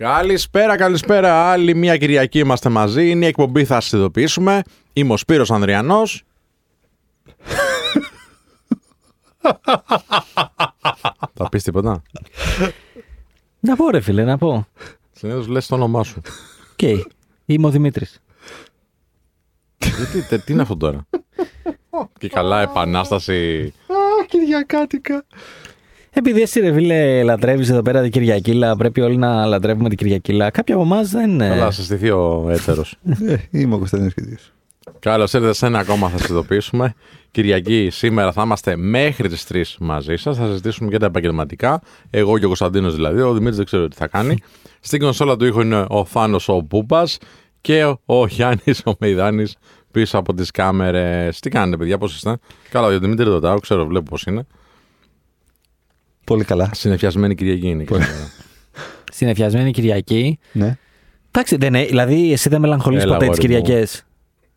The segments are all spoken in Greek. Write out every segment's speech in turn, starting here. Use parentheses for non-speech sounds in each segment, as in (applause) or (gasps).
Καλησπέρα, καλησπέρα. Άλλη μια Κυριακή είμαστε μαζί. Είναι η εκπομπή, θα σας ειδοποιήσουμε. Είμαι ο Σπύρος Ανδριανός. (laughs) θα πεις τίποτα; Να πω ρε φίλε, να πω. Συνήθως λες το όνομά σου. Οκ. Είμαι ο Δημήτρης. Γιατί, τε- τι είναι αυτό τώρα; (laughs) Και καλά, επανάσταση. Α, Κυριακάτικα. Επειδή εσύ ρε φίλε λατρεύεις εδώ πέρα την Κυριακήλα, πρέπει όλοι να λατρεύουμε την Κυριακήλα. Κάποιοι από εμάς δεν είναι. Καλά, σε στηθεί ο έτερος. (laughs) Ε, Είμαι ο Κωνσταντίνος Κηδίος. Καλώς ήρθατε σε ένα ακόμα, θα σας ειδοποιήσουμε. Κυριακή, σήμερα θα είμαστε μέχρι τις 3 μαζί σας. Θα συζητήσουμε και τα επαγγελματικά. Εγώ και ο Κωνσταντίνος δηλαδή. Ο Δημήτρης δεν ξέρω τι θα κάνει. (laughs) Στην κονσόλα του ήχου είναι ο Θάνος ο Πούπα και ο, ο Γιάννης ο Μεϊδάνης πίσω από τις κάμερες. Τι κάνετε, παιδιά, πώς είστε; Καλά, ο Δημήτρη δεν ρωτάω, ξέρω, βλέπω πώς είναι. Πολύ καλά. Συννεφιασμένη Κυριακή είναι. και σήμερα. Συννεφιασμένη Κυριακή. Ναι. Εντάξει, δεν είναι. Δηλαδή, εσύ δεν μελαγχολείς Έλα, ποτέ τις αγόρι μου. Κυριακές.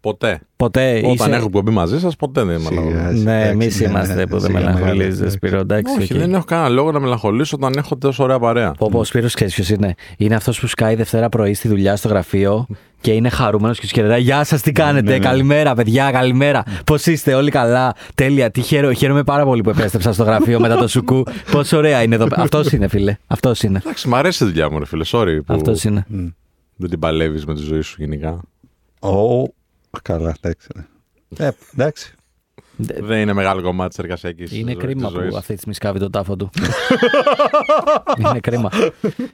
Ποτέ. Ποτέ. Όταν είσαι... έχω εκπομπή μαζί σας, ποτέ δεν είμαι Σιγά, μαλακό. σιγά. Ναι, εμείς Εντάξει, ναι, είμαστε ναι, που δεν σιγά, μελαγχολείς, μεγάλα, Σπύρο. Εντάξει, Όχι, οκ. δεν έχω κανένα λόγο να μελαγχολήσω όταν έχω τόσο ωραία παρέα. Πω, πω, ο Σπύρος ξέρεις ποιος είναι; Είναι αυτός που σκάει Δευτέρα πρωί στη δουλειά στο γραφείο και είναι χαρούμενος και σου χαιρετάει. Γεια σας, τι κάνετε, ναι, ναι. καλημέρα παιδιά, καλημέρα. Πώς είστε, όλοι καλά; Τέλεια, τι χαίρο, χαίρομαι πάρα πολύ που επέστρεψα στο γραφείο μετά το σουκού. Πόσο ωραία είναι εδώ. Αυτός είναι, φίλε. Αυτός είναι. Εντάξει, μ' αρέσει η δουλειά μου, ρε φίλε. Sorry που Αυτός είναι. δεν την παλεύεις με τη ζωή σου γενικά. Ω, καλά, εντάξει. ναι. Ε, εντάξει. Δεν είναι μεγάλο κομμάτι της εργασιακής Είναι κρίμα που αυτή τη στιγμή σκάβει τον τάφο του. (laughs) είναι κρίμα.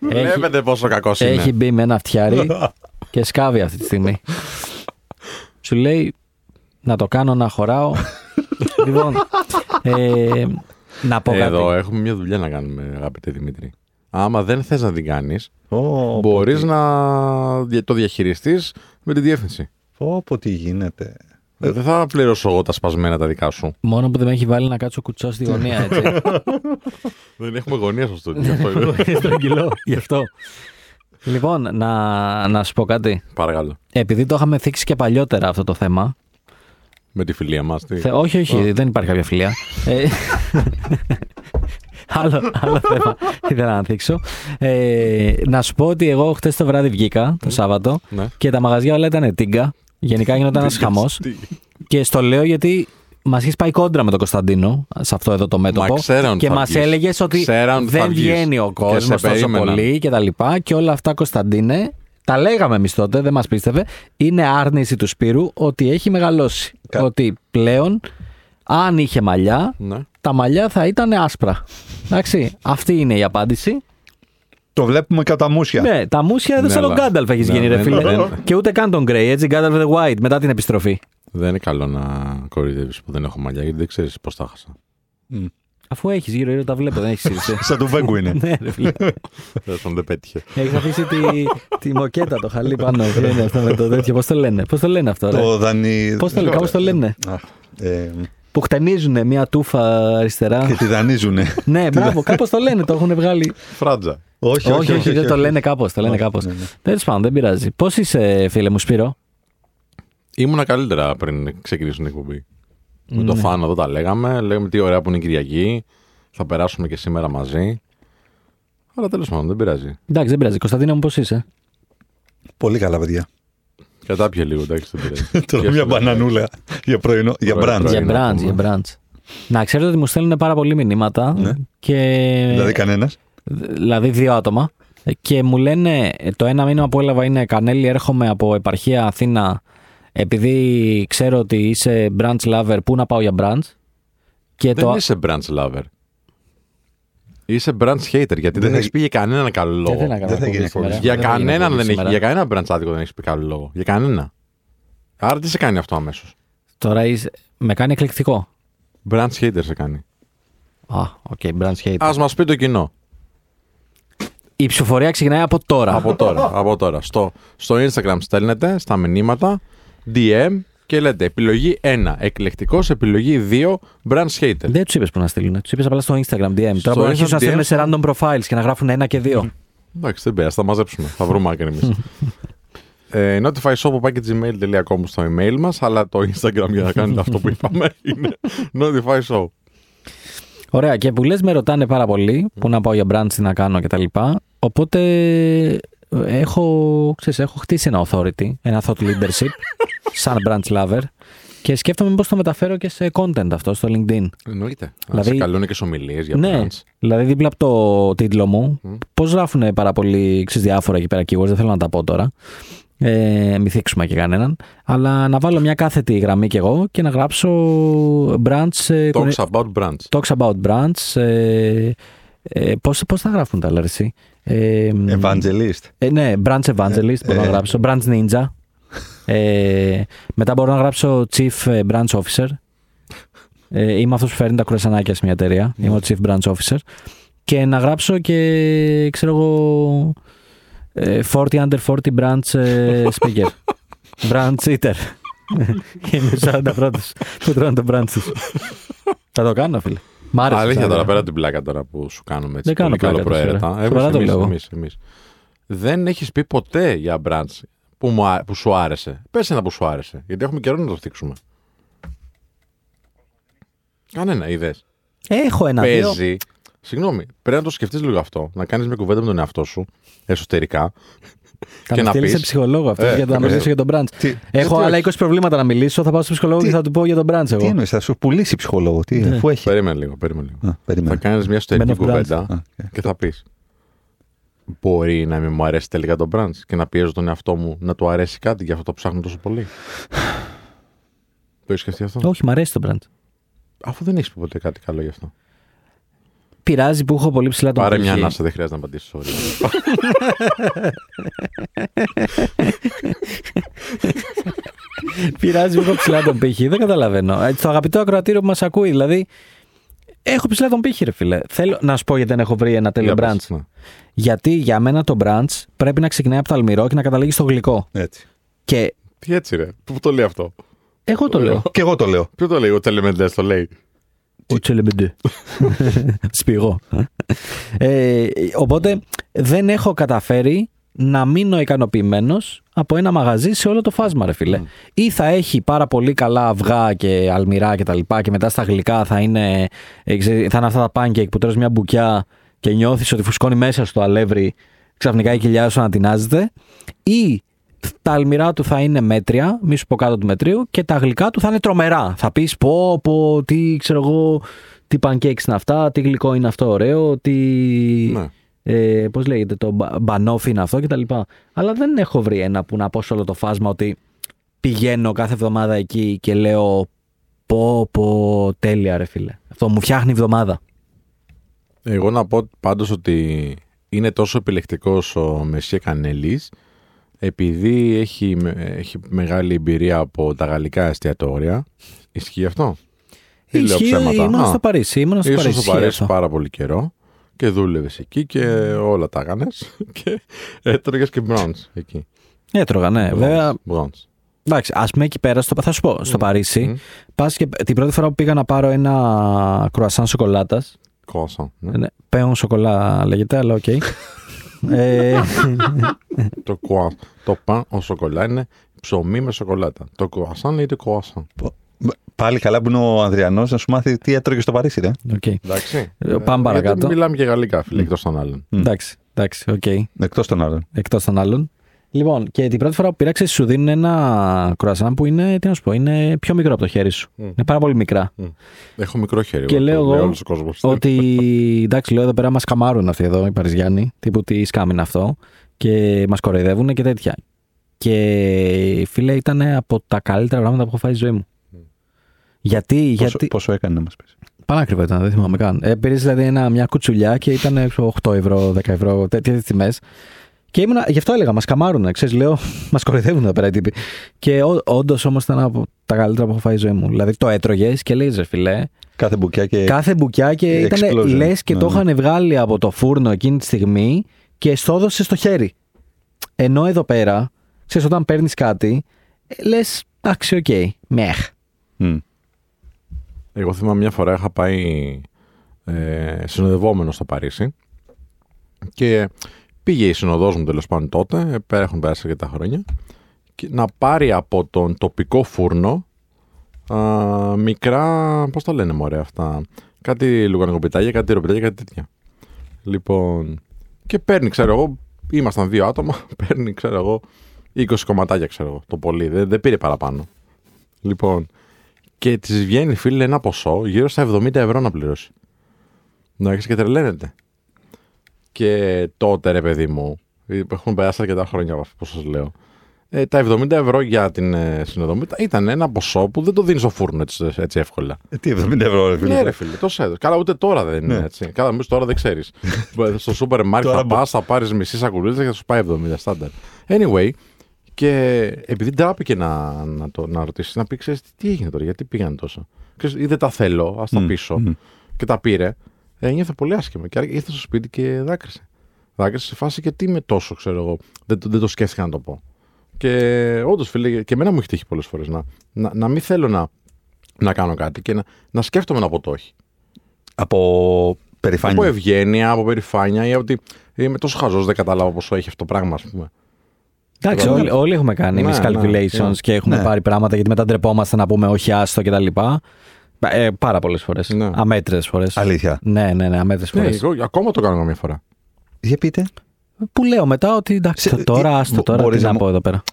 Έχει, Βλέπετε πόσο κακός είναι. έχει μπει με ένα φτιάρι και σκάβει αυτή τη στιγμή. Σου λέει να το κάνω να χωράω. (laughs) λοιπόν, ε, να πω κάτι. Εδώ έχουμε μια δουλειά να κάνουμε, αγαπητέ Δημήτρη. Άμα δεν θες να την κάνεις, Ω, μπορείς να δια- το διαχειριστείς με τη διεύθυνση. Πω, πω, τι γίνεται. Δεν θα πληρώσω εγώ τα σπασμένα τα δικά σου. Μόνο που δεν με έχει βάλει να κάτσω κουτσό στη γωνία, έτσι. (laughs) Δεν έχουμε γωνία στο στούντιο. αυτό είναι. Είναι (laughs) στρογγυλό, γι' αυτό. Λοιπόν, να, να σου πω κάτι. Παρακαλώ. Επειδή το είχαμε θίξει και παλιότερα αυτό το θέμα. Με τη φιλία μας. Θε- όχι, όχι, δεν υπάρχει κάποια φιλία. Ε, (laughs) άλλο, άλλο θέμα ήθελα να θίξω. Ε, να σου πω ότι εγώ χτες το βράδυ βγήκα, το Σάββατο, Ναι. και τα μαγαζιά όλα ήταν τίγκα. Γενικά γινόταν ένας χαμός. Και στο λέω γιατί μας έχεις πάει κόντρα με τον Κωνσταντίνο σε αυτό εδώ το μέτωπο. Μα ξέραν ότι και θα μας βγεις. έλεγες ότι Ξέραν ότι θα δεν βγεις. βγαίνει ο Και κόσμος σε τόσο περίμεναν. πολύ και τα λοιπά. Και όλα αυτά, Κωνσταντίνε, τα λέγαμε εμείς τότε, δεν μας πίστευε. Είναι άρνηση του Σπύρου ότι έχει μεγαλώσει. Κα- Ότι πλέον, αν είχε μαλλιά, Ναι. τα μαλλιά θα ήταν άσπρα. Εντάξει, αυτή είναι η απάντηση. Το βλέπουμε κατά μουσια. Ναι, τα μουσια εδώ Ναι, σαν τον αλλά- Γκάνταλφ έχεις Ναι, γίνει, ρε δεν- φίλε. δεν- Και ούτε καν τον Γκρέι, έτσι, Γκάνταλφ the White μετά την επιστροφή. Δεν είναι καλό να κοροϊδεύεις που δεν έχω μαλλιά γιατί δεν ξέρεις πώς τα χάσα. Μμ. Αφού έχεις γύρω-γύρω τα βλέπω, δεν έχεις σύρισε. Σαν του Βέγκου είναι. (laughs) ναι, ρε φίλε. Τέλος πάντων, δεν πέτυχε. Έχεις αφήσει τη, τη μοκέτα, το χαλί πάνω. Ποιο είναι αυτό με το τέτοιο, πώς το λένε. Πώς το λένε αυτό, ρε; Το δανει... Πώς το, λένε, κάπως το λένε. Αχ, ε, Που χτενίζουν μια τούφα αριστερά. Και τη δανείζουνε. ναι, μπράβο, κάπως το λένε, το έχουν βγάλει. Φράτζα. όχι, όχι, όχι, δεν το λένε κάπως. Το λένε Όχι, κάπως. ναι, ναι. Τέλος πάντων, δεν πειράζει. Πώς είσαι, φίλε μου, Σπύρο; Ήμουνα καλύτερα πριν ξεκινήσουν την εκπομπή. Με το Ναι. φάνο εδώ τα λέγαμε. Λέγαμε τι ωραία που είναι η Κυριακή. Θα περάσουμε και σήμερα μαζί. Αλλά τέλος πάντων δεν πειράζει. Εντάξει, δεν πειράζει. Κωνσταντίνα μου, πώς είσαι; Πολύ καλά, παιδιά. Κατάπιε λίγο, εντάξει, δεν πειράζει. (laughs) Τώρα Και μια στο- μπανανούλα για πρωινό, για Πρωινό, μπραντς. πρωινό. Για να brunch, πούμε. για brunch. Να ξέρετε ότι μου στέλνουν πάρα πολλοί μηνύματα. Ναι. Και... Δηλαδή κανένας; δηλαδή δύο άτομα. Και μου λένε, το ένα μήνυμα που έλαβα είναι Κανέλη, έρχομαι από επαρχία Αθήνα επειδή ξέρω ότι είσαι brunch lover, πού να πάω για brunch; Και Δεν το... είσαι brunch lover. Είσαι brunch hater γιατί δεν θα- έχεις πει για κανέναν καλό Δεν λόγο. θέλω να κάνω Δεν θα εκπομπή γίνει σήμερα. εκπομπή. Για Δεν θα γίνει κανέναν εκπομπή δεν έχει. σήμερα. Για κανένα brunch άδικο δεν έχεις πει καλό λόγο. Για κανένα. Άρα τι σε κάνει αυτό αμέσως; Τώρα είσαι... με κάνει εκλεκτικό. Brunch hater σε κάνει. Α, ok, brunch hater. Α μας πει το κοινό. Η ψηφοφορία ξεκινάει από τώρα. από τώρα. (laughs) από τώρα. Στο, στο Instagram στέλνετε στα μηνύματα DM και λέτε επιλογή 1 εκλεκτικός, επιλογή 2 branch hater. Δεν τους είπες που να στείλουν. Τους είπες απλά στο Instagram DM. Στο Τώρα μπορεί να αρχίσουν να Instagram στέλνουν σε random profiles και να γράφουν ένα και δύο. Εντάξει, δεν πειράζει, θα μαζέψουμε. θα βρούμε άκρη εμείς. (laughs) ε, notifyshop.gmail.com στο email μας, αλλά το Instagram για να κάνετε αυτό που είπαμε είναι notifyshop. Ωραία, και που λες, με ρωτάνε πάρα πολύ πού να πάω για brunch, τι να κάνω κτλ. Οπότε έχω, ξέρεις, έχω χτίσει ένα authority, ένα thought leadership, (laughs) σαν branch lover και σκέφτομαι πώς το μεταφέρω και σε content αυτό στο LinkedIn. Εννοείται. Δηλαδή- Δηλαδή... Σε καλούν και σε ομιλίες για ναι, brands. δηλαδή δίπλα από το τίτλο μου, πώς γράφουν πάρα πολύ ξέρεις, διάφορα εκεί πέρα keywords, δεν θέλω να τα πω τώρα. Ε, μη θίξουμε και κανέναν. Αλλά να βάλω μια κάθετη γραμμή κι εγώ και να γράψω branch. ε, Talks about brands. talks about branch. Ε, ε, πώς, πώς θα γράφουν τα άλλα, ρε, εσύ. Ε, Evangelist. ε, ναι, branch evangelist μπορώ ε, να γράψω. Branch ninja. Ε, μετά μπορώ να γράψω chief ε, branch officer. Ε, είμαι αυτός που φέρνει τα κουρασανάκια σε μια εταιρεία. Είμαι ο chief branch officer. Και να γράψω και, ξέρω εγώ, ε, 40 under 40 branch ε, speaker. (laughs) branch eater. Είναι 40 πρώτους που τρώνε το branch τους. Θα το κάνω, φίλε. Μ' άρεσε. Αλήθεια θα τώρα, έλεγα. πέρα από την πλάκα τώρα που σου κάνουμε έτσι. Δεν κάνω πολύ πλάκα τώρα, καλοπροαίρετα. σοβαρά. Εμείς, Σοβαρά το εμείς, λέω. εμείς, εμείς. Δεν έχεις πει ποτέ για brands που, μου, α- που σου άρεσε. Πες ένα που σου άρεσε. Γιατί έχουμε καιρό να το θίξουμε. Κανένα, είδες. Έχω ένα δύο. Παίζει. Συγγνώμη, πρέπει να το σκεφτείς λίγο αυτό. Να κάνεις μια κουβέντα με τον εαυτό σου εσωτερικά. Θα και με να στείλεις πεις- σε ψυχολόγο αυτό Ε, για να ε, μιλήσω για τον branch. Τι, Έχω γιατί άλλα όχι. 20 προβλήματα να μιλήσω. Θα πάω στο ψυχολόγο Τι- και θα του πω για τον branch τι εγώ. εννοείς, θα σου πουλήσει ψυχολόγο. Τι, Ναι. αφού έχει. Περίμενε λίγο, περίμενε λίγο. Α, Θα περίμενε. κάνεις μια εσωτερική Men of brands. κουβέντα Α, οκ. και θα πεις. Μπορεί να μην μου αρέσει τελικά το brunch και να πιέζω τον εαυτό μου να του αρέσει κάτι για αυτό το ψάχνω τόσο πολύ. Το έχεις σκεφτεί αυτό; Όχι, μ' αρέσει το brunch. Αφού δεν έχεις ποτέ κάτι καλό γι' αυτό. Πειράζει που έχω πολύ ψηλά τον Πάρε πήχη. μια ανάσα, δεν χρειάζεται να απαντήσεις. Sorry. (laughs) Πειράζει που έχω ψηλά τον πύχη. Δεν καταλαβαίνω. Ε, Το αγαπητό ακροατήριο που μας ακούει, δηλαδή. Έχω ψηλά τον πύχη, ρε φίλε. Θέλω να σου πω γιατί δεν έχω βρει ένα τέλειο Για branch. πες, ναι. Γιατί για μένα το branch πρέπει να ξεκινάει από το αλμυρό και να καταλήγει στο γλυκό. Έτσι. Και Τι έτσι, ρε. Πού το λέει αυτό; εγώ το λέω. Και εγώ το λέω. Ποιο το λέει, ο Τελεμεντέ το λέει; Ο Τσελεμπεντέ. (laughs) Σπηγό. Ε, οπότε δεν έχω καταφέρει να μείνω ικανοποιημένος από ένα μαγαζί σε όλο το φάσμα, ρε φίλε. Ή θα έχει πάρα πολύ καλά αυγά και αλμυρά και τα λοιπά και μετά στα γλυκά θα είναι, ε, ξέρεις, θα είναι αυτά τα pancake που τρως μια μπουκιά και νιώθεις ότι φουσκώνει μέσα στο αλεύρι ξαφνικά η κοιλιά σου ανατινάζεται. Ή τα αλμυρά του θα είναι μέτρια, μη σου πω κάτω του μετρίου, και τα γλυκά του θα είναι τρομερά. Θα πεις πω, πω, τι ξέρω εγώ, τι pancakes είναι αυτά, τι γλυκό είναι αυτό ωραίο, τι. Ναι. Ε, Πώς λέγεται, το μπα- μπανόφι είναι αυτό κτλ. Αλλά δεν έχω βρει ένα που να πω σε όλο το φάσμα ότι πηγαίνω κάθε εβδομάδα εκεί και λέω πω, πω, τέλεια ρε φίλε. Αυτό μου φτιάχνει εβδομάδα. Εγώ να πω πάντως ότι είναι τόσο επιλεκτικός ο Μεσίε Κανέλης επειδή έχει, με- έχει μεγάλη εμπειρία από τα γαλλικά εστιατόρια. Ισχύει αυτό; Ή λέω Ισχύει, ψέματα; ήμουν Α, στο Παρίσι. Ήμουν στο Ήσουν Παρίσι. στο ισχύει Παρίσι αυτό. πάρα πολύ καιρό και δούλευες εκεί και όλα τα έκανες (laughs) και έτρωγες και μπρόντς εκεί. Έτρωγα, ναι. Βέβαια, Μπρόντς. Εντάξει, ας πούμε εκεί πέρα, στο, θα σου πω, στο Παρίσι, Μμ. πας και την πρώτη φορά που πήγα να πάρω ένα κρουασάν σοκολάτας. Croissant, ναι. Ναι, pain au chocolat λέγεται, αλλά οκ. (laughs) ε, Το, croissant, το pain au chocolat είναι ψωμί με σοκολάτα. Το croissant λέγεται croissant. Πάλι καλά που είναι ο Ανδριανός να σου μάθει τι έτρωγε στο Παρίσι, ρε. οκ. Εντάξει. Ε, πάμε παρακάτω. Γιατί μιλάμε και γαλλικά, φίλε, εκτός των άλλων. Εντάξει, εντάξει, οκ. Εκτός των άλλων. Εκτός των άλλων. Λοιπόν, και την πρώτη φορά που πήρα, ξες, σου δίνουν ένα κρουασάν που είναι, τι να σου πω, είναι πιο μικρό από το χέρι σου. Μμ. Είναι πάρα πολύ μικρά. Έχω μικρό χέρι. Και εγώ, λέω το λέει εγώ όλος ο κόσμος. Ότι (laughs) εντάξει, λέω εδώ πέρα μας σκαμάρουν αυτοί εδώ οι Παριζιάνοι. Τύπου τι scam είναι αυτό. Και μας κοροϊδεύουν και τέτοια. Και φίλε, ήταν από τα καλύτερα πράγματα που έχω φάει στη ζωή μου. Γιατί, Πόσο, γιατί. πόσο έκανε να μας πεις; Πανάκριβο ήταν, δεν θυμάμαι καν. Ε, πήρες δηλαδή ένα, μια κουτσουλιά και ήταν έξω 8 ευρώ, 10 ευρώ, τέτοιες τιμές. Και ήμουνα, γι' αυτό έλεγα, μας καμάρουν. Ξέρεις, λέω, (laughs) μας κοροϊδεύουν εδώ πέρα οι τύποι. Και όντως όμως ήταν από τα καλύτερα που έχω φάει στη ζωή μου. Δηλαδή το έτρωγες και λέει, ρε φιλέ, Κάθε μπουκιά και. Κάθε μπουκιά και ήταν explosion. λες και Ναι, το ναι. είχαν βγάλει από το φούρνο εκείνη τη στιγμή και στο έδωσε στο χέρι. Ενώ εδώ πέρα, ξέρεις, όταν παίρνεις κάτι, λες, εντάξει, OK, meh. Μμ. Εγώ θυμάμαι μια φορά είχα πάει ε, συνοδευόμενος στο Παρίσι και πήγε η συνοδός μου τέλος πάντων τότε, ε, πέρα έχουν περάσει αρκετά χρόνια, και να πάρει από τον τοπικό φούρνο α, μικρά, πώς τα λένε μωρέ αυτά, κάτι λουκανικοπιτάκια, κάτι τυροπιτάκια, κάτι τέτοια. Λοιπόν, και παίρνει, ξέρω εγώ, ήμασταν δύο άτομα, (laughs) παίρνει, ξέρω εγώ, 20 κομματάκια, ξέρω εγώ, το πολύ. Δεν, δεν πήρε παραπάνω. Λοιπόν, και της βγαίνει, φίλε, ένα ποσό γύρω στα 70 ευρώ να πληρώσει. Να έχεις και τρελαίνεται. Και τότε, ρε παιδί μου, έχουν περάσει αρκετά χρόνια από αυτό που σας λέω. Ε, τα 70 ευρώ για την ε, συνοδομή ήταν ένα ποσό που δεν το δίνεις στο φούρνο έτσι, έτσι εύκολα. Ε, τι, 70 ευρώ, ρε φίλε. Ναι, ρε φίλε, τόσο έδωσε. Καλά, ούτε τώρα δεν είναι Ναι. έτσι. Καλά, εμείς τώρα δεν ξέρεις. (laughs) Στο σούπερ μάρκετ Τώρα θα πας, θα πάρεις μισή σακουλίτσα και θα σου πάει 70 στάνταρ. Anyway, και επειδή τράπηκε να, να, το, να ρωτήσει, να πει, ξέρεις, τι έγινε τώρα, γιατί πήγαν τόσο; Ξέρεις, ή δεν τα θέλω, ας τα Μμ, πείσω. μμ. Και τα πήρε. Ε, νιώθω πολύ άσχημα. Και ήρθε στο σπίτι και δάκρυσε. Δάκρυσε σε φάση και τι με τόσο, ξέρω εγώ. Δεν, το- δεν το σκέφτηκα να το πω. Και όντως, φίλε, και εμένα μου έχει τύχει πολλές φορές να, να, να μην θέλω να, να κάνω κάτι και να, να σκέφτομαι να πω το όχι. Από Από περηφάνεια. ευγένεια, από περηφάνεια ή ότι είμαι τόσο χαζός, δεν κατάλαβα πόσο έχει αυτό το πράγμα, ας πούμε. Εντάξει, Ναι. όλοι, όλοι έχουμε κάνει Ναι, miscalculations ναι, και έχουμε ναι. πάρει πράγματα γιατί μετά ντρεπόμαστε να πούμε όχι άστο κτλ. Ε, πάρα πολλές φορές. Ναι. Αμέτρε φορές. Αλήθεια. Ναι, ναι, ναι, αμέτρε Ναι, φορές. εγώ ακόμα το κάνω καμιά φορά. Για πείτε. Που λέω μετά ότι εντάξει, Σε- το- τώρα, ε, άστο μπο- τώρα, μπορείς τι να να μου- πω εδώ πέρα.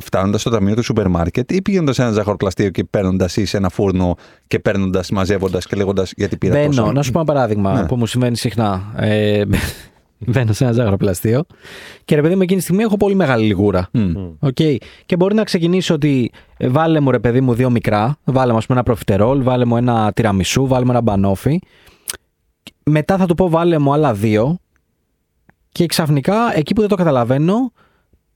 Φτάνοντας στο ταμείο του σούπερ μάρκετ ή πηγαίνοντας σε ένα ζαχαροπλαστείο και παίρνοντας ή σε ένα φούρνο και παίρνοντας, μαζεύοντας και λέγοντας γιατί πήρα Μπαίνω, τόσο. να σου πω ένα παράδειγμα Ναι. που μου συμβαίνει συχνά. Ε, μπαίνω σε ένα ζαχαροπλαστείο και ρε παιδί μου εκείνη τη στιγμή έχω πολύ μεγάλη λιγούρα. Μμ. Οκ. Και μπορεί να ξεκινήσει ότι ε, βάλε μου ρε παιδί μου δύο μικρά, βάλε μου ας πούμε ένα προφιτερόλ, βάλε μου ένα τιραμισού, βάλε μου ένα μπανόφι. Μετά θα του πω βάλε μου άλλα δύο και ξαφνικά εκεί που δεν το καταλαβαίνω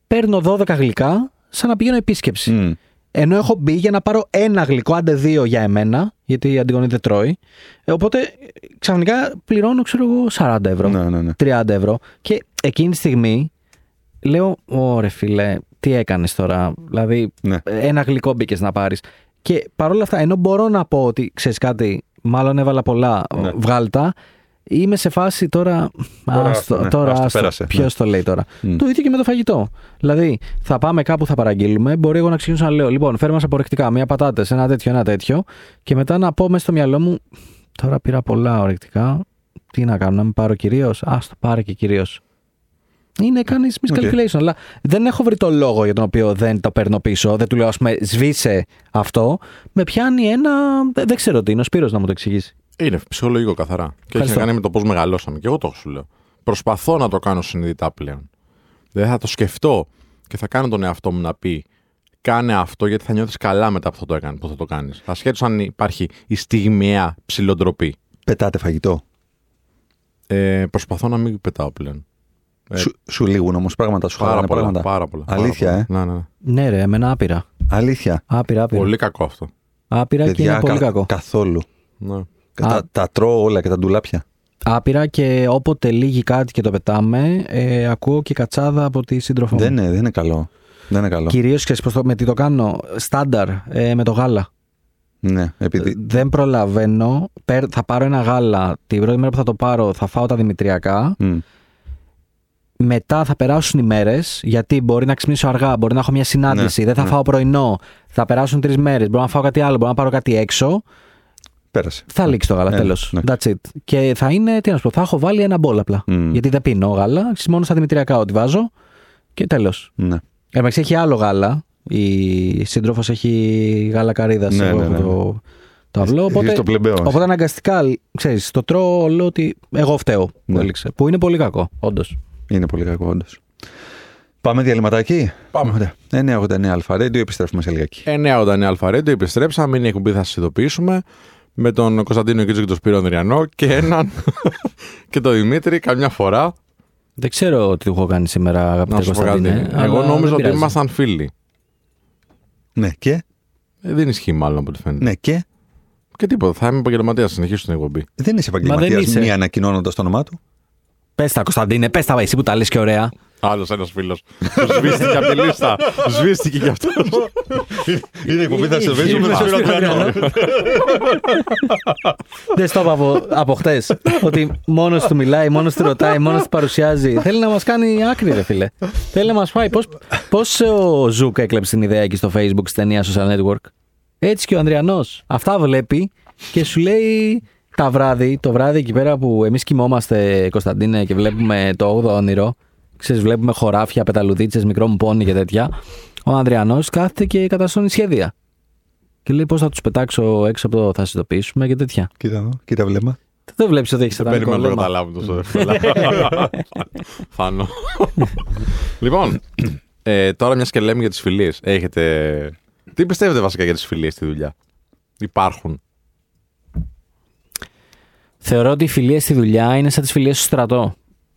παίρνω 12 γλυκά σαν να πηγαίνω επίσκεψη. Μμ. Ενώ έχω μπει για να πάρω ένα γλυκό, άντε δύο για εμένα, γιατί η Αντιγονή δεν τρώει. Ε, οπότε ε, ξαφνικά πληρώνω, ξέρω εγώ, 40 ευρώ, Ναι, ναι, ναι. 30 ευρώ. Και εκείνη τη στιγμή λέω, ωρε φίλε, τι έκανες τώρα; Δηλαδή, Ναι. ένα γλυκό μπήκες να πάρεις. Και παρόλα αυτά, ενώ μπορώ να πω ότι ξέρεις κάτι, μάλλον έβαλα πολλά, Ναι. βγάλτα, είμαι σε φάση τώρα. Τώρα, Άστο, ναι, τώρα άστο, άστο. πέρασε, ναι. Ποιος το λέει τώρα. Μμ. Το ίδιο και με το φαγητό. Δηλαδή, θα πάμε κάπου, θα παραγγείλουμε. Μπορεί εγώ να ξεκινήσω να λέω: Λοιπόν, φέρουμε μας απορρεκτικά, μία πατάτες, ένα τέτοιο, ένα τέτοιο. Και μετά να πω μέσα στο μυαλό μου: Τώρα πήρα πολλά ορεκτικά. Τι να κάνω, να μην πάρω κυρίως. Α το πάρε και κυρίως. Είναι κάνει miscalculation. Αλλά δεν έχω βρει το λόγο για τον οποίο δεν το παίρνω πίσω. Δεν του λέω, ας πούμε, σβήσε αυτό. Με πιάνει ένα. Δεν δεν ξέρω τι είναι. Ο Σπύρος να μου το εξηγήσει. Είναι ψυχολογικό καθαρά. Και έχει Ευχαριστώ. να κάνει με το πώς μεγαλώσαμε. Και εγώ το σου λέω. Προσπαθώ να το κάνω συνειδητά πλέον. Δεν θα το σκεφτώ και θα κάνω τον εαυτό μου να πει κάνε αυτό γιατί θα νιώθεις καλά μετά που θα το, έκανες, που θα το κάνεις. Ασχέτω αν υπάρχει η στιγμιαία ψηλοντροπή. Πετάτε φαγητό. Ε, προσπαθώ να μην πετάω πλέον. Ε, Σου, σου λήγουν όμως πράγματα, σου Πάρα χαλάνε πολλά, πράγματα. πάρα πολλά. πάρα Αλήθεια, πολλά. ε; Ναι, ναι, ναι. Ναι, ρε, εμένα άπειρα. Αλήθεια. Άπειρα, άπειρα. Πολύ κακό αυτό. Άπειρα και είναι πολύ κα- κακό. Καθόλου. Ναι. Τα, τα τρώω όλα και τα ντουλάπια. Άπειρα και όποτε λύγει κάτι και το πετάμε, ε, ακούω και κατσάδα από τη σύντροφό μου. Δεν είναι, δεν είναι καλό. Δεν είναι καλό. Κυρίως ξέρεις πώ το, με τι το κάνω. Στάνταρ ε, με το γάλα. Ναι, επειδή. Δεν προλαβαίνω. Παίρ- θα πάρω ένα γάλα. Την πρώτη μέρα που θα το πάρω θα φάω τα δημητριακά. Μμ. Μετά θα περάσουν οι μέρες. Γιατί μπορεί να ξυπνήσω αργά, μπορεί να έχω μια συνάντηση. Ναι, δεν θα ναι. φάω πρωινό. Θα περάσουν τρεις μέρες. Μπορώ να φάω κάτι άλλο. Μπορώ να πάρω κάτι έξω. Πέρασε. Θα λήξει το γάλα, Ε, τέλος. ναι. That's it. Και θα είναι, τι να σου πω, θα έχω βάλει ένα μπολ απλά. Μμ. Γιατί δεν πίνω γάλα. Μόνο στα δημητριακά ότι βάζω. Και τέλος. Ναι. Εντάξει, έχει άλλο γάλα. Η σύντροφος έχει γάλα καρύδας Ναι, εγώ ναι, έχω ναι. το, το αυλό. Είσαι Οπότε, το πλεμπαίο. οπότε αναγκαστικά, ξέρεις, το τρώω, λέω ότι εγώ φταίω που Ναι. έληξε. Που είναι πολύ κακό, όντως. Είναι πολύ κακό, όντως. Πάμε διαλυματάκι. Πάμε. Ωραία. 989 Αλφα Radio, επιστρέφουμε σε λιγάκι. 989 Αλφαρέντο, επιστρέψαμε. Είναι η εκπομπή, θα σας ειδοποιήσουμε. Με τον Κωνσταντίνο Κίτζο και τον Σπύρο Ανδριανό και έναν (laughs) (laughs) και τον Δημήτρη καμιά φορά. Δεν ξέρω τι του έχω κάνει σήμερα, αγαπητέ Να σου πω κάτι. Κωνσταντίνε. αλλά Εγώ δεν νόμιζα ότι πειράζει. ήμασταν φίλοι. Ναι, και; Ε, δεν ισχύει μάλλον από ό,τι φαίνεται. Ναι, και; Και τίποτα. Θα είμαι επαγγελματίας, συνεχίσω την εκπομπή. Δεν είσαι δεν επαγγελματίας είσαι. μία ανακοινώνοντας το όνομά του. Πες τα, Κωνσταντίνε, πες τα εσύ που τα λες και ωραία. Άλλος ένας φίλος. Σβήστηκε από τη λίστα. Σβήστηκε κι αυτός. Είναι η εκπομπή, θα σε βρίσκουμε βρίσκουμε με με τον Σπύρο Δεν στο είπα από, από χτες. ότι μόνος του μιλάει, μόνος του ρωτάει, μόνος του παρουσιάζει. Θέλει να μας κάνει άκρη, ρε φίλε. Θέλει να μας φάει. Πώς ο Zuck έκλεψε την ιδέα εκεί στο Facebook στη ταινία Social Network; Έτσι και ο Ανδριανός. Αυτά βλέπει και σου λέει τα βράδυ, το βράδυ εκεί πέρα που εμείς κοιμόμαστε, Κωνσταντίνε, και βλέπουμε το 8ο όνειρο. Ξέρεις, βλέπουμε χωράφια, πεταλουδίτσες, μικρό μου πόνι και τέτοια. Ο Ανδριανός κάθεται και καταστρώνει σχέδια. Και λέει πώς θα τους πετάξω έξω από το θα συνειδητοποιήσουμε και τέτοια. Κοίτα εδώ, κοίτα βλέμμα. Δεν βλέπεις ότι έχεις Δεν σατανικό περιμένω να βλέμμα. καταλάβουν τόσο εύκολα. Φάνω. λοιπόν, ε, τώρα μιας και λέμε για τις φιλίες. Έχετε. Τι πιστεύετε βασικά για τις φιλίες στη δουλειά; Υπάρχουν. Θεωρώ ότι οι φιλίες στη δουλειά είναι σαν τις φιλίες στο στρατό.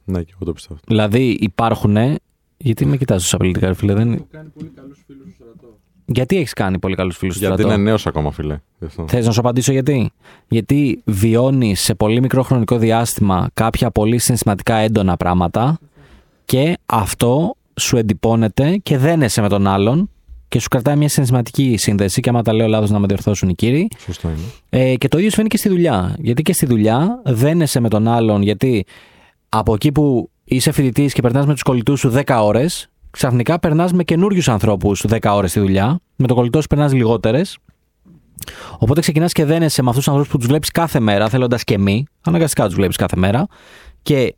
Ναι, και εγώ το πιστεύω. Δηλαδή υπάρχουν. Γιατί με κοιτάζει τόσο απειλητικά, ρε φίλε. Δεν... Γιατί έχεις κάνει πολύ καλούς φίλους στο Γιατί στρατό; είναι νέος ακόμα, φίλε. Γι' αυτό. Θες να σου απαντήσω γιατί; Γιατί βιώνεις σε πολύ μικρό χρονικό διάστημα κάποια πολύ συναισθηματικά έντονα πράγματα και αυτό σου εντυπώνεται και δένεσαι με τον άλλον και σου κρατάει μια συναισθηματική σύνδεση. Και άμα τα λέω λάθος, να με διορθώσουν οι κύριοι. Σωστό είναι. Ε, και το ίδιο συμβαίνει και στη δουλειά. Γιατί και στη δουλειά δένεσαι με τον άλλον, γιατί από εκεί που είσαι φοιτητής και περνάς με τους κολλητούς σου 10 ώρες, ξαφνικά περνάς με καινούριους ανθρώπους 10 ώρες στη δουλειά. Με τον κολλητό σου περνάς λιγότερες. Οπότε ξεκινάς και δένεσαι με αυτούς τους ανθρώπους που τους βλέπεις κάθε μέρα, θέλοντας και μη. Αναγκαστικά τους βλέπεις κάθε μέρα. Και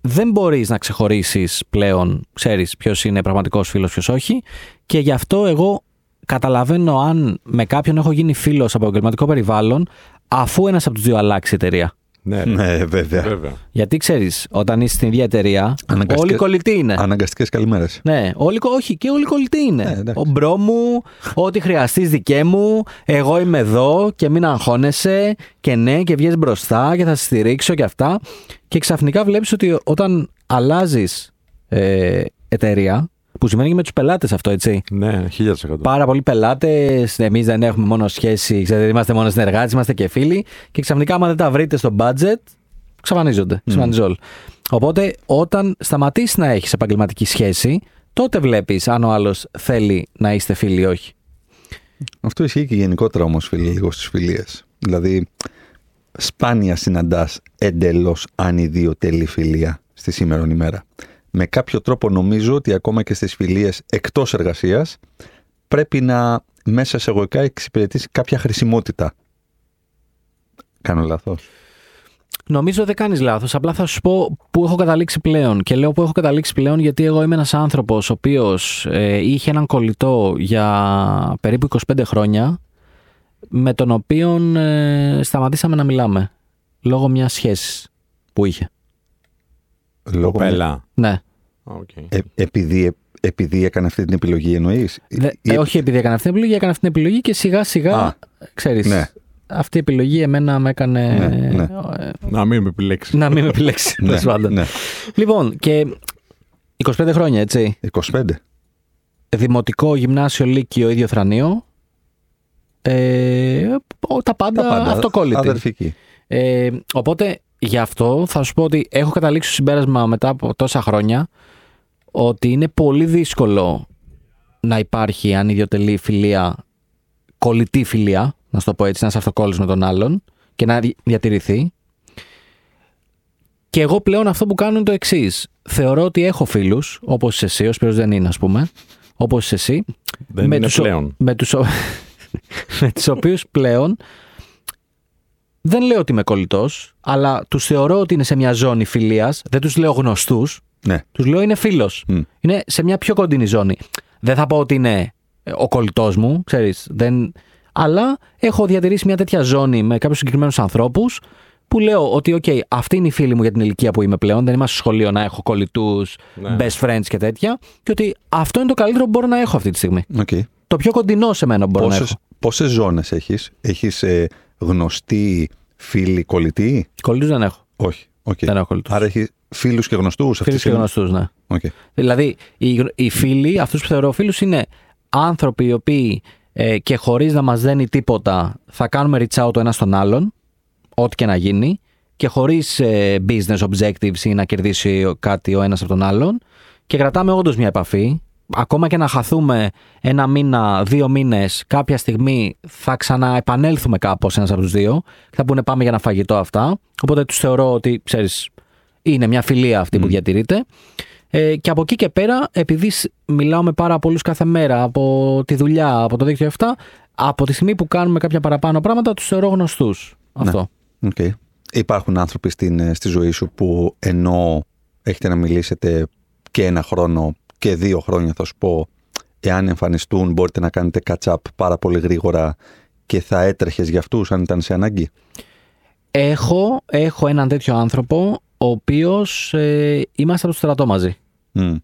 δεν μπορείς να ξεχωρίσεις πλέον, ξέρεις ποιος είναι πραγματικός φίλος, ποιος όχι. Και γι' αυτό εγώ καταλαβαίνω αν με κάποιον έχω γίνει φίλος από επαγγελματικό περιβάλλον, αφού ένας από τους δύο αλλάξει εταιρεία. Ναι, ρε. Ναι, βέβαια. βέβαια. Γιατί ξέρεις, όταν είσαι στην ίδια εταιρεία, Αναγκαστικά- όλοι κολλητοί είναι. Αναγκαστικές καλημέρες. Ναι, όλοι, κο- όχι, και όλοι κολλητοί είναι. Ναι, εντάξει. ο bro μου, ό,τι χρειαστείς δικέ μου, εγώ είμαι εδώ και μην αγχώνεσαι και ναι, και βγαίνει μπροστά και θα σε στηρίξω και αυτά. Και ξαφνικά βλέπεις ότι όταν αλλάζεις ε, εταιρεία, που σημαίνει και με τους πελάτες αυτό, έτσι. Ναι, 1000%. Πάρα πολλοί πελάτες, εμείς δεν έχουμε μόνο σχέση, ξέρετε, είμαστε μόνο συνεργάτες, είμαστε και φίλοι. Και ξαφνικά, άμα δεν τα βρείτε στο budget, ξαφανίζονται. Ξαφανίζει όλοι. Οπότε, όταν σταματήσεις να έχεις επαγγελματική σχέση, τότε βλέπεις αν ο άλλος θέλει να είστε φίλοι ή όχι. Αυτό ισχύει και γενικότερα όμως, φίλοι, λίγο στις φιλίες. Δηλαδή, σπάνια συναντάς εντελώς ανιδιοτελή φιλία στη σήμερον ημέρα. Με κάποιο τρόπο νομίζω ότι ακόμα και στις φιλίες εκτός εργασίας πρέπει να μέσα σε εγωικά εξυπηρετήσει κάποια χρησιμότητα. Κάνω λάθος; Νομίζω δεν κάνεις λάθος. Απλά θα σου πω που έχω καταλήξει πλέον. Και λέω που έχω καταλήξει πλέον γιατί εγώ είμαι ένας άνθρωπος ο οποίος ε, είχε έναν κολλητό για περίπου 25 χρόνια με τον οποίο ε, σταματήσαμε να μιλάμε. Λόγω μιας σχέσης που είχε. Λόγω Κοπέλα. Ναι. Οκ. Ε, επειδή, επειδή έκανε αυτή την επιλογή εννοείς; Δε- Ή- ε, όχι επειδή έκανε αυτή την επιλογή, έκανε αυτή την επιλογή και σιγά σιγά, Α, ξέρεις, ναι. αυτή η επιλογή εμένα με έκανε Ναι, ναι. ε, Να μην με επιλέξεις. να μην με επιλέξεις. Ναι, τέλος πάντων. ναι. Λοιπόν, και 25 χρόνια, έτσι. 25. Δημοτικό, γυμνάσιο, λύκειο, ίδιο θρανείο. Ε, ο- τα πάντα, Τα πάντα. αυτοκόλλητη. Αδερφική. Ε, οπότε γι' αυτό θα σου πω ότι έχω καταλήξει στο συμπέρασμα μετά από τόσα χρόνια ότι είναι πολύ δύσκολο να υπάρχει ανιδιοτελή φιλία, κολλητή φιλία, να σου το πω έτσι, να είσαι αυτοκόλλης με τον άλλον και να δι- διατηρηθεί. Και εγώ πλέον αυτό που κάνω είναι το εξής. Θεωρώ ότι έχω φίλους, όπως εσύ, ο Σπύρος δεν είναι, ας πούμε, όπως εσύ. Δεν είναι τους ο- πλέον. Με τους, ο- (laughs) με τους οποίους πλέον δεν λέω ότι είμαι κολλητός, αλλά τους θεωρώ ότι είναι σε μια ζώνη φιλίας. Δεν τους λέω γνωστούς, Ναι. τους λέω είναι φίλος. Μμ. Είναι σε μια πιο κοντινή ζώνη. Δεν θα πω ότι είναι ε, ο κολλητός μου, ξέρεις. Δεν... Αλλά έχω διατηρήσει μια τέτοια ζώνη με κάποιους συγκεκριμένους ανθρώπους που λέω ότι, οκ, αυτή είναι οι φίλοι μου για την ηλικία που είμαι πλέον. Δεν είμαστε στο σχολείο να έχω κολλητούς, Ναι. best friends και τέτοια. Και ότι αυτό είναι το καλύτερο που μπορώ να έχω αυτή τη στιγμή. Οκ. Το πιο κοντινό σε μένα που μπορώ να Πόσες, έχω. πόσες ζώνες έχεις; Έχεις ε, γνωστοί, φίλοι, κολλητοί. Κολλητούς δεν έχω. Όχι. οκ. Δεν έχω κολλητούς. Άρα έχεις φίλους και γνωστούς. Φίλους και γνωστούς, ναι. Οκ. Δηλαδή, οι, γ- οι φίλοι, αυτούς που θεωρώ φίλους, είναι άνθρωποι οι οποίοι ε, και χωρίς να μας δένει τίποτα θα κάνουμε reach out ο ένας στον άλλον, ό,τι και να γίνει, και χωρίς business objectives ή να κερδίσει ο- κάτι ο ένας από τον άλλον, και κρατάμε όντως μια επαφή. Ακόμα και να χαθούμε ένα μήνα, δύο μήνες, κάποια στιγμή θα ξαναεπανέλθουμε κάπως ένας από τους δύο. Θα πούνε πάμε για ένα φαγητό αυτά. Οπότε τους θεωρώ ότι, ξέρεις, είναι μια φιλία αυτή που διατηρείται. Ε, και από εκεί και πέρα, επειδή σ- μιλάω με πάρα πολλούς κάθε μέρα από τη δουλειά, από το δίκτυο αυτά, από τη στιγμή που κάνουμε κάποια παραπάνω πράγματα, τους θεωρώ γνωστούς. Αυτό. Οκ. Υπάρχουν άνθρωποι στην, ε, στη ζωή σου που ενώ έχετε να μιλήσετε και ένα χρόνο και δύο χρόνια θα σου πω εάν εμφανιστούν μπορείτε να κάνετε catch-up πάρα πολύ γρήγορα και θα έτρεχες για αυτούς αν ήταν σε ανάγκη. Έχω, έχω έναν τέτοιο άνθρωπο ο οποίος ε, είμαστε από το στρατό μαζί. Μμ.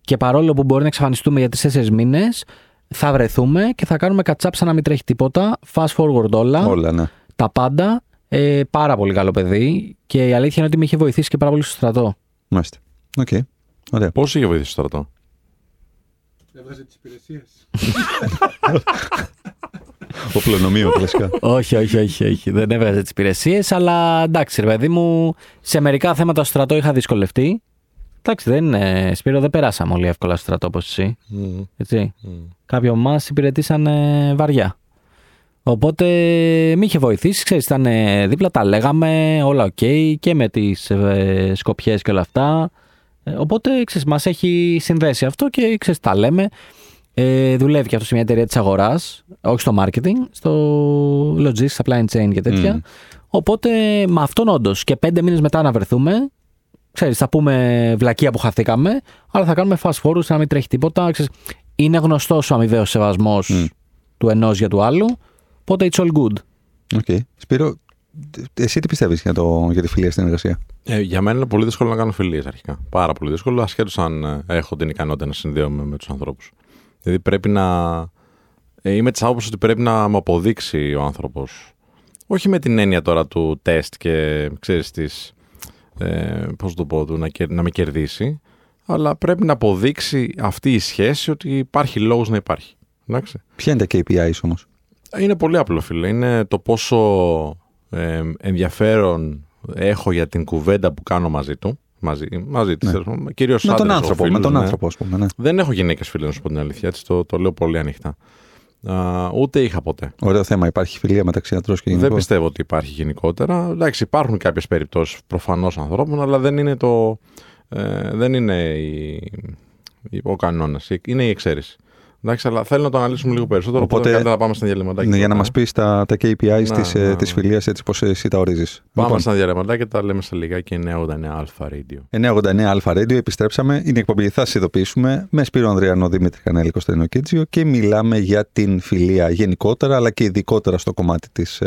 Και παρόλο που μπορεί να εξαφανιστούμε για τρει-τέσσερι μήνες, θα βρεθούμε και θα κάνουμε κατσάπ σαν να μην τρέχει τίποτα. Fast forward όλα. Όλα, ναι. Τα πάντα. Ε, πάρα πολύ καλό παιδί. Και η αλήθεια είναι ότι με είχε βοηθήσει και πάρα πολύ στο στρατό. Μάλιστα. Οκ. Ωραία. Πώς είχε βοηθήσει το στρατό; Έβγαζε τις υπηρεσίες. Οπλονομείο, κλασικά. όχι, όχι, όχι, όχι. Δεν έβγαζε τις υπηρεσίες, αλλά εντάξει, ρε παιδί μου, σε μερικά θέματα στο στρατό είχα δυσκολευτεί. Εντάξει, δεν είναι. Σπύρο, δεν περάσαμε όλοι εύκολα στο στρατό όπως εσύ. Μμ, Έτσι. μμ. Κάποιοι από εμάς υπηρετήσαν ε, βαριά. Οπότε με είχε βοηθήσει, ξέρεις, ήταν ε, δίπλα, τα λέγαμε, όλα οκ και με τις ε, σκοπιές και όλα αυτά. Ε, οπότε, ξέρεις, μας έχει συνδέσει αυτό και, ξέρεις, τα λέμε. Ε, δουλεύει και αυτός σε μια εταιρεία της αγοράς, όχι στο marketing, στο logistics, supply chain και τέτοια. Μμ. Οπότε, με αυτόν όντως και πέντε μήνες μετά να βρεθούμε, ξέρεις, θα πούμε βλακεία που χαθήκαμε, αλλά θα κάνουμε fast forward, σαν να μην τρέχει τίποτα. Ξέρεις, είναι γνωστός ο αμοιβαίος σεβασμός Μμ. του ενός για του άλλου, οπότε it's all good. Οκ. Σπύρο, εσύ τι πιστεύεις για, το, για τη φιλία στην εργασία; Ε, για μένα είναι πολύ δύσκολο να κάνω φιλίες αρχικά. Πάρα πολύ δύσκολο, ασχέτως αν ε, έχω την ικανότητα να συνδέομαι με τους ανθρώπους. Δηλαδή πρέπει να. Ε, είμαι της άποψης ότι πρέπει να μου αποδείξει ο άνθρωπος. Όχι με την έννοια τώρα του τεστ και ξέρεις της. Ε, Πώς το πω, του, να, κερ- να με κερδίσει. Αλλά πρέπει να αποδείξει αυτή η σχέση ότι υπάρχει λόγος να υπάρχει. Εντάξει. Ποια είναι τα KPIs όμως; Είναι πολύ απλό, φίλε. Είναι το πόσο ε, ενδιαφέρον έχω για την κουβέντα που κάνω μαζί του. Μαζί, μαζί της, Ναι. τέλος πάντων. Κυρίως Με τον άντρες, άνθρωπο, φίλους, με τον ναι. άνθρωπο, ας πούμε. Ναι. Δεν έχω γυναίκες φίλε, να σου πω την αλήθεια. Έτσι, το, το λέω πολύ ανοιχτά. Α, ούτε είχα ποτέ. Ωραίο θέμα. Υπάρχει φιλία μεταξύ άντρος και Δεν γυναικών; πιστεύω ότι υπάρχει γενικότερα. Εντάξει, υπάρχουν κάποιες περιπτώσεις προφανώς ανθρώπων, αλλά δεν είναι το. Ε, δεν είναι η, η- ο κανόνας. Είναι η εξαίρεση. Εντάξει, αλλά θέλω να το αναλύσουμε λίγο περισσότερο. Οπότε, Οπότε- καλύτερα να πάμε στα διαλυματάκια. Ναι, για να τώρα, μας πεις τα, τα KPIs Να, της, ναι, ε, ναι. της φιλίας έτσι πως εσύ τα ορίζεις. Πάμε Λοιπόν, στα διαλυματάκια και τα λέμε σε λιγάκι 989 Alpha Radio. 989 Αλφα Radio, επιστρέψαμε. Είναι η εκπομπή, θα σας ειδοποιήσουμε με Σπύρο Ανδριανό, Δημήτρη Κανέλη, Κωνσταντινό Κίτζιο και μιλάμε για την φιλία γενικότερα, αλλά και ειδικότερα στο κομμάτι της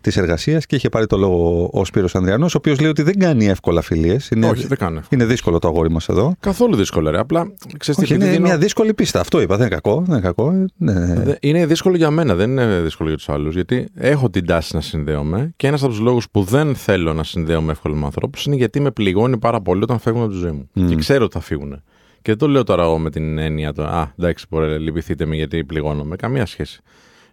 της εργασίας. Και είχε πάρει το λόγο ο Σπύρος Ανδριανός, ο οποίος λέει ότι δεν κάνει εύκολα φιλίες. Είναι, Όχι, δεν κάνω. είναι δύσκολο το αγόρι μας εδώ. Καθόλου δύσκολο, ρε. Απλά ξέρεις τι, Όχι, επειδή είναι δίνω- μια δύσκολη πίστα. Αυτό είπα. Δεν είναι κακό. Δεν είναι κακό. Ε, Ναι. Δε- Είναι δύσκολο για μένα, δεν είναι δύσκολο για τους άλλους. Γιατί έχω την τάση να συνδέομαι και ένας από τους λόγους που δεν θέλω να συνδέομαι εύκολα με ανθρώπους είναι γιατί με πληγώνει πάρα πολύ όταν φεύγουν από τη ζωή μου. Μμ. Και ξέρω ότι θα φύγουν. Και δεν το λέω τώρα εγώ με την έννοια το Α, εντάξει, μπορεί, λυπηθείτε με γιατί πληγώνομαι. Καμία σχέση.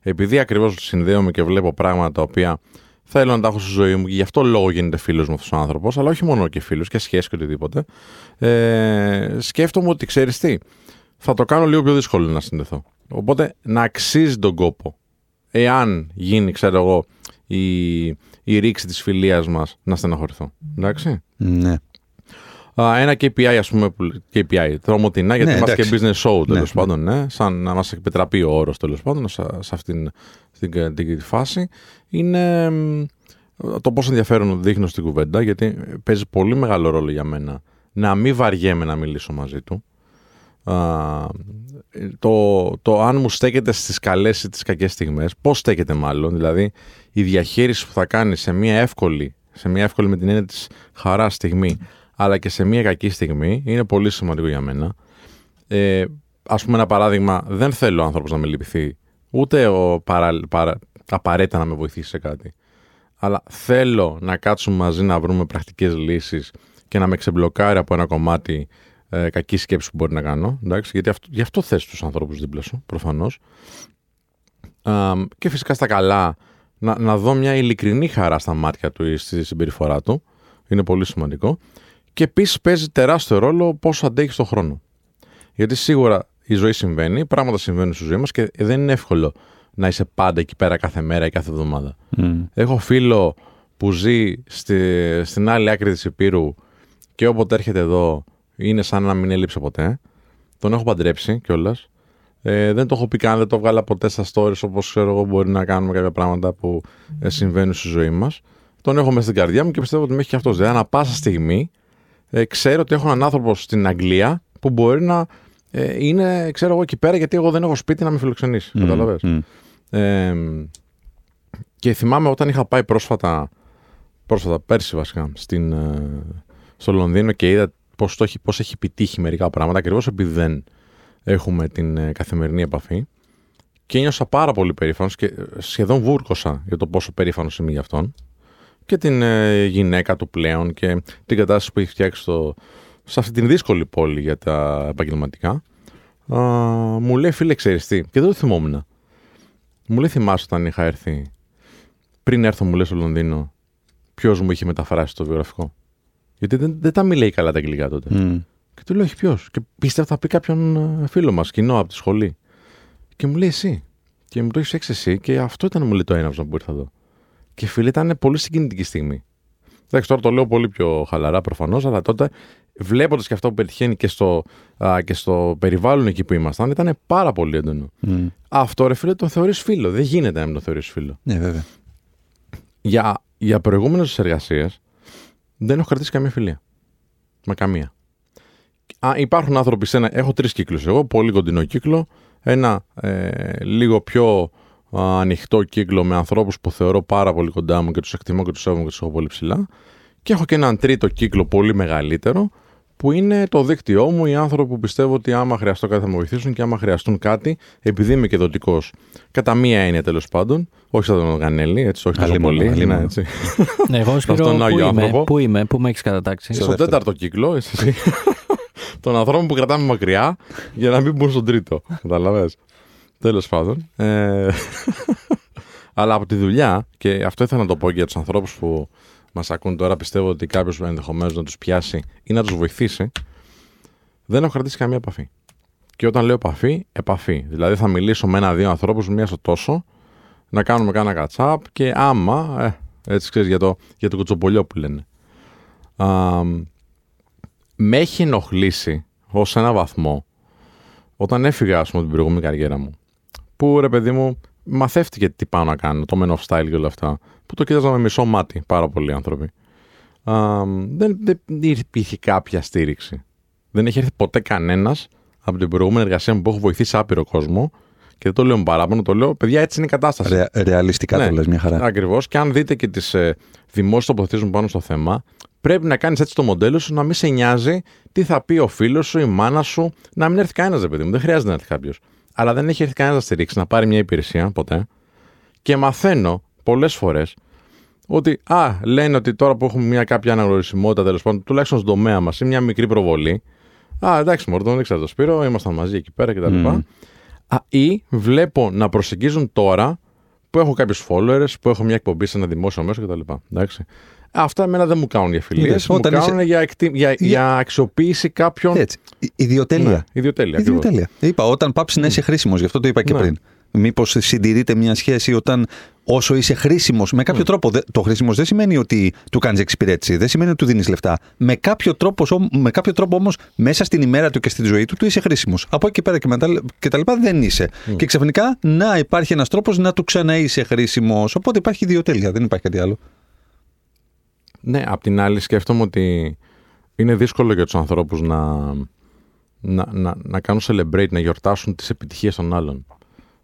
Επειδή ακριβώς συνδέομαι και βλέπω πράγματα τα οποία θέλω να τα έχω στη ζωή μου και γι' αυτό λόγο γίνεται φίλος με αυτού του άνθρωπου, αλλά όχι μόνο και φίλος και σχέση και οτιδήποτε. Ε, σκέφτομαι ότι ξέρεις τι, θα το κάνω λίγο πιο δύσκολο να συνδεθώ. Οπότε να αξίζει τον κόπο. Εάν γίνει, ξέρω εγώ, η, η ρήξη της φιλίας μας να στεναχωρηθώ. Εντάξει; ναι. Α, ένα KPI, ας πούμε, που, KPI, τρομοτινά, γιατί Ναι, είμαστε και εντάξει. business show, τέλος Ναι, πάντων, ναι, σαν να μας επιτραπεί ο όρος, τέλος πάντων, σε, σε αυτήν την, την, την φάση, είναι μ, το πόσο ενδιαφέρον δείχνω στην κουβέντα, γιατί παίζει πολύ μεγάλο ρόλο για μένα να μην βαριέμαι να μιλήσω μαζί του. Α, το, το αν μου στέκεται στις καλές ή τις κακές στιγμές, πώς στέκεται μάλλον, δηλαδή η διαχείριση που θα κάνει σε μια εύκολη, σε μια εύκολη με την έννοια της χαρά στιγμή, αλλά και σε μια κακή στιγμή, είναι πολύ σημαντικό για μένα. Ε, ας πούμε ένα παράδειγμα, δεν θέλω ο άνθρωπος να με λυπηθεί, ούτε ο παρα, παρα, απαραίτητα να με βοηθήσει σε κάτι. Αλλά θέλω να κάτσουμε μαζί να βρούμε πρακτικές λύσεις και να με ξεμπλοκάρει από ένα κομμάτι ε, κακή σκέψη που μπορεί να κάνω. Εντάξει, γιατί αυτό, γι' αυτό θες τους ανθρώπους δίπλα σου, προφανώς. Α, και φυσικά στα καλά να, να δω μια ειλικρινή χαρά στα μάτια του ή στη συμπεριφορά του. Είναι πολύ σημαντικό. Και επίσης παίζει τεράστιο ρόλο πόσο αντέχεις στον χρόνο. Γιατί σίγουρα η ζωή συμβαίνει, πράγματα συμβαίνουν στη ζωή μας και δεν είναι εύκολο να είσαι πάντα εκεί πέρα κάθε μέρα ή κάθε εβδομάδα. Μμ. Έχω φίλο που ζει στη, στην άλλη άκρη της Υπήρου και όποτε έρχεται εδώ είναι σαν να μην έλειψε ποτέ. Τον έχω παντρέψει κιόλας. Ε, δεν το έχω πει καν, δεν το βγάλα ποτέ στα stories όπως ξέρω εγώ μπορεί να κάνουμε κάποια πράγματα που ε, συμβαίνουν στη ζωή μας. Τον έχω μέσα στην καρδιά μου και πιστεύω ότι με έχει και αυτός. Δηλαδή, ανά πάσα στιγμή ε, ξέρω ότι έχω έναν άνθρωπο στην Αγγλία που μπορεί να ε, είναι, ξέρω εγώ, εκεί πέρα γιατί εγώ δεν έχω σπίτι να με φιλοξενήσει. Μμ, Καταλαβες; μμ. Ε, και θυμάμαι όταν είχα πάει πρόσφατα, πρόσφατα πέρσι βασικά, στην, ε, στο Λονδίνο και είδα πώς, το έχει, πώς έχει επιτύχει μερικά πράγματα, ακριβώς επειδή δεν έχουμε την ε, καθημερινή επαφή. Και νιώσα πάρα πολύ περήφανος και ε, σχεδόν βούρκωσα για το πόσο περήφανος είμαι για αυτόν. Και την ε, γυναίκα του πλέον και την κατάσταση που έχει φτιάξει στο, σε αυτή την δύσκολη πόλη για τα επαγγελματικά. Α, μου λέει φίλε ξέρεις τι, και δεν το θυμόμουν. Μου λέει θυμάσαι όταν είχα έρθει πριν έρθω μου λέει στο Λονδίνο ποιος μου είχε μεταφράσει το βιογραφικό. Γιατί δεν, δεν τα μιλάει καλά τα αγγλικά τότε. Μμ. Και του λέω, Όχι ποιος. Και πίστευα θα πει κάποιον ε, φίλο μας, κοινό από τη σχολή. Και μου λέει εσύ. Και μου το έχεις έξι εσύ. Και αυτό ήταν μου λέει το έναυσμα που ήρθα εδώ. Και φίλε, ήταν πολύ συγκινητική στιγμή. Εντάξει, τώρα το λέω πολύ πιο χαλαρά προφανώς, αλλά τότε βλέποντας και αυτό που πετυχαίνει και στο, α, και στο περιβάλλον εκεί που ήμασταν, ήταν πάρα πολύ έντονο. Μμ. Αυτό ρε φίλε τον θεωρείς φίλο. Δεν γίνεται να μην το θεωρείς φίλο. Ναι, βέβαια. Για, για προηγούμενες εργασίες δεν έχω κρατήσει καμία φιλία. Με καμία. Α, υπάρχουν άνθρωποι σε ένα. Έχω τρεις κύκλους. Εγώ, πολύ κοντινό κύκλο. Ένα ε, λίγο πιο α, ανοιχτό κύκλο με ανθρώπους που θεωρώ πάρα πολύ κοντά μου και τους εκτιμώ και τους σέβομαι και τους έχω πολύ ψηλά. Και έχω και έναν τρίτο κύκλο πολύ μεγαλύτερο που είναι το δίκτυό μου, οι άνθρωποι που πιστεύω ότι άμα χρειαστώ κάτι θα με βοηθήσουν και άμα χρειαστούν κάτι, επειδή είμαι και δοτικός, κατά μία έννοια τέλος πάντων, όχι σαν τον Γανέλη, έτσι, όχι τόσο Αλίμονο, πολύ. αλίμονο. ναι, έτσι. Ναι, εγώ Σπύρο, αυτόν πού Άγιο είμαι, άνθρωπο. πού είμαι, πού με έχεις κατατάξει. Στο δεύτερο. τέταρτο κύκλο, είσαι εσύ. (laughs) Των ανθρώπων που κρατάμε μακριά για να μην μπουν στον τρίτο. Καταλαβες. Τέλος πάντων. Ε, (laughs) αλλά από τη δουλειά, και αυτό ήθελα να το πω και για τους ανθρώπους που μας ακούν τώρα, πιστεύω ότι κάποιος ενδεχομένως να τους πιάσει ή να τους βοηθήσει. Δεν έχω κρατήσει καμία επαφή. Και όταν λέω επαφή, επαφή. Δηλαδή θα μιλήσω με ένα-δύο ανθρώπους μία στο τόσο, να κάνουμε κάνα κατσάπ και άμα, ε, έτσι ξέρεις για το, για το κουτσοπολιό που λένε. Α, με έχει ενοχλήσει ως ένα βαθμό όταν έφυγα, ας πούμε, την προηγούμενη καριέρα μου. Που ρε παιδί μου, μαθεύτηκε τι πάω να κάνω, το men of style και όλα αυτά. Που το κοίταζα με μισό μάτι πάρα πολλοί άνθρωποι. Α, δεν, δεν υπήρχε κάποια στήριξη. Δεν έχει έρθει ποτέ κανένας από την προηγούμενη εργασία μου που έχω βοηθήσει άπειρο κόσμο. Και δεν το λέω με παράπονο, το λέω, παιδιά, έτσι είναι η κατάσταση. Ρε, ρεαλιστικά Ναι. το λες μια χαρά. Ακριβώς. Και αν δείτε και τις ε, δημόσιες τοποθετήσεις μου πάνω στο θέμα, πρέπει να κάνεις έτσι το μοντέλο σου να μην σε νοιάζει τι θα πει ο φίλος σου, η μάνα σου, να μην έρθει κανένας, ρε παιδί μου. Δεν χρειάζεται να έρθει κάποιος. Αλλά δεν έχει έρθει κανένας να στηρίξει, να πάρει μια υπηρεσία ποτέ. Και μαθαίνω πολλές φορές ότι, α, λένε ότι τώρα που έχουμε μια κάποια αναγνωρισιμότητα τέλος πάντων, τουλάχιστον στον τομέα μας ή μια μικρή προβολή. Α, εντάξει, Μόρτον, δεν ξέρω το Σπύρο, ήμασταν μαζί εκεί πέρα κτλ. Μμμ. Α, ή βλέπω να προσεγγίζουν τώρα που έχω κάποιους followers, που έχω μια εκπομπή σε ένα δημόσιο μέσο κτλ. Εντάξει. Αυτά εμένα δεν μου κάνουν για φιλίες. Είδες, Μου όταν κάνουν είσαι- για, εκτι... για, για αξιοποίηση κάποιων. Έτσι. Η- Ιδιοτέλεια. Ναι, ιδιοτέλεια. ακριβώς. Ιδιοτέλεια. Είπα, όταν πάψεις να είσαι χρήσιμος, γι' αυτό το είπα και Ναι. πριν. Μήπως συντηρείται μια σχέση όταν όσο είσαι χρήσιμος, με Ναι. κάποιο τρόπο. δε- Το χρήσιμος δεν σημαίνει ότι του κάνεις εξυπηρέτηση, δεν σημαίνει ότι του δίνεις λεφτά. Με κάποιο τρόπο, σω- με κάποιο τρόπο όμως, μέσα στην ημέρα του και στη ζωή του, του είσαι χρήσιμος. Από εκεί και πέρα και, μετά, και τα λοιπά δεν είσαι. Ναι. Και ξαφνικά να υπάρχει ένας τρόπος να του ξαναείσαι χρήσιμος. Οπότε υπάρχει ιδιοτέλεια, δεν υπάρχει κάτι άλλο. Ναι, απ' την άλλη σκέφτομαι ότι είναι δύσκολο για τους ανθρώπους να, να, να, να κάνουν celebrate, να γιορτάσουν τις επιτυχίες των άλλων.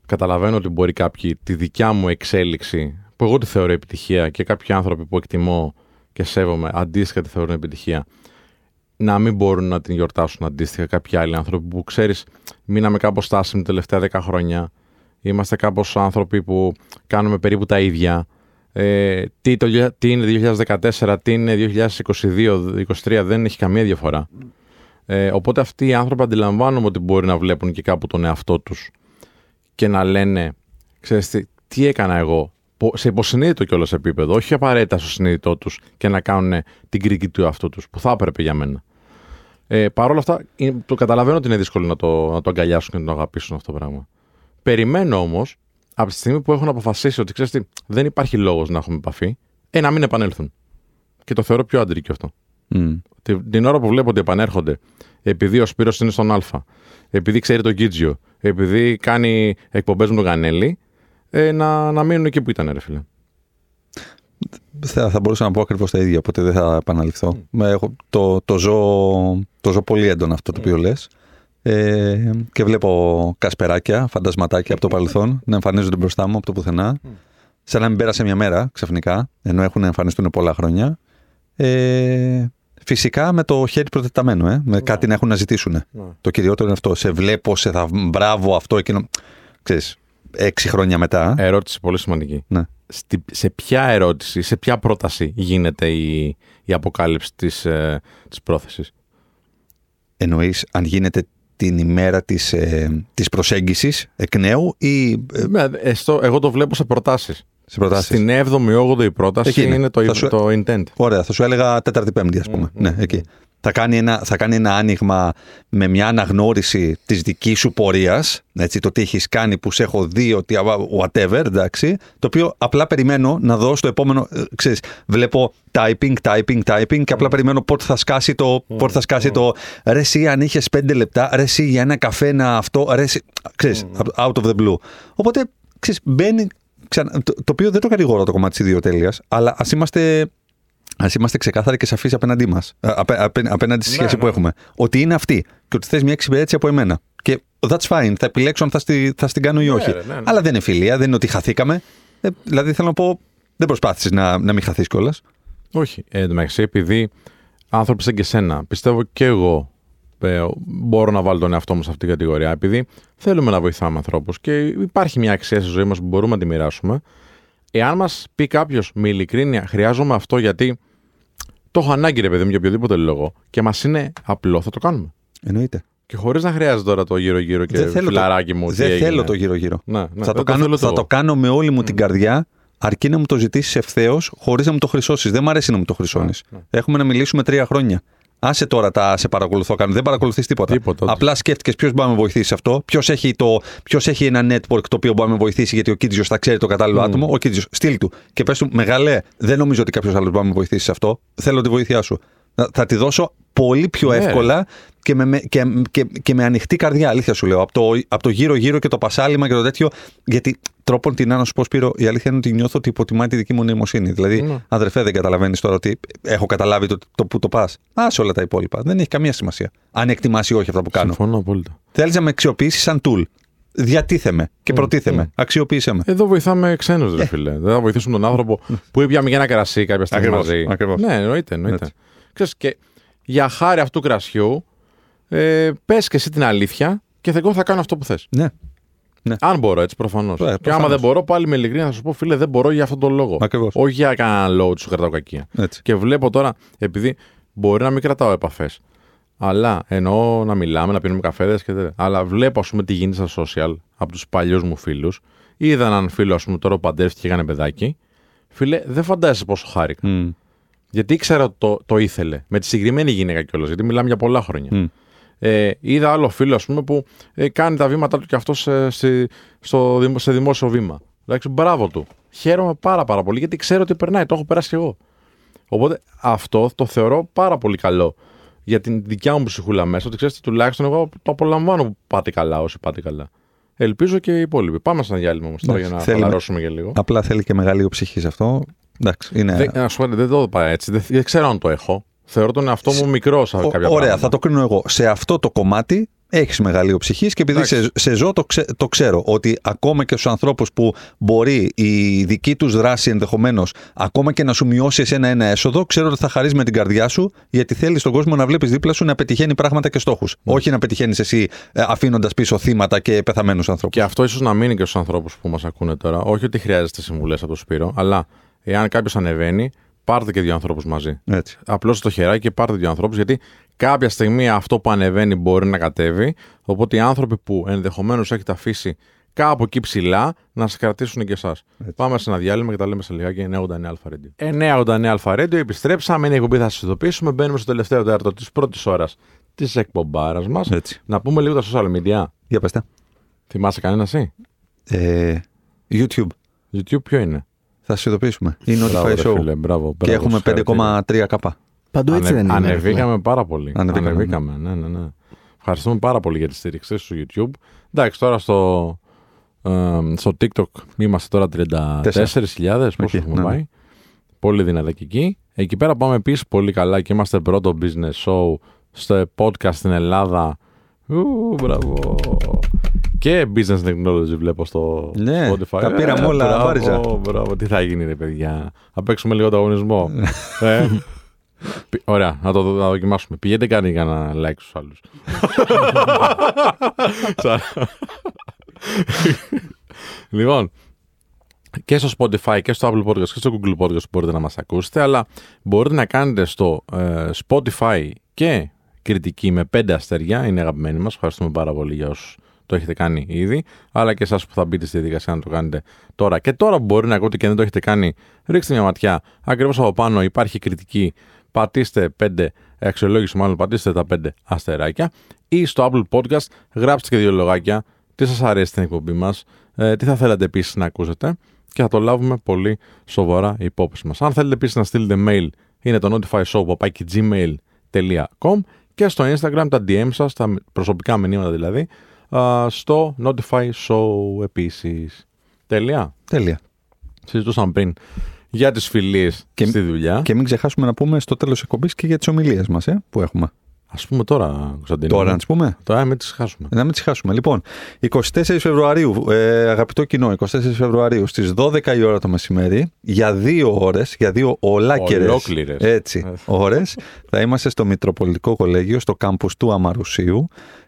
Καταλαβαίνω ότι μπορεί κάποιοι τη δικιά μου εξέλιξη, που εγώ τη θεωρώ επιτυχία και κάποιοι άνθρωποι που εκτιμώ και σέβομαι αντίστοιχα τη θεωρούν επιτυχία, να μην μπορούν να την γιορτάσουν αντίστοιχα κάποιοι άλλοι άνθρωποι που ξέρεις μείναμε κάπως στάσιμοι τα τελευταία 10 χρόνια, είμαστε κάπως άνθρωποι που κάνουμε περίπου τα ίδια, ε, τι, το, τι είναι 2014, τι είναι 2022-2023, δεν έχει καμία διαφορά. Ε, οπότε αυτοί οι άνθρωποι αντιλαμβάνομαι ότι μπορεί να βλέπουν και κάπου τον εαυτό τους και να λένε, ξέρεις τι, τι έκανα εγώ, πο- σε υποσυνείδητο κιόλας επίπεδο, όχι απαραίτητα στο συνείδητό τους και να κάνουν την κριτική του εαυτού τους, που θα έπρεπε για μένα. Ε, Παρ' όλα αυτά, είναι- το καταλαβαίνω ότι είναι δύσκολο να το, να το αγκαλιάσουν και να το αγαπήσουν αυτό το πράγμα. Περιμένω όμως, από τη στιγμή που έχουν αποφασίσει ότι ξέρεις τι, δεν υπάρχει λόγος να έχουμε επαφή, ε, να μην επανέλθουν. Και το θεωρώ πιο αντρικό αυτό. Μμ. Την, την ώρα που βλέπω ότι επανέρχονται, επειδή ο Σπύρος είναι στον Α, επειδή ξέρει τον Κίτζιο, επειδή κάνει εκπομπές με τον Γανέλη, ε, να, να μείνουν εκεί που ήταν, ρε φίλε. θα, θα μπορούσα να πω ακριβώς τα ίδια, οπότε δεν θα επαναληφθώ. Με Έχω, το, το, ζω, το ζω πολύ έντονα αυτό το οποίο λες. Ε, και βλέπω κασπεράκια, φαντασματάκια από το παρελθόν να εμφανίζονται μπροστά μου από το πουθενά. Σαν να μην πέρασε μια μέρα ξαφνικά, ενώ έχουν εμφανιστούν πολλά χρόνια. Ε, φυσικά με το χέρι προτεταμένο, ε, με κάτι να έχουν να ζητήσουν. Το κυριότερο είναι αυτό. Σε βλέπω, σε θα. Μπράβο, αυτό, εκείνο. Ξέρεις, έξι χρόνια μετά. Ερώτηση πολύ σημαντική. Ναι. Στη- σε ποια ερώτηση, σε ποια πρόταση γίνεται η, η αποκάλυψη της, ε, της πρόθεσης; Εννοείς αν γίνεται την ημέρα της, ε, της προσέγγισης εκ νέου ή ε, Ναι, ε, στο- εγώ το βλέπω σε προτάσεις. Σε προτάσεις. Στην 7η-8η πρόταση Εκεί είναι. είναι, το, Θα σου- το intent. Ωραία, θα σου έλεγα Τέταρτη-Πέμπτη, ας πούμε. ναι, εκεί. Θα κάνει, ένα, θα κάνει ένα άνοιγμα με μια αναγνώριση της δικής σου πορείας, έτσι, το τι έχεις κάνει που σε έχω δει, ότι whatever, εντάξει, το οποίο απλά περιμένω να δω στο επόμενο, ε, ξέρεις, βλέπω typing, typing, typing και απλά περιμένω πότε θα σκάσει το, πότε θα σκάσει το ρε εσύ αν είχες πέντε λεπτά, ρε εσύ για ένα καφέ να αυτό, ρε εσύ, ξέρεις, out of the blue. Οπότε, ξέρεις, μπαίνει, ξανα- το, το οποίο δεν το κατηγορώ το κομμάτι της ιδιοτέλειας, αλλά ας είμαστε Α είμαστε ξεκάθαροι και σαφείς απέναντί μας. απέναντι στη Ναι, σχέση που ναι. έχουμε. Ότι είναι αυτή. Και ότι θες μια εξυπηρέτηση από εμένα. Και that's fine. Θα επιλέξω αν θα, στη, θα στην κάνω ή όχι. ρε, ναι, ναι. Αλλά δεν είναι φιλία, δεν είναι ότι χαθήκαμε. Ε, δηλαδή θέλω να πω, δεν προσπάθησες να, να μην χαθείς κιόλας. Όχι. Ε, εν τω μεταξύ, επειδή άνθρωποι σαν και σένα, πιστεύω και εγώ ε, μπορώ να βάλω τον εαυτό μου σε αυτήν την κατηγορία, επειδή θέλουμε να βοηθάμε ανθρώπους και υπάρχει μια αξία στη ζωή μας που μπορούμε να τη μοιράσουμε. Εάν μας πει κάποιος με ειλικρίνεια, χρειάζομαι αυτό γιατί το έχω ανάγκη, ρε παιδί μου, για οποιοδήποτε λόγο, και μας είναι απλό, θα το κάνουμε. Εννοείται. Και χωρίς να χρειάζεται τώρα το γύρω-γύρω και δεν θέλω φιλαράκι το, μου. τι δεν έγινε. θέλω το γύρω-γύρω. Ναι, ναι, θα, δεν το το κάνω, θέλω θα το το εγώ. κάνω με όλη μου την καρδιά, αρκεί να μου το ζητήσεις ευθέως, χωρίς να μου το χρυσώσεις. Δεν μου αρέσει να μου το χρυσώνεις. Ναι, Έχουμε να μιλήσουμε τρία χρόνια. Άσε τώρα τα σε παρακολουθώ κάνω. Δεν παρακολουθείς τίποτα. Τίποτα, όντως. Απλά σκέφτηκες ποιος μπορεί να με βοηθήσει σε αυτό. Ποιος έχει, το, ποιος έχει ένα network το οποίο μπορεί να με βοηθήσει γιατί ο Κίτζιος θα ξέρει το κατάλληλο άτομο. Ο Κίτζιος, στείλ του. Και πες του, μεγάλε, δεν νομίζω ότι κάποιος άλλος μπορεί να με βοηθήσει σε αυτό. Θέλω τη βοήθειά σου. Θα- Θα τη δώσω πολύ πιο Ναι, ρε. εύκολα και με, με- και, και, και με ανοιχτή καρδιά. Αλήθεια σου λέω. Από το, από το γύρω-γύρω και το πασάλιμα και το τέτοιο. Γιατί τρόπον την να σου πω, Σπύρο, η αλήθεια είναι ότι νιώθω ότι υποτιμάει τη δική μου νοημοσύνη. Δηλαδή, Ναι. αδερφέ, δεν καταλαβαίνεις τώρα ότι έχω καταλάβει το, το που το πας. Άσε όλα τα υπόλοιπα. Δεν έχει καμία σημασία. Αν εκτιμά ή όχι αυτά που κάνω. Συμφωνώ απόλυτα. Θέλεις να με αξιοποιήσεις σαν tool. Διατίθεμε και προτίθεμε. Αξιοποίησε με. Εδώ βοηθάμε ξένους, Ε. ρε φίλε. Δεν θα βοηθήσουμε τον άνθρωπο που πιάμε για ένα κρασί κάποια στιγμή Ακριβώς, μαζί. ακριβώς. Ναι, εννοείται. εννοείται. Έτσι. Ξέρεις, και για χάρη αυτού του κρασιού, ε, πες και εσύ την αλήθεια και εγώ θα κάνω αυτό που θες. Ναι. Αν μπορώ, έτσι προφανώς. και άμα προφανώς. δεν μπορώ, πάλι με ειλικρίνεια θα σου πω, φίλε, δεν μπορώ για αυτόν τον λόγο. Ακριβώς. Όχι για κανένα λόγο ότι σου κρατάω κακία. Έτσι. Και βλέπω τώρα, επειδή μπορεί να μην κρατάω επαφές, αλλά εννοώ να μιλάμε, να πίνουμε καφέδες και τέτοια. Αλλά βλέπω, ας πούμε, τι γίνεται στα social από τους παλιούς μου φίλους. Είδα έναν φίλο, ας πούμε, τώρα που παντρεύτηκε και έκανε παιδάκι. Φίλε, δεν φαντάζεσαι πόσο χάρηκα. Μμ. Γιατί ήξερα ότι το, το ήθελε. Με τη συγκεκριμένη γυναίκα κιόλας. Γιατί μιλάμε για πολλά χρόνια. Μμ. Ε, είδα άλλο φίλο, ας πούμε, που ε, κάνει τα βήματά του κι αυτός σε, σε, στο, δημο- σε δημόσιο βήμα. Εντάξει, μπράβο του. Χαίρομαι πάρα, πάρα πολύ γιατί ξέρω ότι περνάει. Το έχω περάσει κι εγώ. Οπότε αυτό το θεωρώ πάρα πολύ καλό για την δικιά μου ψυχούλα μέσα. Ότι ξέρετε, τουλάχιστον εγώ το απολαμβάνω που πάτε καλά όσοι πάτε καλά. Ελπίζω και οι υπόλοιποι. Πάμε σαν διάλειμμα όμως τώρα για Εντάξει, να θέλει- χαλαρώσουμε και λίγο. Απλά θέλει και μεγάλη ψυχή σε αυτό. Εντάξει, είναι. Δεν, να σου πω, δεν το είπα έτσι. Δεν, δεν ξέρω αν το έχω. Θεωρώ τον εαυτό μου μικρός σε Ω- κάποια Ωραία, πράγματα. θα το κρίνω εγώ. Σε αυτό το κομμάτι έχεις μεγαλείο ψυχή και επειδή Εντάξει. σε, σε ζω, το, ξε- το ξέρω ότι ακόμα και στους ανθρώπους που μπορεί η δική τους δράση ενδεχομένως ακόμα και να σου μειώσει εσένα ένα έσοδο, ξέρω ότι θα χαρίσει με την καρδιά σου γιατί θέλεις τον κόσμο να βλέπεις δίπλα σου να πετυχαίνει πράγματα και στόχους. Ναι. Όχι να πετυχαίνεις εσύ αφήνοντας πίσω θύματα και πεθαμένους ανθρώπους. Και αυτό ίσως να μείνει και στους ανθρώπους που μας ακούνε τώρα. Όχι ότι χρειάζεστε συμβουλές από το Σπύρο, αλλά εάν κάποιος ανεβαίνει, πάρτε και δύο ανθρώπους μαζί. Έτσι. Απλώς το χεράκι και πάρτε δύο ανθρώπους, γιατί κάποια στιγμή αυτό που ανεβαίνει μπορεί να κατέβει. Οπότε οι άνθρωποι που ενδεχομένως έχετε αφήσει κάπου εκεί ψηλά να σας κρατήσουν και εσάς. Πάμε σε ένα διάλειμμα και τα λέμε σε λιγάκι 989 Αλφα Radio. 989 Αλφα Radio, επιστρέψαμε. Είναι η εκπομπή, θα σας ειδοποιήσουμε. Μπαίνουμε στο τελευταίο τέταρτο της πρώτης ώρας της εκπομπάρας μας. Έτσι. Να πούμε λίγο τα social media. Για πες τα. Θυμάσαι κανένα εσύ; Ε, YouTube. YouTube ποιο είναι; Θα σας ειδοποιήσουμε. Είναι Μπράβο, Notify ρε Show. φίλε, μπράβο, και μπράβο, έχουμε συγχαρητήρια. 5,3 κάπα. Παντού έτσι Ανε- δεν είναι. ρε φίλε. Ανεβήκαμε πάρα πολύ. Ανεβήκαμε, Ανεβήκαμε, ναι, ναι, ναι. Ευχαριστούμε πάρα πολύ για τη στήριξη στο YouTube. Εντάξει, τώρα στο, ε, στο TikTok είμαστε τώρα 34.000. Πόσο Εκεί, έχουμε ναι, ναι. πάει. Πολύ δυνατά και εκεί. Εκεί πέρα πάμε επίσης πολύ καλά και είμαστε πρώτο business show στο podcast στην Ελλάδα. Ου, μπράβο. Και business technology βλέπω στο Ναι, Spotify. τα πήραμε όλα, μπράβο, βάριζα. Μπράβο, τι θα γίνει ρε παιδιά. Θα παίξουμε λίγο ανταγωνισμό. ε. Πι- Ωραία, να το να το δοκιμάσουμε. Πηγαίνετε κάνει για να like στους άλλους. Σαν- λοιπόν, και στο Spotify και στο Apple Podcast και στο Google Podcast μπορείτε να μας ακούσετε, αλλά μπορείτε να κάνετε στο ε, Spotify και κριτική με 5 αστέρια, είναι αγαπημένοι μας, ευχαριστούμε πάρα πολύ για όσους το έχετε κάνει ήδη, αλλά και εσάς που θα μπείτε στη διαδικασία να το κάνετε τώρα. Και τώρα που μπορεί να ακούτε και δεν το έχετε κάνει, ρίξτε μια ματιά. Ακριβώς από πάνω υπάρχει κριτική, πατήστε 5 αξιολόγηση, μάλλον πατήστε τα 5 αστεράκια ή στο Apple Podcast γράψτε και δύο λογάκια τι σας αρέσει στην εκπομπή μας, ε, τι θα θέλατε επίσης να ακούσετε και θα το λάβουμε πολύ σοβαρά υπόψη μας. Αν θέλετε επίσης να στείλετε mail, είναι το notifyshow.gmail.com και στο Instagram τα DM σας, τα προσωπικά μηνύματα δηλαδή, α, στο Notify Show επίσης. Τέλεια. Τέλεια. Συζητούσαμε πριν για τις φιλίες Και- στη δουλειά. Και μην ξεχάσουμε να πούμε στο τέλος εκπομπής και για τις ομιλίες μας ε, που έχουμε. Ας πούμε τώρα, Κωνσταντίνο. Τώρα να τις πούμε; Τώρα μην τις χάσουμε. Να μην τις χάσουμε. Λοιπόν, 24 Φεβρουαρίου, ε, αγαπητό κοινό, 24 Φεβρουαρίου στις 12 η ώρα το μεσημέρι, για δύο ώρες, για δύο ολάκερες Ολόκληρες. έτσι, ώρες, θα είμαστε στο Μητροπολιτικό Κολέγιο, στο κάμπους του Αμαρουσίου.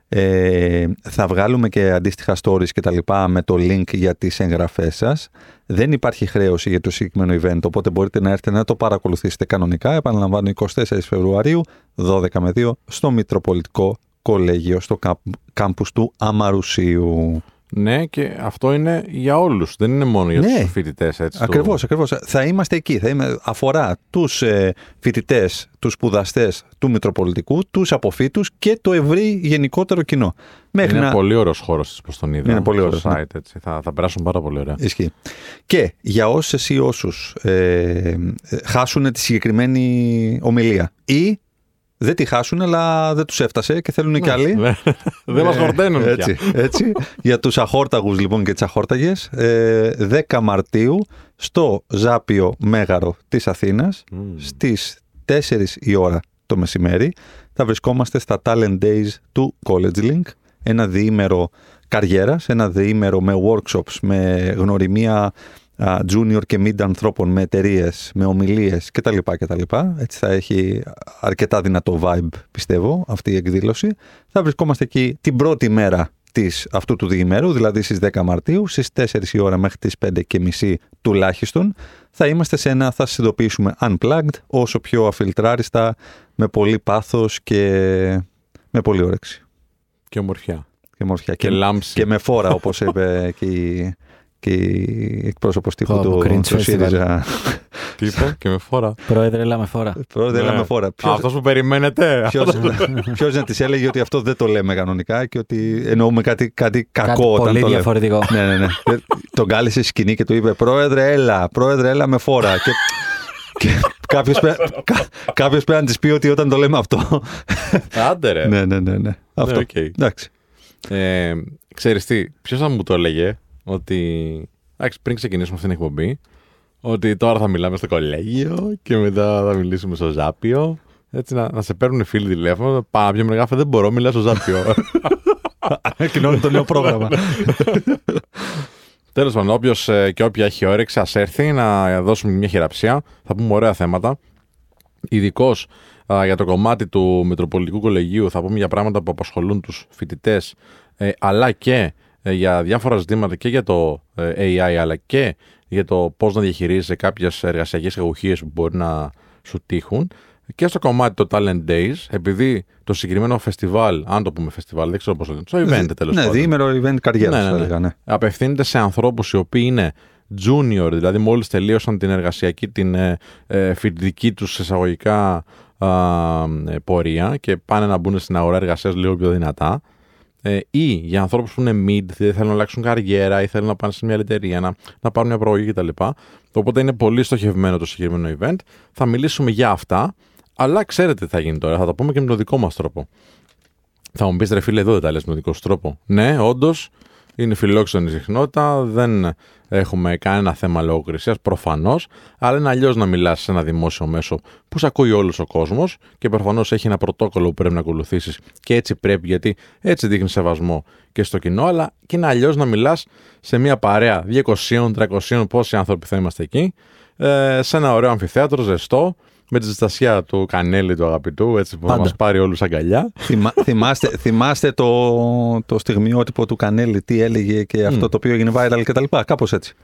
Ε, θα βγάλουμε και αντίστοιχα stories και τα λοιπά με το link για τις εγγραφές σας. Δεν υπάρχει χρέωση για το συγκεκριμένο event, οπότε μπορείτε να έρθετε να το παρακολουθήσετε κανονικά. Επαναλαμβάνω, 24 Φεβρουαρίου, 12 με 2, στο Μητροπολιτικό Κολέγιο, στο κάμπ- κάμπους του Αμαρουσίου. Ναι, και αυτό είναι για όλους. Δεν είναι μόνο για Ναι. τους φοιτητές. Έτσι, Ακριβώς, του- ακριβώς. Θα είμαστε εκεί. Θα είμαι, αφορά τους ε, φοιτητές, τους σπουδαστές του Μητροπολιτικού, τους αποφύτους και το ευρύ γενικότερο κοινό. Μέχρι Είναι να. πολύ ωραίος χώρος της, προς τον είδα. Είναι πολύ στο ωραίος, ναι. site, έτσι. Θα, θα περάσουν πάρα πολύ ωραία. Ισχύει. Και για όσες ή όσους ε, χάσουν τη συγκεκριμένη ομιλία ή δεν τη χάσουν αλλά δεν τους έφτασε και θέλουν και άλλοι. Ναι. (laughs) Δεν μας Ε, χορταίνουν πια. έτσι, έτσι. Για τους αχόρταγους λοιπόν και τις αχόρταγες, ε, 10 Μαρτίου στο Ζάπιο Μέγαρο της Αθήνας, Μμμ. στις 4 η ώρα το μεσημέρι, θα βρισκόμαστε στα Talent Days του College Link, ένα διήμερο καριέρας, ένα διήμερο με workshops, με γνωριμία α, junior και mid ανθρώπων, με εταιρείες, με ομιλίες κτλ. κτλ. Έτσι θα έχει αρκετά δυνατό vibe, πιστεύω, αυτή η εκδήλωση. Θα βρισκόμαστε εκεί την πρώτη μέρα της, αυτού του διημέρου, δηλαδή στις 10 Μαρτίου, στις 4 η ώρα μέχρι τις 5 και μισή τουλάχιστον, θα είμαστε σε ένα, θα σας ειδοποιήσουμε unplugged, όσο πιο αφιλτράριστα, με πολύ πάθος και με πολύ όρεξη. Και ομορφιά. Και μορφιά. Και λάμψη. και με φόρα, όπως είπε και η, και η εκπρόσωπος τύπου Πω, πω, του, cringe του festival. ΣΥΡΙΖΑ. Τι είπε και με φόρα. Πρόεδρε, έλα με φόρα. Πρόεδρε, έλα Ναι. με φόρα. Α, Ποιος, αυτός που περιμένετε. ποιος, ποιος να της έλεγε ότι αυτό δεν το λέμε κανονικά και ότι εννοούμε κάτι, κάτι κακό Κάτι όταν πολύ το λέμε. διαφορετικό. ναι, ναι, ναι. Ε, Τον κάλεσε στη σκηνή και του είπε Πρόεδρε, έλα, πρόεδρε, έλα με φόρα. και και κάποιος, πρέ- κα- κάποιος πρέπει να της πει ότι όταν το λέμε αυτό. Άντε ρε. ναι, ναι, ναι, ναι. Αυτό. οκ. Εντάξει. Ε, ξέρεις τι, ποιος θα μου το έλεγε; Ότι, εντάξει, πριν ξεκινήσουμε αυτήν την εκπομπή, ότι τώρα θα μιλάμε στο κολέγιο και μετά θα μιλήσουμε στο Ζάπιο. Έτσι να, να σε παίρνουν φίλοι τηλέφωνο. Πάμε πιο μεγάλα, δεν μπορώ, μιλάω στο Ζάπιο. (laughs) Ανακοινώνει το νέο πρόγραμμα. (laughs) Τέλος πάντων, όποιος και όποια έχει όρεξη, ας έρθει να δώσουμε μια χειραψία. Θα πούμε ωραία θέματα. Ειδικώς για το κομμάτι του Μητροπολιτικού Κολεγίου θα πούμε για πράγματα που απασχολούν τους φοιτητές, αλλά και ε, για διάφορα ζητήματα και για το ε, AI, αλλά και για το πώς να διαχειρίζεσαι κάποιες εργασιακές εγωχίε που μπορεί να σου τύχουν. Και στο κομμάτι το Talent Days, επειδή το συγκεκριμένο φεστιβάλ, αν το πούμε φεστιβάλ, δεν ξέρω πώς το λένε, το event τέλος ναι, πάντων. διήμερο event καριέρας, Ναι, ναι, θα ναι. έλεγα. Ναι. Απευθύνεται σε ανθρώπους οι οποίοι είναι junior, δηλαδή μόλις τελείωσαν την εργασιακή, την ε, ε, φοιτητική τους εισαγωγικά α, ε, πορεία και πάνε να μπουν στην αγορά εργασίας λίγο πιο δυνατά ε, ή για ανθρώπους που είναι mid, δηλαδή θέλουν να αλλάξουν καριέρα ή θέλουν να πάνε σε μια άλλη εταιρεία, να, να πάρουν μια προογή κτλ. Οπότε είναι πολύ στοχευμένο το συγκεκριμένο event. Θα μιλήσουμε για αυτά, αλλά ξέρετε τι θα γίνει τώρα, θα το πούμε και με τον δικό μας τρόπο. Θα μου πεις ρε φίλε, εδώ δεν τα λες με τον δικό σου τρόπο. Ναι, όντως, Είναι φιλόξενη συχνότητα, δεν έχουμε κανένα θέμα λογοκρισία προφανώς, αλλά είναι αλλιώς να μιλάς σε ένα δημόσιο μέσο που σε ακούει όλος ο κόσμος και προφανώς έχει ένα πρωτόκολλο που πρέπει να ακολουθήσεις και έτσι πρέπει, γιατί έτσι δείχνει σεβασμό και στο κοινό, αλλά και είναι αλλιώς να μιλάς σε μια παρέα 200, 300, πόσοι άνθρωποι θα είμαστε εκεί, ε, σε ένα ωραίο αμφιθέατρο, ζεστό, με τη ζεστασιά του Κανέλη του αγαπητού, έτσι που θα Πάντα. μας πάρει όλους αγκαλιά. Θυμά- θυμάστε, θυμάστε το, το στιγμιότυπο του Κανέλη, τι έλεγε και αυτό το οποίο έγινε viral κτλ. Κάπως έτσι.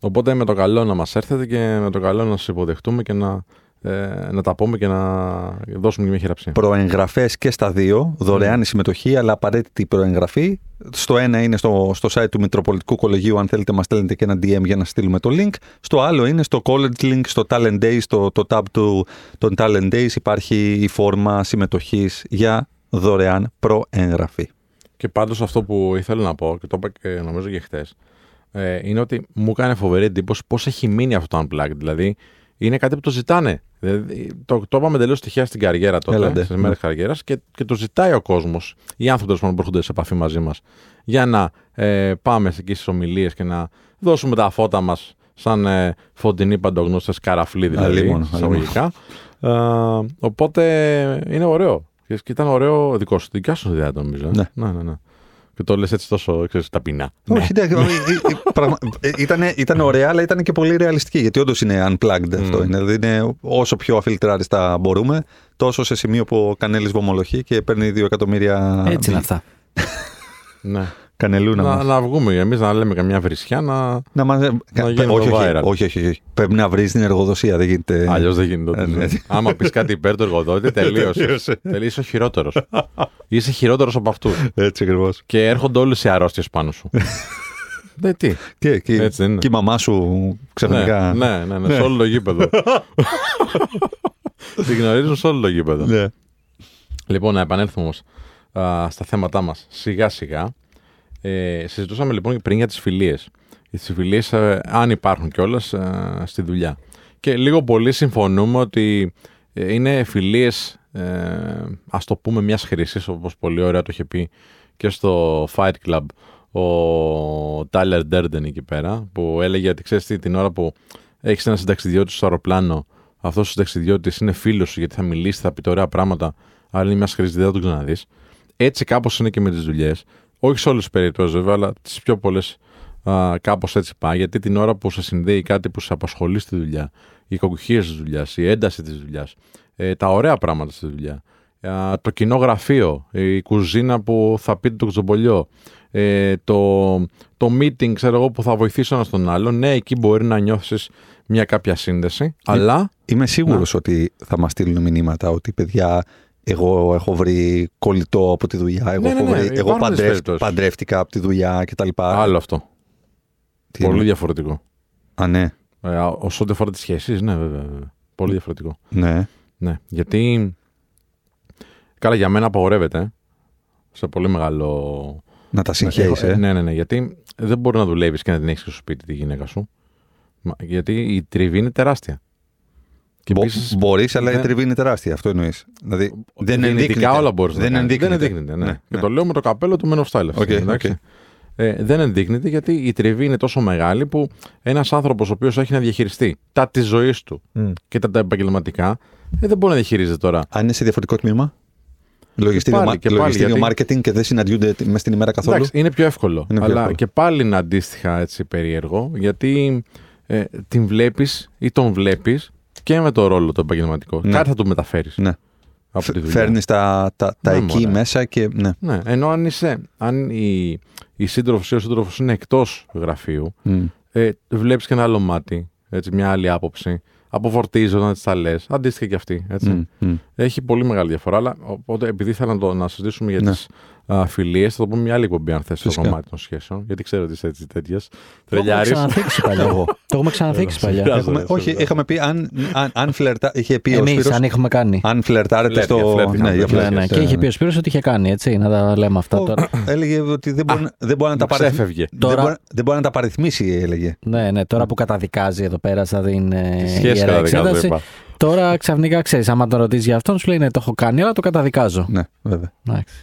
Οπότε με το καλό να μας έρθετε και με το καλό να σας υποδεχτούμε και να, ε, να τα πούμε και να δώσουμε και μια χειραψία. Προεγγραφές και στα δύο, δωρεάν η συμμετοχή, αλλά απαραίτητη προεγγραφή. Στο ένα είναι στο, στο site του Μητροπολιτικού Κολεγίου, αν θέλετε, μας στέλνετε και ένα DM για να στείλουμε το link. Στο άλλο είναι στο College Link, στο Talent Days, το, το tab του, των Talent Days. Υπάρχει η φόρμα συμμετοχής για δωρεάν προεγγραφή. Και πάντως αυτό που ήθελα να πω και το είπα και νομίζω και χτες ε, είναι ότι μου έκανε φοβερή εντύπωση πώς έχει μείνει αυτό το Unplugged. Δηλαδή είναι κάτι που το ζητάνε. Δηλαδή, το, το είπαμε τελείως τυχαία στην καριέρα τότε, Έλατε. στι μέρε καριέρας και, και το ζητάει ο κόσμος, οι άνθρωποι τέλος πάντων, που έρχονται σε επαφή μαζί μας, για να ε, πάμε εκεί στις ομιλίες και να δώσουμε τα φώτα μας σαν ε, φωτεινοί παντογνώστες καραφλοί δηλαδή. Αλλήμον, εισαγωγικά. Ε, οπότε είναι ωραίο. Και και ήταν ωραίο δικό σου, δικιά σου ιδέα νομίζω. ε. Ναι. ναι, ναι, ναι. Και το λες έτσι τόσο ξέρεις, ταπεινά. Όχι, ναι, ε, (laughs) ε, ε, πραγμα- ε, ήτανε- ήταν ωραία, αλλά ήταν και πολύ ρεαλιστική. Γιατί όντως είναι unplugged αυτό. Είναι, δηλαδή είναι όσο πιο αφιλτράριστα μπορούμε, τόσο σε σημείο που ο Κανέλης βομολογεί και παίρνει 2 εκατομμύρια Έτσι είναι αυτά. Ναι. Κανελούνα να, μας. να βγούμε εμείς να λέμε καμιά βρισιά να. Να μας... Να γίνουμε όχι, όχι, viral. όχι, όχι, όχι. Πρέπει να βρεις την εργοδοσία. Δεν γίνεται. Αλλιώς δεν γίνεται. Ε, τότε. ναι. Άμα πεις κάτι υπέρ του εργοδότη, (laughs) τελείωσε. Είσαι ο χειρότερος. Είσαι χειρότερος από αυτούς. Έτσι ακριβώς. Και έρχονται όλες οι αρρώστιες πάνω σου. Δεν (laughs) τι. Και, και, Έτσι δεν είναι. και η μαμά σου ξαφνικά. Ναι, ναι, ναι, σε όλο το γήπεδο. (laughs) Την γνωρίζουν σε όλο το γήπεδο. Ναι. Λοιπόν, να επανέλθουμε όμως στα θέματά μας σιγά σιγά. Ε, συζητούσαμε λοιπόν πριν για τις φιλίες. Τι φιλίες, αν υπάρχουν κιόλας, στη δουλειά. Και λίγο πολύ συμφωνούμε ότι ε, είναι φιλίες, ε, ας το πούμε, μιας χρήση, όπως πολύ ωραία το είχε πει και στο Fight Club ο Tyler Durden εκεί πέρα, που έλεγε ότι ξέρεις τι, την ώρα που έχεις ένα συνταξιδιώτης στο αεροπλάνο, αυτός ο συνταξιδιώτης είναι φίλος σου γιατί θα μιλήσει, θα πει τα ωραία πράγματα, αλλά είναι μιας χρήση, δεν θα τον ξαναδείς. Έτσι κάπως είναι και με τις δουλειές. Όχι σε όλες τις περιπτώσεις βέβαια, αλλά τις πιο πολλές κάπως έτσι πάει. Γιατί την ώρα που σε συνδέει κάτι που σε απασχολεί στη δουλειά, οι κακουχίε της δουλειάς, η ένταση της δουλειάς, ε, τα ωραία πράγματα στη δουλειά, α, το κοινό γραφείο, η κουζίνα που θα πείτε το ξομπολιό, ε, το, το meeting ξέρω εγώ, που θα βοηθήσει ένα τον άλλον. Ναι, εκεί μπορεί να νιώθεις μια κάποια σύνδεση, αλλά. Είμαι σίγουρος ότι θα μας στείλουν μηνύματα ότι παιδιά. Εγώ έχω βρει κολλητό από τη δουλειά. Εγώ, Ναι, ναι, έχω ναι, βρει, υπάρχουν εγώ τέτοιες παντρεύτηκα, περιπτώσεις. παντρεύτηκα από τη δουλειά κτλ. Άλλο αυτό. Τι Πολύ εννοείς; διαφορετικό. Α, ναι. Ε, όσο ό,τι αφορά τις σχέσεις, ναι, βέβαια, βέβαια. Πολύ διαφορετικό. ναι. Ναι, γιατί. Καλά, για μένα απαγορεύεται. Σε πολύ μεγάλο. Να τα συγχαίρει. Ε, Ναι, ναι, ναι. Γιατί δεν μπορεί να δουλεύεις και να την έχεις στο σπίτι τη γυναίκα σου. Μα- Γιατί η τριβή είναι τεράστια. Και επίσης, Μπορείς, αλλά η δεν- τριβή είναι τεράστια. Αυτό εννοείς. Δηλαδή, δεν δυνητικά ενδείκνυται. όλα μπορείς να Δεν κάνεις. ενδείκνυται. Δεν ενδείκνυται, ναι. Ναι, Και ναι. το λέω με το καπέλο του Men of Style. αυτή, Οκ, εντάξει. οκ. Ε, δεν ενδείκνυται γιατί η τριβή είναι τόσο μεγάλη που ένας άνθρωπος ο οποίος έχει να διαχειριστεί τα της ζωής του Μμ. και τα, τα επαγγελματικά ε, δεν μπορεί να διαχειρίζεται τώρα. Αν είναι σε διαφορετικό τμήμα; Λογιστήριο, πάλι, μα- και πάλι, λογιστήριο γιατί- marketing και δεν συναντιούνται μέσα στην ημέρα καθόλου; Εντάξει, είναι πιο εύκολο. Είναι πιο αλλά εύκολο. και πάλι είναι αντίστοιχα έτσι περίεργο γιατί ε, την βλέπεις ή τον βλέπεις και με το ρόλο το επαγγελματικό. Ναι. Κάτι θα του μεταφέρεις Ναι. από τη δουλειά. Φέρνεις τα, τα, τα Ναι, εκεί μωρέ. μέσα και. Ναι. Ναι, ενώ αν είσαι, αν η, η σύντροφος ή ο σύντροφος είναι εκτός γραφείου, Μμ. ε, βλέπεις και ένα άλλο μάτι, έτσι, μια άλλη άποψη. Αποφορτίζεις όταν τη τα λες. Αντίστοιχα και αυτή. Έτσι. Μμ, μμ. Έχει πολύ μεγάλη διαφορά. Αλλά οπότε, επειδή ήθελα να, το, να συζητήσουμε για Ναι. τι φιλίες, θα το πούμε μια άλλη εκπομπή, αν θες, στο Φυσικά. κομμάτι των σχέσεων. Γιατί ξέρω ότι είσαι έτσι τέτοιας. Το έχουμε Τρελιάρης. ξαναθίξει παλιά. Το έχουμε ξαναθίξει παλιά. Έλα, Έχουμε, Ωραία, όχι, σωστά. είχαμε πει αν, αν, αν φλερτά. Είχε πει ο Εμείς, Σπύρος, αν έχουμε κάνει. αν φλερτάρετε Φλερτ, στο. φλερτ, ναι, είχαμε για πει. Ναι, φλερτ, ναι. Και ε, είχε πει ο Σπύρος ότι είχε κάνει, έτσι, να τα λέμε αυτά ο- τώρα. Έλεγε ότι δεν μπορεί, δεν μπορεί να τα παριθμίσει. Ξέφευγε. Δεν, Τώρα- μπορεί, δεν μπορεί να τα παριθμίσει, έλεγε. Ναι, ναι, τώρα που καταδικάζει εδώ πέρα σαν την ε, Τη σχέση ιερά καταδικάζω, εξέταση. είπα. Τώρα ξαφνικά ξέρεις, άμα τον ρωτήσεις για αυτόν, σου λέει ναι, το έχω κάνει, αλλά το καταδικάζω. Ναι, βέβαια. Εντάξει.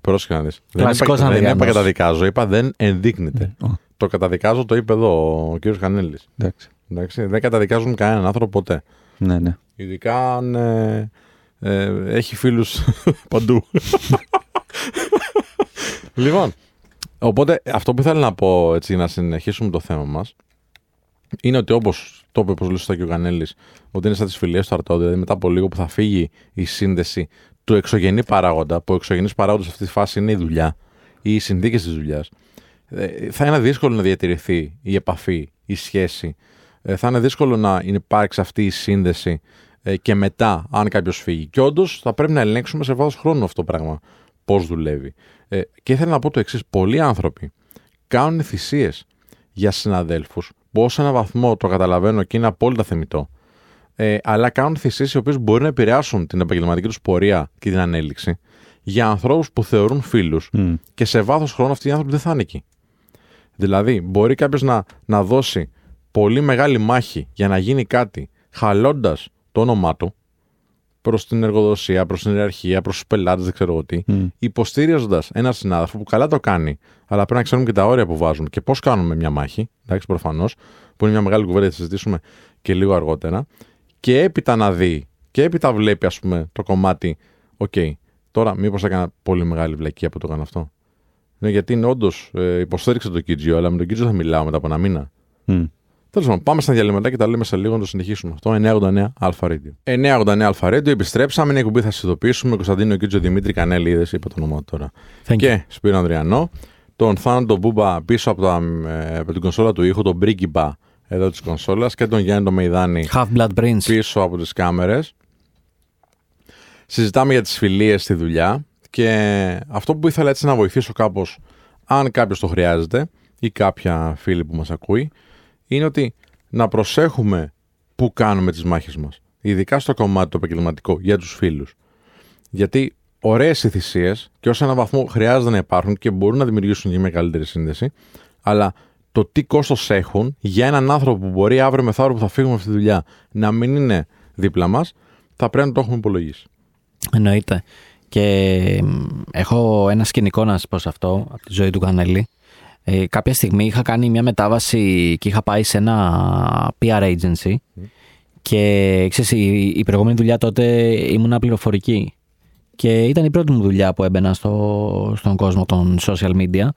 Πρόσεχε να δεις. Δεν Κλασικός είπα, δεν είπα Ανδριανός. καταδικάζω, είπα δεν ενδείκνυται. Ω, Το καταδικάζω το είπε εδώ ο κ. Κανέλη. εντάξει. Εντάξει, δεν καταδικάζουν κανέναν άνθρωπο ποτέ. Ναι, ναι. Ειδικά αν ε, ε, έχει φίλους (laughs) παντού. (laughs) λοιπόν, οπότε αυτό που ήθελα να πω έτσι να συνεχίσουμε το θέμα μας είναι ότι όπως το είπε πολύ σωστά και ο Κανέλης ότι είναι σαν τις φιλίες του Αρτόντε, δηλαδή μετά από λίγο που θα φύγει η σύνδεση του εξωγενή παράγοντα, που ο εξωγενής παράγοντας σε αυτή τη φάση είναι η δουλειά ή οι συνθήκες της δουλειάς, ε, θα είναι δύσκολο να διατηρηθεί η επαφή, η σχέση. Ε, θα είναι δύσκολο να υπάρξει αυτή η σύνδεση ε, και μετά, αν κάποιος φύγει. Και όντως θα πρέπει να ελέγξουμε σε βάθος χρόνου αυτό το πράγμα πώς δουλεύει. Ε, και ήθελα να πω το εξής: Πολλοί άνθρωποι κάνουν θυσίες για συναδέλφους που ως έναν βαθμό το καταλαβαίνω και είναι απόλυτα θεμητό. Ε, αλλά κάνουν θυσίες οι οποίες μπορεί να επηρεάσουν την επαγγελματική τους πορεία και την ανέλυξη για ανθρώπους που θεωρούν φίλους Μμ. και σε βάθος χρόνου αυτοί οι άνθρωποι δεν θα είναι εκεί. Δηλαδή, μπορεί κάποιος να, να δώσει πολύ μεγάλη μάχη για να γίνει κάτι, χαλώντας το όνομά του προς την εργοδοσία, προς την ιεραρχία, προς τους πελάτες, δεν ξέρω εγώ τι, Μμ. υποστήριζοντας έναν συνάδελφο που καλά το κάνει, αλλά πρέπει να ξέρουμε και τα όρια που βάζουμε και πώς κάνουμε μια μάχη, εντάξει, προφανώς, που είναι μια μεγάλη κουβέντα, θα συζητήσουμε και λίγο αργότερα, και έπειτα να δει και έπειτα βλέπει, ας πούμε, το κομμάτι, οκ, τώρα μήπως έκανα πολύ μεγάλη βλακία που το έκανα αυτό. Ναι, γιατί είναι όντως ε, υποστήριξε τον Κίτζο, αλλά με τον Κίτζο θα μιλάω μετά από ένα μήνα. Μμ. Τέλος πάντων, πάμε στα διαλείμματα και τα λέμε σε λίγο να το συνεχίσουμε αυτό. 989 Αλφα Radio. 989 Αλφα Radio, επιστρέψαμε. Είναι η εκπομπή, θα σας ειδοποιήσουμε. Κωνσταντίνο Κίτζο Δημήτρη Κανέλη, είδες, είπα το όνομα του τώρα. Thank you. και Σπύρο Ανδριανό. Τον Θάνατο Μπούμπα πίσω από, τα, ε, από την κονσόλα του ήχου, τον πρίγκιπα εδώ της κονσόλας και τον Γιάννη τον Μεϊδάνη Half Blood Prince. πίσω από τις κάμερες. Συζητάμε για τις φιλίες στη δουλειά και αυτό που ήθελα έτσι να βοηθήσω κάπως, αν κάποιος το χρειάζεται ή κάποια φίλη που μας ακούει, είναι ότι να προσέχουμε που κάνουμε τις μάχες μας. Ειδικά στο κομμάτι το επαγγελματικό για τους φίλους. Γιατί ωραίες οι θυσίες και ως έναν βαθμό χρειάζεται να υπάρχουν και μπορούν να δημιουργήσουν και μια καλύτερη σύνδεση, αλλά το τι κόστος έχουν για έναν άνθρωπο που μπορεί αύριο μεθαύριο που θα φύγουμε από αυτή τη δουλειά να μην είναι δίπλα μας, θα πρέπει να το έχουμε υπολογίσει. Εννοείται. Και μ, έχω ένα σκηνικό να σας πω σε αυτό, από τη ζωή του Κανέλη. Ε, κάποια στιγμή είχα κάνει μια μετάβαση και είχα πάει σε ένα PR agency και ξέρεις, η, η προηγούμενη δουλειά τότε ήμουνα πληροφορική και ήταν η πρώτη μου δουλειά που έμπαινα στο, στον κόσμο των social media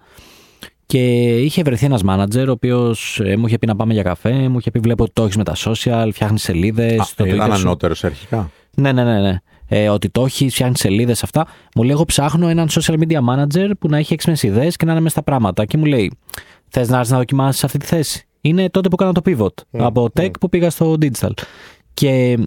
και είχε βρεθεί ένας manager ο οποίος ε, μου είχε πει να πάμε για καφέ, μου είχε πει βλέπω ότι το έχεις με τα social, φτιάχνεις σελίδες Α, στο ήταν Twitter σου». ανώτερος αρχικά. Ναι, ναι, ναι. ναι. Ε, ότι το έχεις, φτιάχνεις σελίδες αυτά. Μου λέει: Εγώ ψάχνω έναν social media manager που να έχει έξυπνες ιδέες και να είναι μέσα στα πράγματα. Και μου λέει: Θες να έρθεις να δοκιμάσεις αυτή τη θέση. Είναι τότε που έκανα το pivot από tech που πήγα στο digital. Και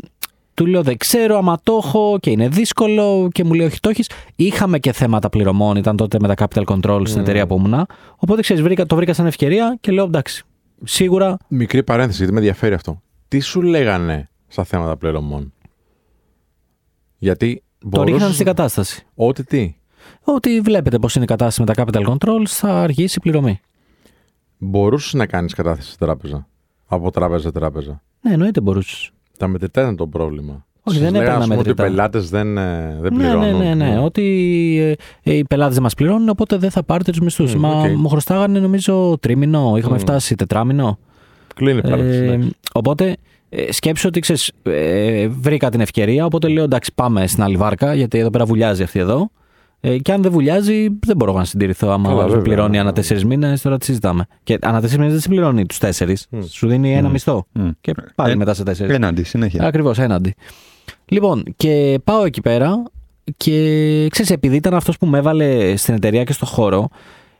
του λέω: Δεν ξέρω άμα το έχω και είναι δύσκολο. Και μου λέει: Όχι, το έχεις. Είχαμε και θέματα πληρωμών. Ήταν τότε με τα capital control στην εταιρεία που ήμουνα. Οπότε ξέρεις, βρήκα, το βρήκα σαν ευκαιρία και λέω: Εντάξει, σίγουρα Μικρή παρένθεση, γιατί με ενδιαφέρει αυτό. Τι σου λέγανε στα θέματα πληρωμών; Γιατί το μπορούσες- ρίχναν στην κατάσταση. Ό,τι τι. Ότι βλέπετε πώς είναι η κατάσταση με τα capital controls, θα αργήσει η πληρωμή. Μπορούσες να κάνεις κατάθεση στην τράπεζα. Από τράπεζα σε τράπεζα. Ναι, εννοείται μπορούσες. Τα μετρητά ήταν το πρόβλημα. Όχι, Σας δεν λέγανε, έπαιρνα ας πούμε, ότι οι μετρητά. πελάτες δεν, ε, δεν Ναι, πληρώνουν. ναι, ναι, ναι. Ότι ε, οι πελάτες δεν μας πληρώνουν, οπότε δεν θα πάρετε τους μισθούς. Μμ, Μα οκ. μου χρωστάγανε νομίζω τρίμηνο, είχαμε Μμ. φτάσει τετράμηνο. Κλείνει πάλι. Ε, εντάξει. οπότε ε, σκέψου ότι ξέρεις, ε, βρήκα την ευκαιρία, οπότε λέω εντάξει, πάμε στην άλλη βάρκα, γιατί εδώ πέρα βουλιάζει αυτή εδώ. Ε, και αν δεν βουλιάζει, δεν μπορώ να συντηρηθώ. Άμα Καλά, ο άλλος με βέβαια. πληρώνει ανά τέσσερις μήνες, τώρα τις συζητάμε. Και ανά τέσσερις μήνες δεν σε πληρώνει τους τέσσερις. Μμ. Σου δίνει ένα Μμ. μισθό. Μμ. Και πάλι Ε, μετά σε τέσσερις. Έναντι, συνέχεια. Ακριβώς, έναντι. Λοιπόν, και πάω εκεί πέρα και ξέρεις, επειδή ήταν αυτός που με έβαλε στην εταιρεία και στο χώρο,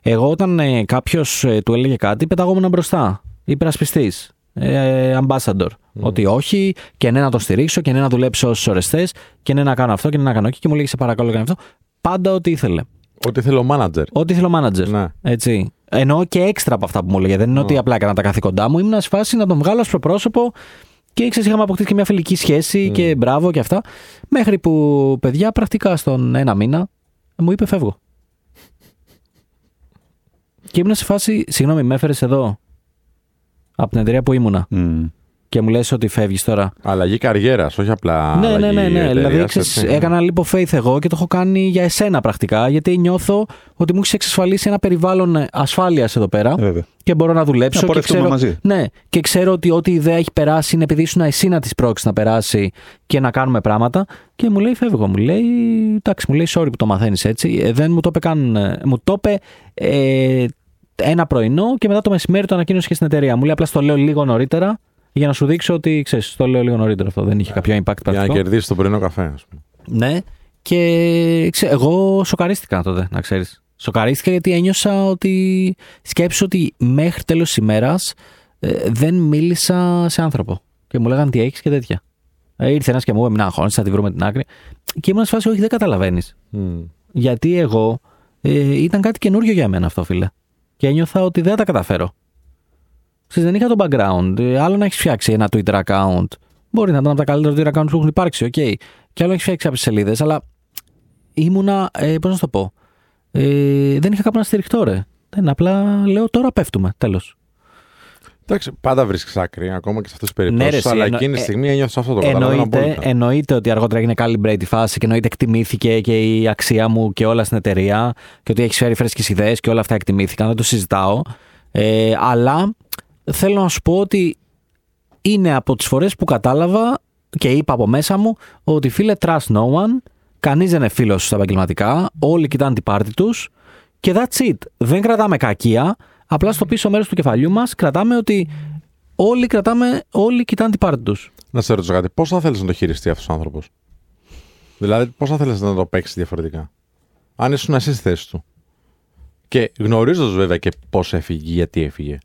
εγώ όταν ε, κάποιος του έλεγε κάτι, πεταγόμουν μπροστά. Υπερασπιστής. Ε, ambassador. Ότι όχι, και ναι να το στηρίξω, και ναι να δουλέψω όσες ώρες θες, και ναι να κάνω αυτό, και ναι να κάνω εκεί. Και μου λέγε σε παρακαλώ, κάνει αυτό. Πάντα ό,τι ήθελε. Ό,τι θέλει ο μάνατζερ. Ό,τι ήθελε ο manager. Ναι. Έτσι. Εννοώ και έξτρα από αυτά που μου έλεγε. Δεν είναι ότι απλά έκανα τα καθήκοντά μου. Ήμουν σε φάση να τον βγάλω στο πρόσωπο και ξέρεις, είχαμε αποκτήσει και μια φιλική σχέση και μπράβο και αυτά. Μέχρι που, παιδιά, πρακτικά στον ένα μήνα μου είπε φεύγω. Και ήμουν σε φάση, συγγνώμη, με έφερες εδώ από την εταιρεία που ήμουνα Μμ. Και και μου λες ότι φεύγεις τώρα. Αλλαγή καριέρας, όχι απλά. ναι, ναι, αλλαγή ναι, ναι. εταιρείας, Δηλαδή, έτσι. ξέρεις, έκανα λίγο faith εγώ και το έχω κάνει για εσένα πρακτικά, γιατί νιώθω ότι μου έχεις εξασφαλίσει ένα περιβάλλον ασφάλειας εδώ πέρα Ε, Βέβαια. και μπορώ να δουλέψω. Να και πορευτούμε ξέρω, μαζί. Ναι, και ξέρω ότι ό,τι ιδέα έχει περάσει είναι επειδή ήσουν εσύ να τη πρόξει να περάσει και να κάνουμε πράγματα. Και μου λέει, φεύγω. Μου λέει, εντάξει, μου λέει, sorry που το μαθαίνεις έτσι. Ε, δεν μου το είπε καν. ε, Μου το είπε ε, ένα πρωινό και μετά το μεσημέρι το ανακοίνωσε και στην εταιρεία. Μου λέει, απλά στο λέω λίγο νωρίτερα για να σου δείξω ότι ξέρεις, το λέω λίγο νωρίτερα αυτό. Δεν είχε κάποιο impact Για να πρακτικό. κερδίσεις τον πρωινό καφέ, ας πούμε. Ναι. Και ξέ, εγώ σοκαρίστηκα τότε, να ξέρεις. Σοκαρίστηκα γιατί ένιωσα ότι σκέψω ότι μέχρι τέλος τη ημέρα δεν μίλησα σε άνθρωπο. Και μου λέγανε τι έχεις και τέτοια. Ε, ήρθε ένας και μου είπε: Μην αγχώνεσαι, θα τη βρούμε την άκρη. Και ήμουν σε φάση, Όχι, δεν καταλαβαίνεις. Μμ. Γιατί εγώ ε, ήταν κάτι καινούριο για μένα αυτό, φίλε. Και ένιωθα ότι δεν θα τα καταφέρω. Ξέρεις, δεν είχα το background. Ε, Άλλο να έχεις φτιάξει ένα Twitter account. Μπορεί να ήταν από τα καλύτερα Twitter accounts που έχουν υπάρξει, οκ. Και άλλο να έχεις φτιάξει κάποιες σελίδες, αλλά ήμουνα. Ε, Πώς να σου το πω. Ε, δεν είχα κάπου να στηριχτώ, ρε. Δεν, απλά λέω τώρα πέφτουμε. Τέλος. Εντάξει, πάντα βρίσκεις άκρη, ακόμα και σε αυτές τις περιπτώσεις. Ναι, ρε, εσύ, αλλά εννο- εκείνη τη ε, στιγμή ένιωθες αυτό το καταλαβαίνω Εννοείται, απόλυτα. εννοείται ότι αργότερα έγινε calibrate η φάση και εννοείται εκτιμήθηκε και η αξία μου και όλα στην εταιρεία και ότι έχεις φέρει φρέσκες ιδέες και όλα αυτά εκτιμήθηκαν. Δεν το συζητάω. Ε, αλλά θέλω να σου πω ότι είναι από τις φορές που κατάλαβα και είπα από μέσα μου ότι φίλε, trust no one. Κανείς δεν είναι φίλος στα επαγγελματικά. Όλοι κοιτάνε την πάρτη τους. Και that's it. Δεν κρατάμε κακία. Απλά στο πίσω μέρος του κεφαλιού μας κρατάμε ότι όλοι, κρατάμε, όλοι κοιτάνε την πάρτη τους. Να σε ρωτήσω κάτι, πώς θα θέλεις να το χειριστεί αυτός ο άνθρωπος; Δηλαδή, πώς θα ήθελες να το παίξεις διαφορετικά; Αν ήσουν εσύ στη θέση του. Και γνωρίζοντας βέβαια και πώς έφυγε, γιατί έφυγε.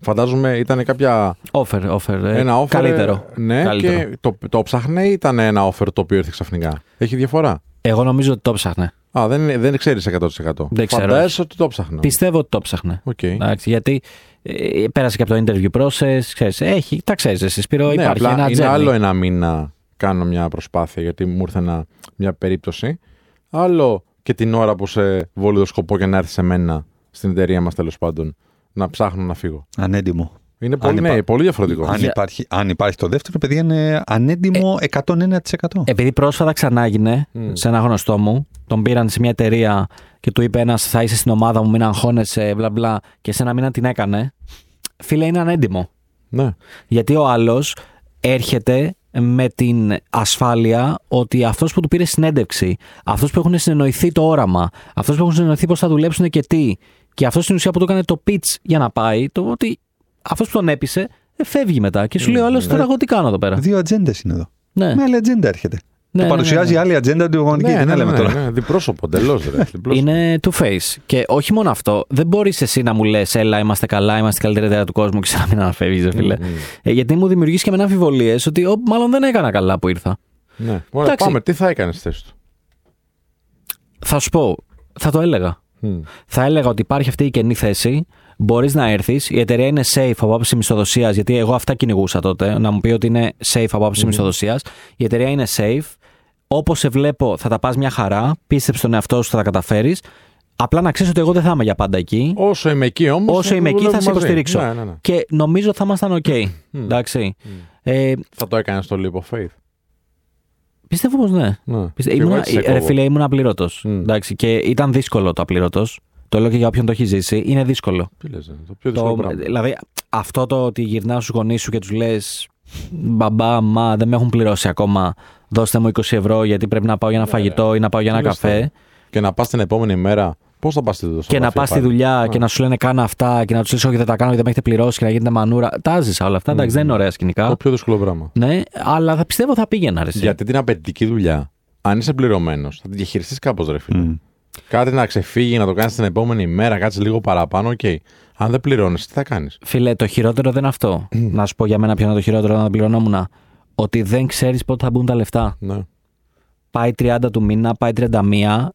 Φαντάζομαι ήταν κάποια. Offer, offer. ε, ένα offer. Καλύτερο. Ναι, Καλύτερο. και το, το 'ψαχνε ή ήταν ένα offer το οποίο ήρθε ξαφνικά. Έχει διαφορά; Εγώ νομίζω ότι το 'ψαχνε. Α, δεν, δεν ξέρεις 100%. Δεν ξέρω. Φαντάζεσαι ότι το 'ψαχνε. Πιστεύω ότι το 'ψαχνε. Οκ. Εντάξει, γιατί ε, πέρασε και από το interview process, ξέρεις, έχει, τα ξέρεις εσύ Σπύρο, Ναι, υπάρχει απλά ένα είναι journey. άλλο ένα μήνα κάνω μια προσπάθεια γιατί μου ήρθε ένα- μια περίπτωση. Άλλο και την ώρα που σε βολιδοσκοπώ και να έρθεις σε μένα στην εταιρεία μας τέλος πάντων να ψάχνω να φύγω. Ανέντιμο. Είναι πολύ, υπά- ναι, πολύ διαφορετικό. Αν Για- υπάρχει, αν υπάρχει το δεύτερο, παιδιά είναι ανέντιμο 101%. Επειδή πρόσφατα ξανά έγινε Μμ. σε ένα γνωστό μου, τον πήραν σε μια εταιρεία και του είπε ένας θα είσαι στην ομάδα μου, μην αγχώνεσαι, μπλα μπλα, και σε ένα μήνα την έκανε. Φίλε, είναι ανέντιμο. Ναι. Γιατί ο άλλος έρχεται με την ασφάλεια ότι αυτός που του πήρε συνέντευξη, αυτός που έχουν συνεννοηθεί το όραμα, αυτός που έχουν συνεννοηθεί πώς θα δουλέψουν και τι, και αυτός στην ουσία που του έκανε το pitch για να πάει, το ότι αυτός που τον έπεισε, ε, φεύγει μετά. Και σου λέει ο άλλος, τώρα εγώ τι κάνω εδώ πέρα. Δύο ατζέντες είναι εδώ. Ναι. Με άλλη ατζέντα έρχεται. Ναι, το ναι, παρουσιάζει ναι, ναι. άλλη ατζέντα του γονική. ναι, τι ναι, να λέμε ναι, τώρα. ναι, διπρόσωπο, εντελώς. (laughs) Είναι two face. Και όχι μόνο αυτό, δεν μπορείς εσύ να μου λες: Έλα, είμαστε καλά, είμαστε η καλύτερη εταιρεία του κόσμου και σε να μην αναφεύγει, φίλε. Ε, γιατί μου δημιουργείς και με αμφιβολίες ότι «Ω, μάλλον δεν έκανα καλά που ήρθα. Ναι. Ωραία, Εντάξει. πάμε. Τι θα έκανες στη θέση του. Θα σου πω, θα το έλεγα. Μμ. Θα έλεγα ότι υπάρχει αυτή η κενή θέση. Μπορείς να έρθεις. Η εταιρεία είναι safe από άποψη μισθοδοσίας, γιατί εγώ αυτά κυνηγούσα τότε. Να μου πει ότι είναι safe από άποψη μισθοδοσίας. Η εταιρεία είναι safe. Όπως σε βλέπω, θα τα πας μια χαρά. Πίστεψε τον εαυτό σου, θα τα καταφέρεις. Απλά να ξέρεις ότι εγώ δεν θα είμαι για πάντα εκεί. Όσο είμαι εκεί όμως. Όσο είμαι εκεί, θα σε υποστηρίξω. Ναι, ναι, ναι. Και νομίζω ότι θα ήμασταν OK. Εντάξει. Ε, Θα το έκανες στο leap of faith. Πιστεύω πως ναι. Ναι. Πιστε... Και εγώ Ήμουνα, έτσι σε ρε κόβω. φίλε, ήμουν απλήρωτο. Μμ. Και ήταν δύσκολο το απλήρωτο. Το λέω και για όποιον το έχει ζήσει. Είναι δύσκολο. Τι λες, ε, το πιο δύσκολο Το, πράγμα. δηλαδή, αυτό το ότι γυρνά στους γονείς σου και τους λες: Μπαμπά, μα δεν με έχουν πληρώσει ακόμα. Δώστε μου 20 ευρώ γιατί πρέπει να πάω για ένα φαγητό ή να πάω για ένα Τι λες καφέ. τώρα. Και να πας την επόμενη μέρα. Πώς θα πας στη δουλειά. Και να πας στη δουλειά και να σου λένε κάνα αυτά και να τους λες: Όχι, δεν τα κάνω γιατί δεν με έχετε πληρώσει και να γίνεται μανούρα. Τα ζήσα όλα αυτά. Εντάξει, δεν είναι ωραία σκηνικά. Το πιο δύσκολο πράγμα. Ναι, αλλά θα πιστεύω θα πήγαινα. Ρε, εσύ. Γιατί την απαιτητική δουλειά, αν είσαι πληρωμένος, θα την διαχειριστείς κάπως, ρε φίλε. Μμ. Κάτι να ξεφύγει, να το κάνεις την επόμενη μέρα, κάτσε λίγο παραπάνω, οκ. Αν δεν πληρώνεις, τι θα κάνεις; Φίλε, το χειρότερο δεν είναι αυτό. να σου πω για μένα ποιο είναι το χειρότερο να πληρωνόμουν. Ότι δεν ξέρεις πότε θα μπουν τα λεφτά. Ναι. Πάει 30 του μήνα, πάει 31.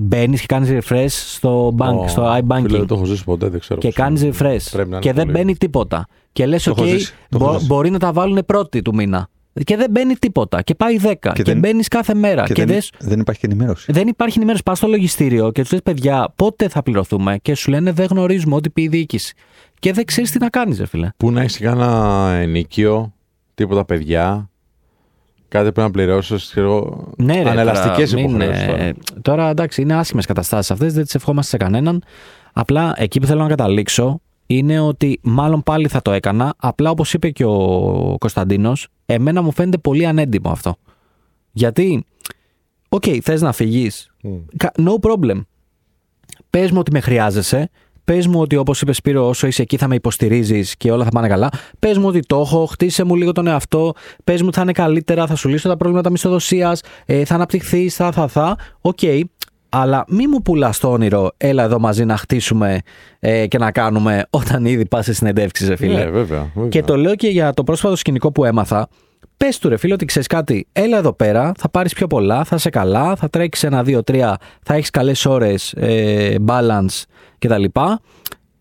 Μπαίνεις και κάνεις refresh στο, bank, Ω, στο iBanking. Φίλε, δεν το έχω ζήσει ποτέ, δεν ξέρω. και πώς κάνεις είναι. refresh. Πρέπει να είναι Και δεν πολύ. μπαίνει τίποτα. Και λες: Το OK, έχω ζήσει, το έχω μπο- ζήσει. μπορεί να τα βάλουν πρώτη του μήνα. Και δεν μπαίνει τίποτα. Και πάει 10. Και, δεν- μπαίνεις κάθε μέρα. Και, Και, δεν, δες- δεν υπάρχει και ενημέρωση. δεν υπάρχει ενημέρωση. Πας στο λογιστήριο και τους λες: Παιδιά, πότε θα πληρωθούμε; Και σου λένε: Δεν γνωρίζουμε ό,τι πει η διοίκηση. Και δεν ξέρεις τι να κάνεις, ρε φίλε. Πού να έχεις κάνα ενίκιο τίποτα παιδιά. Κάτι πρέπει να πληρώσεις. Ναι, ρε, Ανελαστικέ τώρα, μην, υποχρεώσει. Τώρα. ε, τώρα εντάξει, είναι άσχημες καταστάσεις αυτές, δεν τις ευχόμαστε σε κανέναν. Απλά εκεί που θέλω να καταλήξω είναι ότι μάλλον πάλι θα το έκανα. Απλά όπως είπε και ο Κωνσταντίνος, εμένα μου φαίνεται πολύ ανέντιμο αυτό. Γιατί, οκ, okay, θες να φύγεις. No problem. Πες μου ότι με χρειάζεσαι. Πες μου ότι όπως είπες Σπύρο, όσο είσαι εκεί θα με υποστηρίζεις και όλα θα πάνε καλά. Πες μου ότι το έχω, χτίσε μου λίγο τον εαυτό. Πες μου ότι θα είναι καλύτερα, θα σου λύσω τα προβλήματα μισθοδοσίας, ε, θα αναπτυχθείς, θα, θα, θα. Οκ. Αλλά μη μου πουλάς το όνειρο, έλα εδώ μαζί να χτίσουμε ε, και να κάνουμε όταν ήδη πας σε συνεντεύξεις, ρε φίλε. Ναι, βέβαια, βέβαια. Και το λέω και για το πρόσφατο σκηνικό που έμαθα. Πες του ρε φίλε ότι ξέρεις κάτι, έλα εδώ πέρα, θα πάρεις πιο πολλά, θα είσαι καλά, θα τρέξεις ένα, δύο, τρία, θα έχεις καλές ώρες, ε, balance κτλ.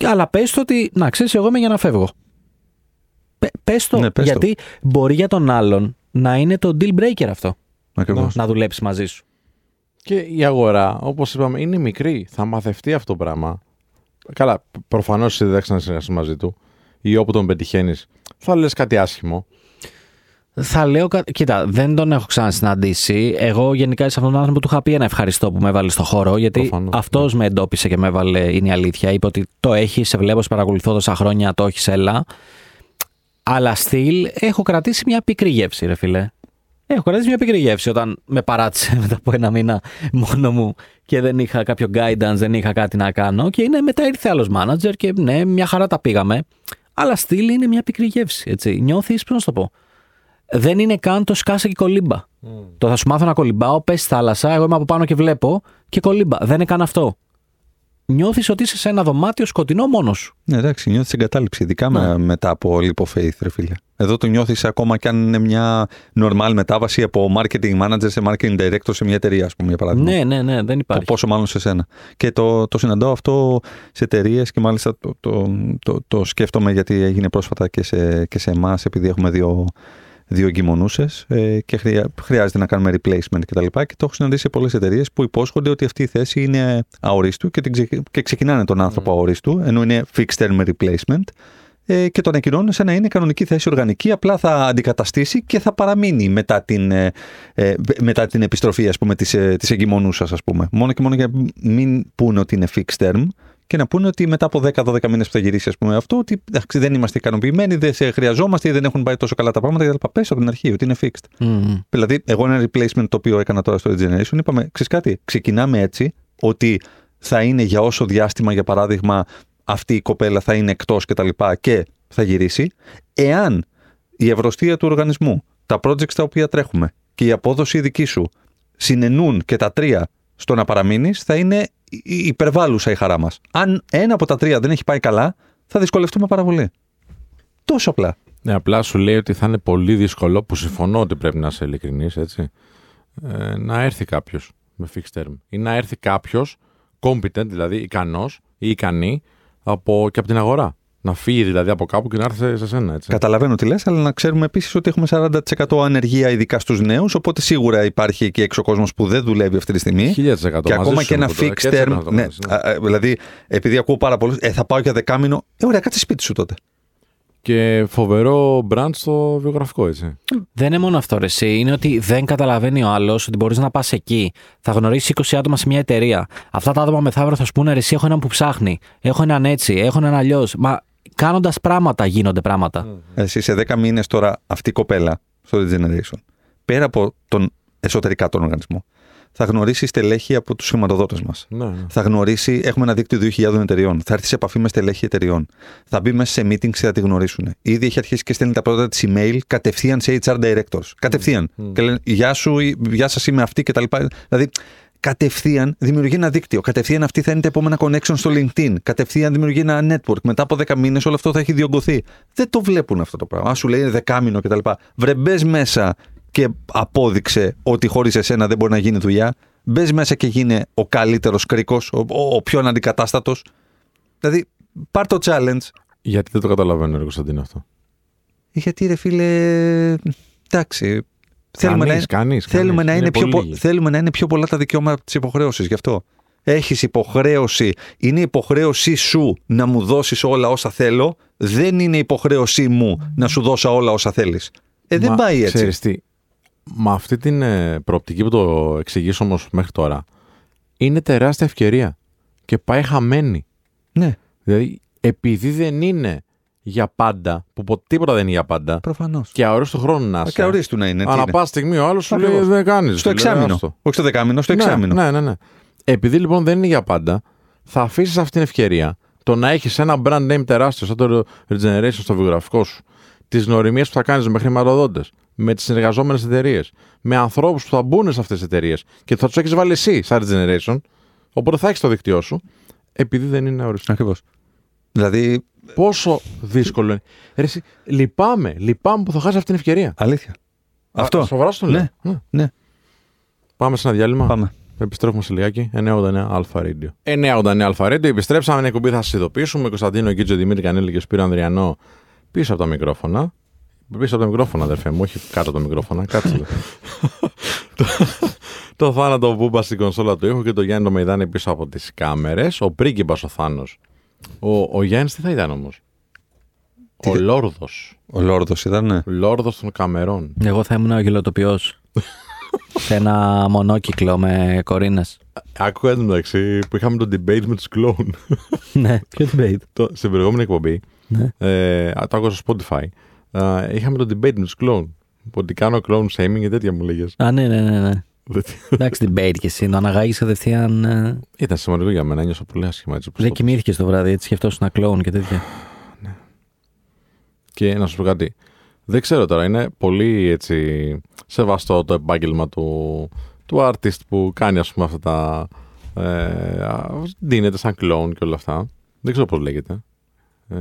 Αλλά πες του ότι, να ξέρεις, εγώ είμαι για να φεύγω. Πε το, Ναι, πες το. γιατί μπορεί για τον άλλον να είναι το deal breaker αυτό. Ακριβώς. Να δουλέψει μαζί σου. Και η αγορά, όπως είπαμε, είναι μικρή. Θα μαθευτεί αυτό το πράγμα. Καλά, προφανώς εσύ δεν θα ξανασυνεργαστείς μαζί του ή όπου τον πετυχαίνεις, θα λες κάτι άσχημο. Θα λέω. κα- Κοίτα, δεν τον έχω ξανασυναντήσει. Εγώ γενικά σε αυτόν τον άνθρωπο του είχα πει ένα ευχαριστώ που με έβαλε στο χώρο. Γιατί Προφανώς, αυτός με εντόπισε και με έβαλε, είναι η αλήθεια. Είπε ότι το έχει, σε βλέπω, σε παρακολουθώ τόσα χρόνια, το έχεις, έλα. Αλλά στυλ έχω κρατήσει μια πικρή γεύση, ρε φιλέ. Έχω κρατήσει μια πικρή γεύση όταν με παράτησε μετά από ένα μήνα μόνο μου και δεν είχα κάποιο guidance, δεν είχα κάτι να κάνω. Και είναι μετά ήρθε άλλος manager και ναι, μια χαρά τα πήγαμε. Αλλά στυλ είναι μια πικρή γεύση. Έτσι. Νιώθεις, πώς να σου το πω. Δεν είναι καν το σκάσε και κολύμπα. Το θα σου μάθω να κολυμπάω, πες στη θάλασσα, εγώ είμαι από πάνω και βλέπω και κολύμπα. Δεν είναι καν αυτό. Νιώθεις ότι είσαι σε ένα δωμάτιο σκοτεινό μόνος σου. Ναι, εντάξει, νιώθεις εγκατάλειψη, ειδικά με, μετά από λιποfaith, ρε φίλε. Εδώ το νιώθεις ακόμα κι αν είναι μια normal μετάβαση από marketing manager σε marketing director σε μια εταιρεία, ας πούμε, για παράδειγμα. Ναι, ναι, ναι, δεν υπάρχει. Πόσο μάλλον σε σένα. Και το, το συναντάω αυτό σε εταιρείες και μάλιστα το, το, το, το σκέφτομαι γιατί έγινε πρόσφατα και σε, και σε εμάς, επειδή έχουμε δύο, δύο εγκυμονούσες ε, και χρειά, χρειάζεται να κάνουμε replacement κτλ. Και, και το έχω συναντήσει σε πολλές εταιρείες που υπόσχονται ότι αυτή η θέση είναι αορίστου και, την ξε, και ξεκινάνε τον άνθρωπο αορίστου, ενώ είναι fixed term replacement ε, και το ανακοινώνουν σαν να είναι κανονική θέση οργανική, απλά θα αντικαταστήσει και θα παραμείνει μετά την, ε, ε, μετά την επιστροφή ας πούμε, της, ε, της εγκυμονούσας, ας πούμε. Μόνο και μόνο για να μην πούνε ότι είναι fixed term και να πούνε ότι μετά από 10-12 μήνες που θα γυρίσει ας πούμε, αυτό, ότι εντάξει, δεν είμαστε ικανοποιημένοι, δεν σε χρειαζόμαστε ή δεν έχουν πάει τόσο καλά τα πράγματα κτλ. Πες από την αρχή ότι είναι fixed. Μμμ. Δηλαδή, εγώ ένα replacement το οποίο έκανα τώρα στο Generation, είπαμε, ξέρεις κάτι, ξεκινάμε έτσι, ότι θα είναι για όσο διάστημα, για παράδειγμα, αυτή η κοπέλα θα είναι εκτός και τα λοιπά και θα γυρίσει. Εάν η ευρωστία του οργανισμού, τα projects τα οποία τρέχουμε και η απόδοση δική σου συνενούν και τα τρία στο να παραμείνεις, θα είναι η- η- υπερβάλλουσα η χαρά μας. Αν ένα από τα τρία δεν έχει πάει καλά, θα δυσκολευτούμε πάρα πολύ. Τόσο απλά. Ναι, απλά σου λέει ότι θα είναι πολύ δύσκολο, που συμφωνώ ότι πρέπει να είσαι ειλικρινής, έτσι. Ε, να έρθει κάποιος με fixed term. Ή να έρθει κάποιος competent, δηλαδή ικανός ή ικανή από, και από την αγορά. Να φύγει δηλαδή από κάπου και να έρθει σε, σε σένα, έτσι. Καταλαβαίνω τι λες, αλλά να ξέρουμε επίσης ότι έχουμε 40% ανεργία, ειδικά στους νέους. Οπότε σίγουρα υπάρχει εκεί έξω κόσμος που δεν δουλεύει αυτή τη στιγμή. 1000% Και μαζί ακόμα σου και ένα είμαι τώρα. fixed Και έτσι term. να το Ναι, κάνεις, ναι. α, α, δηλαδή, επειδή ακούω πάρα πολλούς, ε, θα πάω για δεκάμινο. Ε, ωραία, κάτσε σπίτι σου τότε. Και φοβερό brand στο βιογραφικό, έτσι. Δεν είναι μόνο αυτό, ρε, εσύ. Είναι ότι δεν καταλαβαίνει ο άλλος ότι μπορείς να πας εκεί. Θα γνωρίσει 20 άτομα σε μια εταιρεία. Αυτά τα άτομα μεθαύριο θα σου πούνε, ρε, εσύ έχω έναν που ψάχνει. Έχω έναν έτσι, έχω έναν αλλιώς. Μα κάνοντας πράγματα γίνονται πράγματα. Εσύ σε 10 μήνες τώρα αυτή η κοπέλα στο The Generation, πέρα από τον εσωτερικά τον οργανισμό, θα γνωρίσει στελέχη από τους χρηματοδότες μας. Ναι, ναι. Θα γνωρίσει, έχουμε ένα δίκτυο 2.000 εταιριών. Θα έρθει σε επαφή με στελέχη εταιριών. Θα μπει μέσα σε meetings και θα τη γνωρίσουν. Ήδη έχει αρχίσει και στέλνει τα πρώτα της email κατευθείαν σε HR directors. Κατευθείαν. Και λένε Γεια σου, ή, γεια σας, είμαι αυτή κτλ. Δηλαδή, κατευθείαν δημιουργεί ένα δίκτυο. Κατευθείαν αυτή θα είναι τα επόμενα connection στο LinkedIn. Κατευθείαν δημιουργεί ένα network. Μετά από 10 μήνες όλο αυτό θα έχει διωγγωθεί. Δεν το βλέπουν αυτό το πράγμα. Α σου λέει είναι δεκάμινο κτλ. Βρε μπες μέσα και απόδειξε ότι χωρίς εσένα δεν μπορεί να γίνει δουλειά. Μπες μέσα και γίνε ο καλύτερος κρίκος, ο, ο, ο πιο αναντικατάστατος. Δηλαδή, πάρ το challenge. Γιατί δεν το καταλαβαίνω, ρε Κωνσταντίνο, αυτό. Γιατί ρε φίλε. Εντάξει. Θέλουμε, Κανείς, να, κανείς, θέλουμε, κανείς. να είναι Είναι πιο, πολύ πο- λίγοι. θέλουμε να είναι πιο πολλά τα δικαιώματα της υποχρέωσης. Γι' αυτό. Έχεις υποχρέωση. Είναι υποχρέωσή σου να μου δώσεις όλα όσα θέλω. Δεν είναι υποχρέωσή μου να σου δώσω όλα όσα θέλεις. Ε, δεν Μα, πάει έτσι. Ξέρεις τι, με αυτή την ε, προοπτική που το εξηγήσω όμως μέχρι τώρα, είναι τεράστια ευκαιρία και πάει χαμένη. Ναι, Δηλαδή, επειδή δεν είναι για πάντα, που πο- τίποτα δεν είναι για πάντα, προφανώς. και αορίστο χρόνο να είσαι. Και ορίστου να είναι. τι Ανά είναι. πάσα στιγμή ο άλλος σου λέει Ακριβώς. δεν κάνεις. Στο εξάμεινο. Όχι στο δεκάμινο, στο εξάμεινο. Ναι, ναι, ναι. Επειδή λοιπόν δεν είναι για πάντα, θα αφήσεις αυτή την ευκαιρία το να έχεις ένα brand name τεράστιο σαν το Regeneration στο βιογραφικό σου, τις γνωριμίε που θα κάνεις με χρηματοδότες, με τις συνεργαζόμενες εταιρείες, με ανθρώπους που θα μπουν σε αυτές τις εταιρείες και θα τους έχεις βάλει εσύ σαν Regeneration, οπότε θα έχεις το δίκτυό σου, επειδή δεν είναι οριστικό. Ακριβώς. Δηλαδή, Πόσο δύσκολο είναι. Ρε, εσύ, λυπάμαι, λυπάμαι που θα χάσει αυτή την ευκαιρία. αλήθεια. Αυτό. Α, Σοβαρά σου το λέω. Ναι. Ναι. Ναι, Πάμε σε ένα διάλειμμα. πάμε. Επιστρέφουμε σε λιγάκι. 989 Αλφα Radio. 989 Αλφα Radio. Επιστρέψαμε. Είναι εκπομπή, θα σας ειδοποιήσουμε. Κωνσταντίνο Κίτζο, Δημήτρη Κανέλη και Σπύρο Ανδριανό πίσω από τα μικρόφωνα. Πίσω από τα μικρόφωνα, αδερφέ μου, όχι κάτω από τα μικρόφωνα. Κάτσε. το, (laughs) το θάνατο Μπούμπα στην κονσόλα του ήχου και το Γιάννη το Μεϊδάνη πίσω από τις κάμερες. Ο πρίγκιπας ο Θάνος. Ο, ο Γιάννης τι θα ήταν όμως; Ο Λόρδος. Ο Λόρδος ήταν, ναι. Λόρδος των Καμερών. Εγώ θα ήμουν ο γελοτοποιός. (laughs) σε ένα μονόκυκλο με κορίνες. Άκουγα εντωμεταξύ που είχαμε το debate με τους κλόουν. (laughs) ναι, ποιο debate; το, στην προηγούμενη εκπομπή, Ναι. ε, το άκουσα στο Spotify, ε, είχαμε το debate με τους κλόουν. Που ότι κάνω clone shaming και τέτοια μου λέγες. Α, ναι, ναι, ναι. ναι. Εντάξει, debate και εσύ. Το αναγάγεις κατευθείαν. ε, Ήταν σημαντικό για μένα, νιώσα πολύ άσχημα έτσι. όπως Δεν το κοιμήθηκες το βράδυ, έτσι σκεφτόσουν να κλόουν και τέτοια. Και να σου πω κάτι. Δεν ξέρω τώρα, είναι πολύ έτσι σεβαστό το επάγγελμα του, του artist που κάνει ας πούμε αυτά τα... Ε, α, δίνεται σαν clone και όλα αυτά. Δεν ξέρω πώς λέγεται. Ε,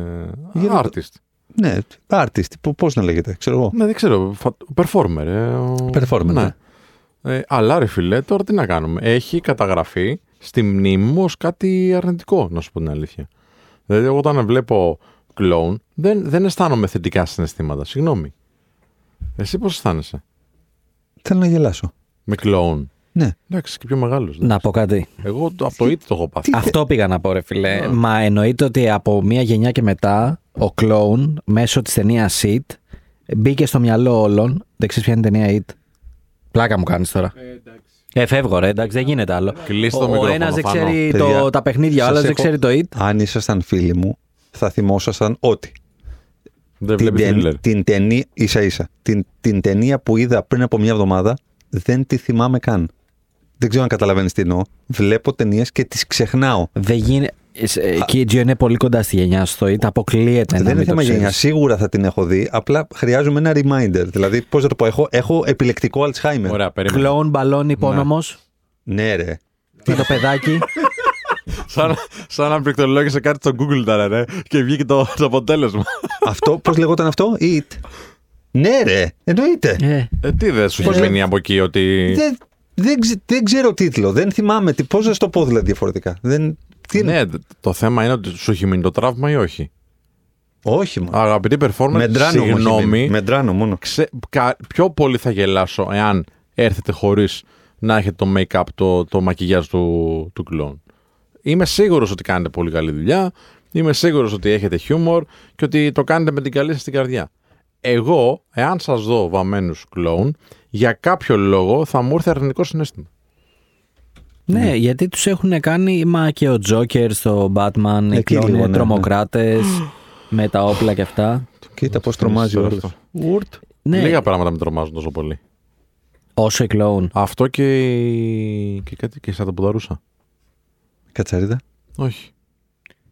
Για το- artist. Ναι, artist, πώς να λέγεται, ξέρω εγώ. Ναι, δεν ξέρω. φα- Performer. Ε, ο- Performer, ναι. Ε, αλλά ρε φιλέ, τώρα τι να κάνουμε. Έχει καταγραφεί στη μνήμη μου ως κάτι αρνητικό, να σου πω την αλήθεια. Δηλαδή, εγώ όταν βλέπω κλόουν, δεν, δεν αισθάνομαι θετικά συναισθήματα. Συγγνώμη. Εσύ πώς αισθάνεσαι; Θέλω να γελάσω. με κλόουν. Ναι. Εντάξει, και πιο μεγάλος. Να πω κάτι. Εγώ το- από το ΙΤ το έχω πάθει. Αυτό πήγα να πω, ρε φιλέ. Ναι. Μα εννοείται ότι από μία γενιά και μετά ο κλόουν μέσω της ταινίας It μπήκε στο μυαλό όλων. Δεν ξέρεις ποια είναι η ταινία It. Πλάκα μου κάνεις τώρα. Ε, εντάξει. Ε, φεύγω, ρε, εντάξει, δεν γίνεται άλλο. Κλείστε το Ο μικρόφωνο, ένας δεν Θάνο. ξέρει Παιδιά, το, τα παιχνίδια, ο σας άλλος δεν έχω- ξέρει το It. Αν ήσασταν φίλοι μου, θα θυμόσασταν ότι. Δεν την, βλέπεις ταινί- thriller. την ταινία, ίσα ίσα, την, την ταινία που είδα πριν από μια εβδομάδα δεν τη θυμάμαι καν. Δεν ξέρω αν καταλαβαίνεις τι εννοώ. Βλέπω ταινίες και τις ξεχνάω. Δεν γίνεται. Εκεί η Τζιο είναι πολύ κοντά στη γενιά σου. Το It αποκλείεται να δεν είναι μην το θέμα γενιά. ξέρεις. Σίγουρα θα την έχω δει. Απλά χρειάζομαι ένα reminder. Δηλαδή, πώς να το πω, έχω, έχω επιλεκτικό Alzheimer. Ωραία, περίμενε. Κλόουν, μπαλόν, υπόνομος. Ναι, ρε. Με το παιδάκι. (laughs) Σαν, σαν να πληκτρολόγησε κάτι στο Google τώρα, ρε, και βγήκε το, το αποτέλεσμα. (laughs) αυτό, πώς λεγόταν αυτό, It. Ναι, ρε. Εννοείται. Ε, ε, τι δεν σου Πώς έχει δεν- μείνει από εκεί ότι. Δεν, δεν, ξε- δεν ξέρω τίτλο. Δεν θυμάμαι. τι- Πώς να σου το πω δηλαδή διαφορετικά. Δεν, τι είναι; Ναι, το θέμα είναι ότι σου έχει μείνει το τραύμα ή όχι; Όχι, μόνο. Αγαπητή performance, Μεντράνο μου έχει μείνει. συγγνώμη, Μεντράνο μόνο. ξε, κα- πιο πολύ θα γελάσω εάν έρθετε χωρίς να έχετε το make-up, το, το μακιγιάζ του, του κλόν. Είμαι σίγουρος ότι κάνετε πολύ καλή δουλειά, είμαι σίγουρος ότι έχετε χιούμορ και ότι το κάνετε με την καλή σας την καρδιά. Εγώ, εάν σας δω βαμμένους κλόουν, για κάποιο λόγο θα μου έρθει αρνητικό συνέστημα. Ναι, γιατί τους έχουν κάνει. Μα και ο Τζόκερ στο Batman. Οι Εκεί κλόουν λίγο, είναι ναι, τρομοκράτες. (gasps) με τα όπλα και αυτά. Κοίτα πώς τρομάζει ο Αυτό. άλλος. Ουρτ. Ναι, Λίγα πράγματα με τρομάζουν τόσο πολύ. όσο οι κλόουν. Αυτό και, η- και κάτι και σαν τα ποδαρούσα. Κατσαρίδα. Όχι.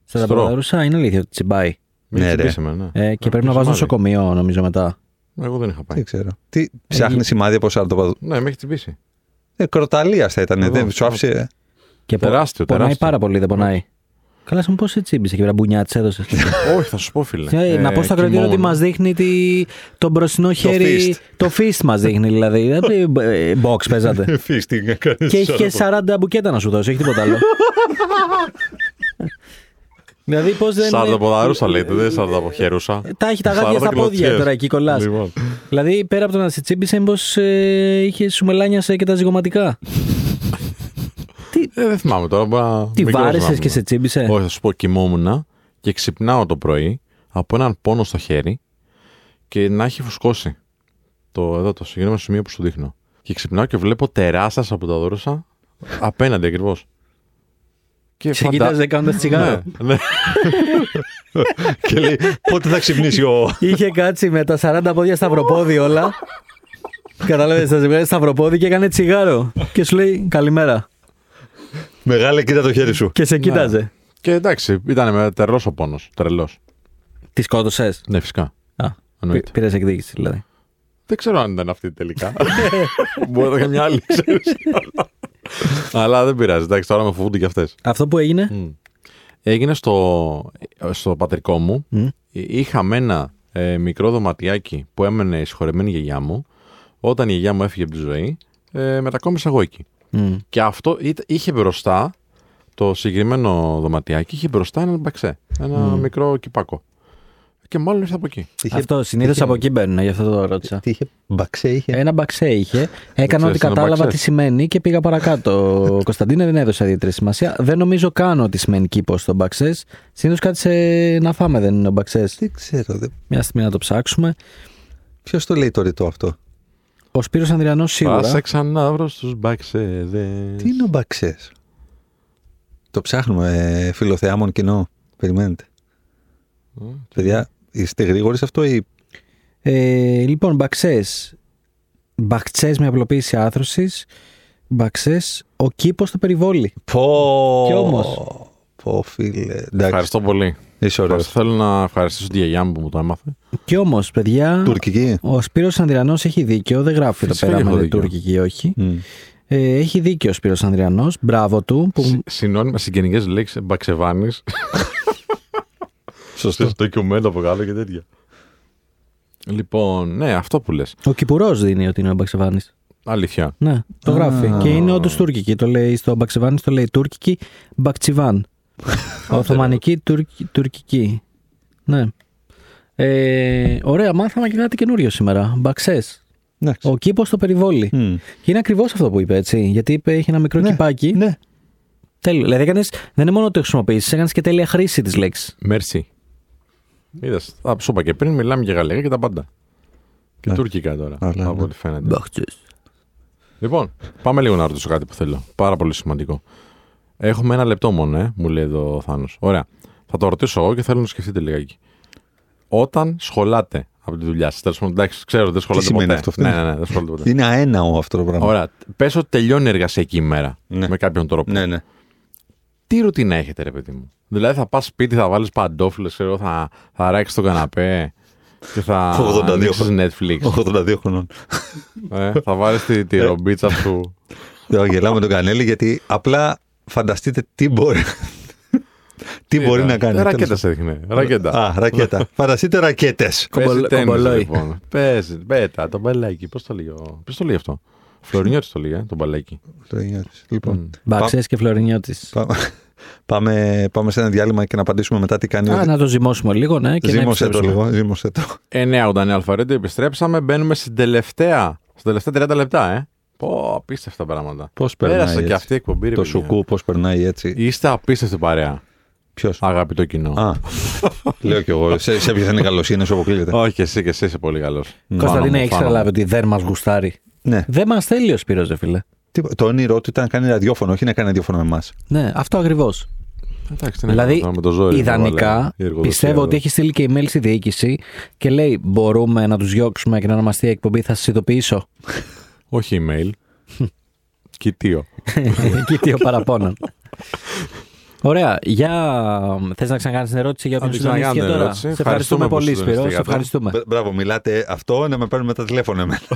Στα τα Στρώ. ποδαρούσα είναι αλήθεια ότι τσιμπάει. Μην Ναι, ρε. τσιμπήσει με, ναι. Ε, και Ε, πρέπει να ποιος βάζουν σημάδι. νοσοκομείο νομίζω μετά. Εγώ δεν είχα πάει. Δεν ξέρω. Τι ψάχνει σημάδι από άλλο το παδο- Ναι, με έχει τσιμπήσει. Ε, κροταλίας θα ήταν. Εδώ, Δεν σου εδώ. άφησε. Και πο- Τεράστιο, πονάει τεράστιο. πάρα πολύ, δεν πονάει. Καλά, σου πώς σε τσίμπησε και πέρα μπουνιά της έδωσες. (laughs) Όχι, θα σου πω, φίλε. Ε, να πω στο ακροατήριο ότι κοιμόμουν. μας δείχνει τη, το μπροστινό χέρι. fist. Το fist μας δείχνει δηλαδή. (laughs) Δεν πει, ε, Box παίζατε. (laughs) Φίστινγκ έκανε. και έχει και 40 μπουκέτα να σου δώσει, έχει τίποτα άλλο. Δηλαδή πώς δεν. Σαρδαποδαρούσα λέτε, δεν σαρδαποχερούσα. Τα έχει τα γάντια στα πόδια τώρα εκεί κολλάς. Λοιπόν. Δηλαδή πέρα από το να σε τσίμπησε, μήπως ε, είχες σου μελάνιασε και τα ζυγωματικά; (laughs) Ε, δεν θυμάμαι τώρα. μπορεί να- Τι μικρός να βάρεσες ήμουν. και σε τσίμπησε; Όχι, θα σου πω, κοιμόμουν και ξυπνάω το πρωί από έναν πόνο στο χέρι και να έχει φουσκώσει. το, εδώ, το συγκεκριμένο σημείο που σου δείχνω. Και ξυπνάω και βλέπω τεράστια από τα δόρωσα απέναντι ακριβώς. Και Σε κοίταζε κάνοντας τσιγάρο. Ναι, ναι. και λέει, πότε θα ξυπνήσει ο. Είχε κάτσει με τα 40 πόδια σταυροπόδι όλα. Κατάλαβες, θα ζευγάρι σταυροπόδι και έκανε τσιγάρο. Και σου λέει καλημέρα. Μεγάλε, κοίτα το χέρι σου. Και σε κοίταζε. Και εντάξει, ήταν τρελός ο πόνος. Τρελός. Τη σκότωσες; Ναι, φυσικά. Α, Εννοείται. πήρες εκδίκηση δηλαδή. Δεν ξέρω αν ήταν αυτή τελικά. (laughs) Μπορεί να ήταν μια άλλη, ξέρεις. Αλλά δεν πειράζει. Εντάξει, τώρα με φοβούνται και αυτές. Αυτό που έγινε; Έγινε στο, στο πατρικό μου. Μμ. Είχαμε ένα ε, μικρό δωματιάκι που έμενε η συγχωρεμένη γιαγιά μου. Όταν η γιαγιά μου έφυγε από τη ζωή, ε, μετακόμισα εγώ εκεί. Μμ. Και αυτό ήτα- είχε μπροστά, το συγκεκριμένο δωματιάκι, είχε μπροστά ένα μπαξέ. Ένα μικρό κυπάκο. Και μάλλον ήρθε από εκεί. Είχε- Αυτό συνήθως είχε- από εκεί μπαίνουν, γι' αυτό το ρώτησα. Τι είχε, μπαξέ είχε. Ένα μπαξέ είχε. Έκανα ξέρεις ότι τι είναι κατάλαβα μπαξές. τι σημαίνει και πήγα παρακάτω. Ο (laughs) Κωνσταντίνε δεν έδωσε ιδιαίτερη σημασία. Δεν νομίζω καν ότι σημαίνει κήπο το μπαξέ. Συνήθως κάτι σε να φάμε δεν είναι ο μπαξέ. Δεν ξέρω. Δεν... Μια στιγμή να το ψάξουμε. Ποιος το λέει το ρητό αυτό; Ο Σπύρος Ανδριανός σίγουρα. Θα σε ξανά βρω στους μπαξέδες. Τι είναι ο μπαξές; Το ψάχνουμε, ε, φιλοθεάμων κοινό. Περιμένετε. Παιδιά, είστε γρήγοροι σε αυτό ή. Ε, λοιπόν, μπαξές. Μπαξές με απλοποίηση άθρωση. Μπαξές. Ο κήπος στο περιβόλι. Πω! Κι όμως. Πω, φίλε. Εντάξει, Ευχαριστώ πολύ. είσαι ωραίος. Θέλω να ευχαριστήσω τη γιαγιά μου που μου το έμαθε. Και όμως, παιδιά. Τουρκική. Ο Σπύρος Ανδριανός έχει δίκιο. Δεν γράφει εδώ Φυσικά πέρα έχω με δίκιο. τουρκική, όχι. Μμ. Ε, έχει δίκιο ο Σπύρος Ανδριανός. Μπράβο του. Που... Συ- Συνώνυμα συγγενικές λέξεις μπαξεβάνη. (laughs) Σωστό. Στο ντοκιουμέντο από κάτω και τέτοια. Λοιπόν, ναι, αυτό που λες. Ο Κυπουρός δίνει ότι είναι ο Μπαξεβάνης. Αλήθεια. Ναι, το Α. γράφει. Και είναι όντως τουρκική. Το λέει στο Μπαξεβάνης, το λέει τουρκική Μπακτσιβάν. (laughs) Οθωμανική τουρκ- τουρκική. Ναι. Ε, ωραία, μάθαμε και κάτι καινούριο σήμερα. Μπαξές. Εντάξει. Ο κήπος στο περιβόλι. Μμ. Και είναι ακριβώς αυτό που είπε, έτσι. Γιατί είπε έχει ένα μικρό Ναι, κυπάκι. Ναι. Τέλειο. Δηλαδή έκανες, δεν είναι μόνο ότι το χρησιμοποιήσεις, έκανες και τέλεια χρήση της λέξης. Μέρσι. Είδες. Θα σου είπα και πριν, μιλάμε για γαλλικά και τα πάντα. Και Ναι. τουρκικά τώρα. Αλλά, από ναι. ό,τι φαίνεται. Λοιπόν, πάμε λίγο να ρωτήσω κάτι που θέλω. Πάρα πολύ σημαντικό. Έχουμε ένα λεπτό μόνο, ε, μου λέει εδώ ο Θάνος. Ωραία. Θα το ρωτήσω εγώ και θέλω να το σκεφτείτε λιγάκι. Όταν σχολάτε από τη δουλειά σας, τέλος πάντων, εντάξει, ξέρω ότι δεν σχολάτε σημαίνει ποτέ. αυτό, αυτό; Ναι, είναι; ναι, ναι, δεν σχολάτε ποτέ. Είναι αέναο αυτό το πράγμα. Ωραία. Πες ότι τελειώνει η εργασιακή ημέρα Ναι. με κάποιον τρόπο. Ναι, ναι. Τι ρουτίνα έχετε, ρε παιδί μου; Δηλαδή θα πας σπίτι, θα βάλεις παντόφιλες, ξέρω, θα, θα ράξει τον καναπέ και θα 82 ανοίξεις Netflix. 82 χρονών. ε, θα βάλεις τη, τη ρομπίτσα σου. Δεν γελάω με τον Κανέλη γιατί απλά φανταστείτε τι μπορεί. τι μπορεί να κάνει. Ρακέτας τέλος σε δείχνει. Ρακέτα. Α, ρακέτα. Φανταστείτε ρακέτες. Κομπολ- Παίζει τέννις, κομπολόι. λοιπόν. Παίζει, πέτα, το μπαλάκι. Πώς το λέει, ο- πώς το λέει αυτό; Φλωρινιώτης το λέει, ε, το μπαλάκι. Λοιπόν, Μπαξέ και Φλωρινιώτης. πά- πάμε, πάμε σε ένα διάλειμμα και να απαντήσουμε μετά τι κάνει. ο- Α, να το ζυμώσουμε λίγο, ναι. Και να Ζήμωσε το επιστρέψουμε. λίγο. Ζήμωσε το. 989 Αλφαρέντο, επιστρέψαμε. Μπαίνουμε στην τελευταία, στα τελευταία 30 λεπτά, ε. Πω, απίστευτα πράγματα. Πώς περνάει. Πέρασε έτσι. και αυτή η εκπομπή, ρε Το παιδιά. σουκού, πώς περνάει έτσι. Είστε απίστευτη παρέα. Ποιος; Αγαπητό κοινό. Α, λέω κι εγώ. Σε, σε έπιασε η καλοσύνη, σου αποκλείεται. Όχι, εσύ και εσύ είσαι πολύ καλός. Κωνσταντίνε, έχεις καταλάβει ότι δεν μας γουστάρει. Ναι. Δεν μας θέλει ο Σπύρος, ρε φίλε. Τι- Το όνειρό του ήταν να κάνει ραδιόφωνο, όχι να κάνει ραδιόφωνο με εμάς. Ναι, αυτό ακριβώς. Εντάξει, τι να Δηλαδή, κάνω τώρα με το ζόρι. ιδανικά, βάλε η εργοδοσία πιστεύω εδώ. ότι έχει στείλει και email στη διοίκηση και λέει: Μπορούμε να τους διώξουμε και να ονομαστεί η εκπομπή, θα σας ειδοποιήσω. Όχι email. Κοιτίο. Εκεί τι ο παραπώνων. (laughs) Ωραία. Για... Θες να ξανακάνεις την ερώτηση για όποιον την συντονίστηκε ξανακάνω την τώρα. ερώτηση. Σε Ευχαριστούμε ευχαριστούμε που πολύ, Σπύρος. Σε συντονιστήκατε. ευχαριστούμε. Μπ- Μπράβο, μιλάτε αυτό να με παίρνουν τα τηλέφωνα εμένα. (laughs)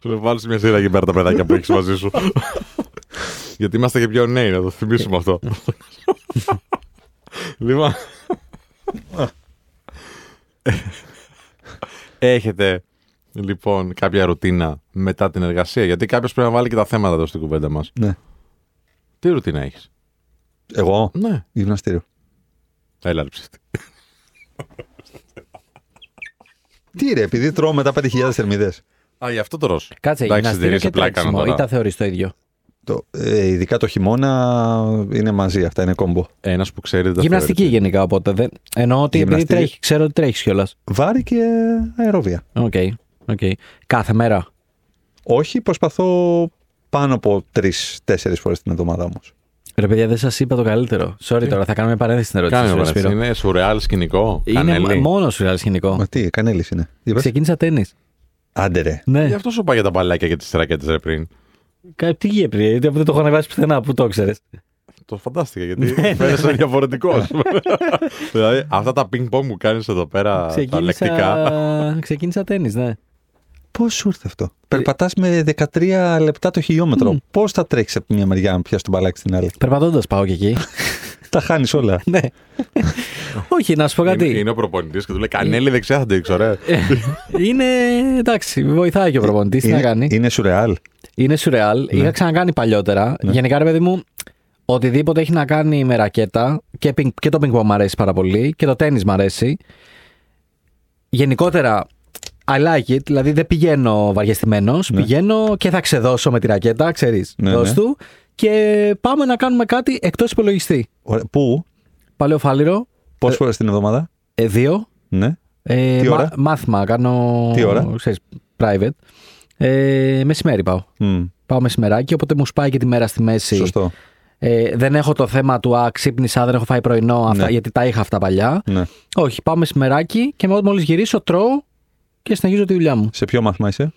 Σου λέω βάλεις μια σειρά εκεί πέρα τα παιδάκια που έχεις μαζί σου. Γιατί είμαστε και πιο νέοι, να το θυμίσουμε αυτό. λοιπόν. Έχετε λοιπόν κάποια ρουτίνα μετά την εργασία; Γιατί κάποιος πρέπει να βάλει και τα θέματα εδώ στην κουβέντα μας. ναι. Τι ρουτίνα έχεις. Εγώ, Ναι. γυμναστήριο. Έλα, ρε ψεύτη. Τι ρε, επειδή τρώω μετά 5.000 θερμίδες. Α, γι' αυτό το ρώσο. Κάτσε, Εντάξει, γυμναστήριο δεν είσαι και πλάκα τρέξιμο. τώρα. Ή τα θεωρείς το ίδιο; Το, ε, ειδικά το χειμώνα είναι μαζί αυτά, είναι combo. Ένας που ξέρει δεν τα Γυμναστική θεωρείται. γενικά οπότε. Δεν... Εννοώ ότι επειδή Γυμναστική. τρέχει, ξέρω ότι τρέχεις κιόλας. Βάρη και αερόβια. Οκ. οκ. Κάθε μέρα. Όχι, προσπαθώ πάνω από τρεις-τέσσερις φορές την εβδομάδα όμως. Ρε παιδιά, δεν σας είπα το καλύτερο. Sorry τώρα, θα κάνουμε παρένθεση στην ερώτηση. Κάνε σου, ένα Σπύρο. Είναι σουρεάλ σκηνικό. Είναι Κανέλη. μόνος σου ρεάλ σκηνικό. Μα τι, κανέλης είναι. Για πες. Ξεκίνησα τέννη. Άντε ρε. Ναι. Γι' αυτό σου είπα για τα μπαλάκια και τις ρακέτες ρε πριν. Κα- Τι γύρω, γιατί δεν το έχω ανεβάσει πουθενά, πού το ξέρεις. Το φαντάστηκα γιατί φαίνεσαι διαφορετικός. (laughs) δηλαδή αυτά τα ping pong που κάνεις εδώ πέρα, τα λεκτικά. Ξεκίνησα, ξεκίνησα τέννη, ναι. Πώς σου ήρθε αυτό; Περπατάς με 13 λεπτά το χιλιόμετρο. Πώς θα τρέξεις από τη μια μεριά να πιάσεις τον μπαλάκι στην άλλη; Περπατώντας πάω και εκεί. (laughs) τα χάνεις όλα. (laughs) ναι. Όχι, να σου πω Είναι, κάτι. είναι ο προπονητής και του λέει Κανέλη δεξιά θα το δείξω, ρε. είναι. Εντάξει, βοηθάει και ο προπονητής. Τι να είναι, κάνει. είναι σουρεάλ. Είναι σουρεάλ. Είχα ξανακάνει παλιότερα. Γενικά, ρε παιδί μου, οτιδήποτε έχει να κάνει με ρακέτα και, πινκ- και το ping pong μου αρέσει πάρα πολύ και το τέννη μου αρέσει. Γενικότερα, I like it, δηλαδή δεν πηγαίνω βαριεστημένος. Πηγαίνω και θα ξεδώσω με τη ρακέτα, ξέρεις. Ναι, δώσ' ναι. του. Και πάμε να κάνουμε κάτι εκτός υπολογιστή. Ωραία. Πού, Παλαιό φάληρο, πόσες φορές την εβδομάδα; ε, δύο. Ναι. Ε, Τι μα- ώρα; μάθημα, κάνω. Τι ώρα; Ξέρεις, private. Ε, μεσημέρι πάω. Μμ, Πάω μεσημεράκι, οπότε μου σπάει και τη μέρα στη μέση. Σωστό. Ε, δεν έχω το θέμα του Α, ξύπνησα, δεν έχω φάει πρωινό, αυτά, Ναι. γιατί τα είχα αυτά παλιά. Ναι. Όχι, πάω μεσημεράκι και μόλις γυρίσω, τρώω και συνεχίζω τη δουλειά μου. Σε ποιο μάθημα είσαι;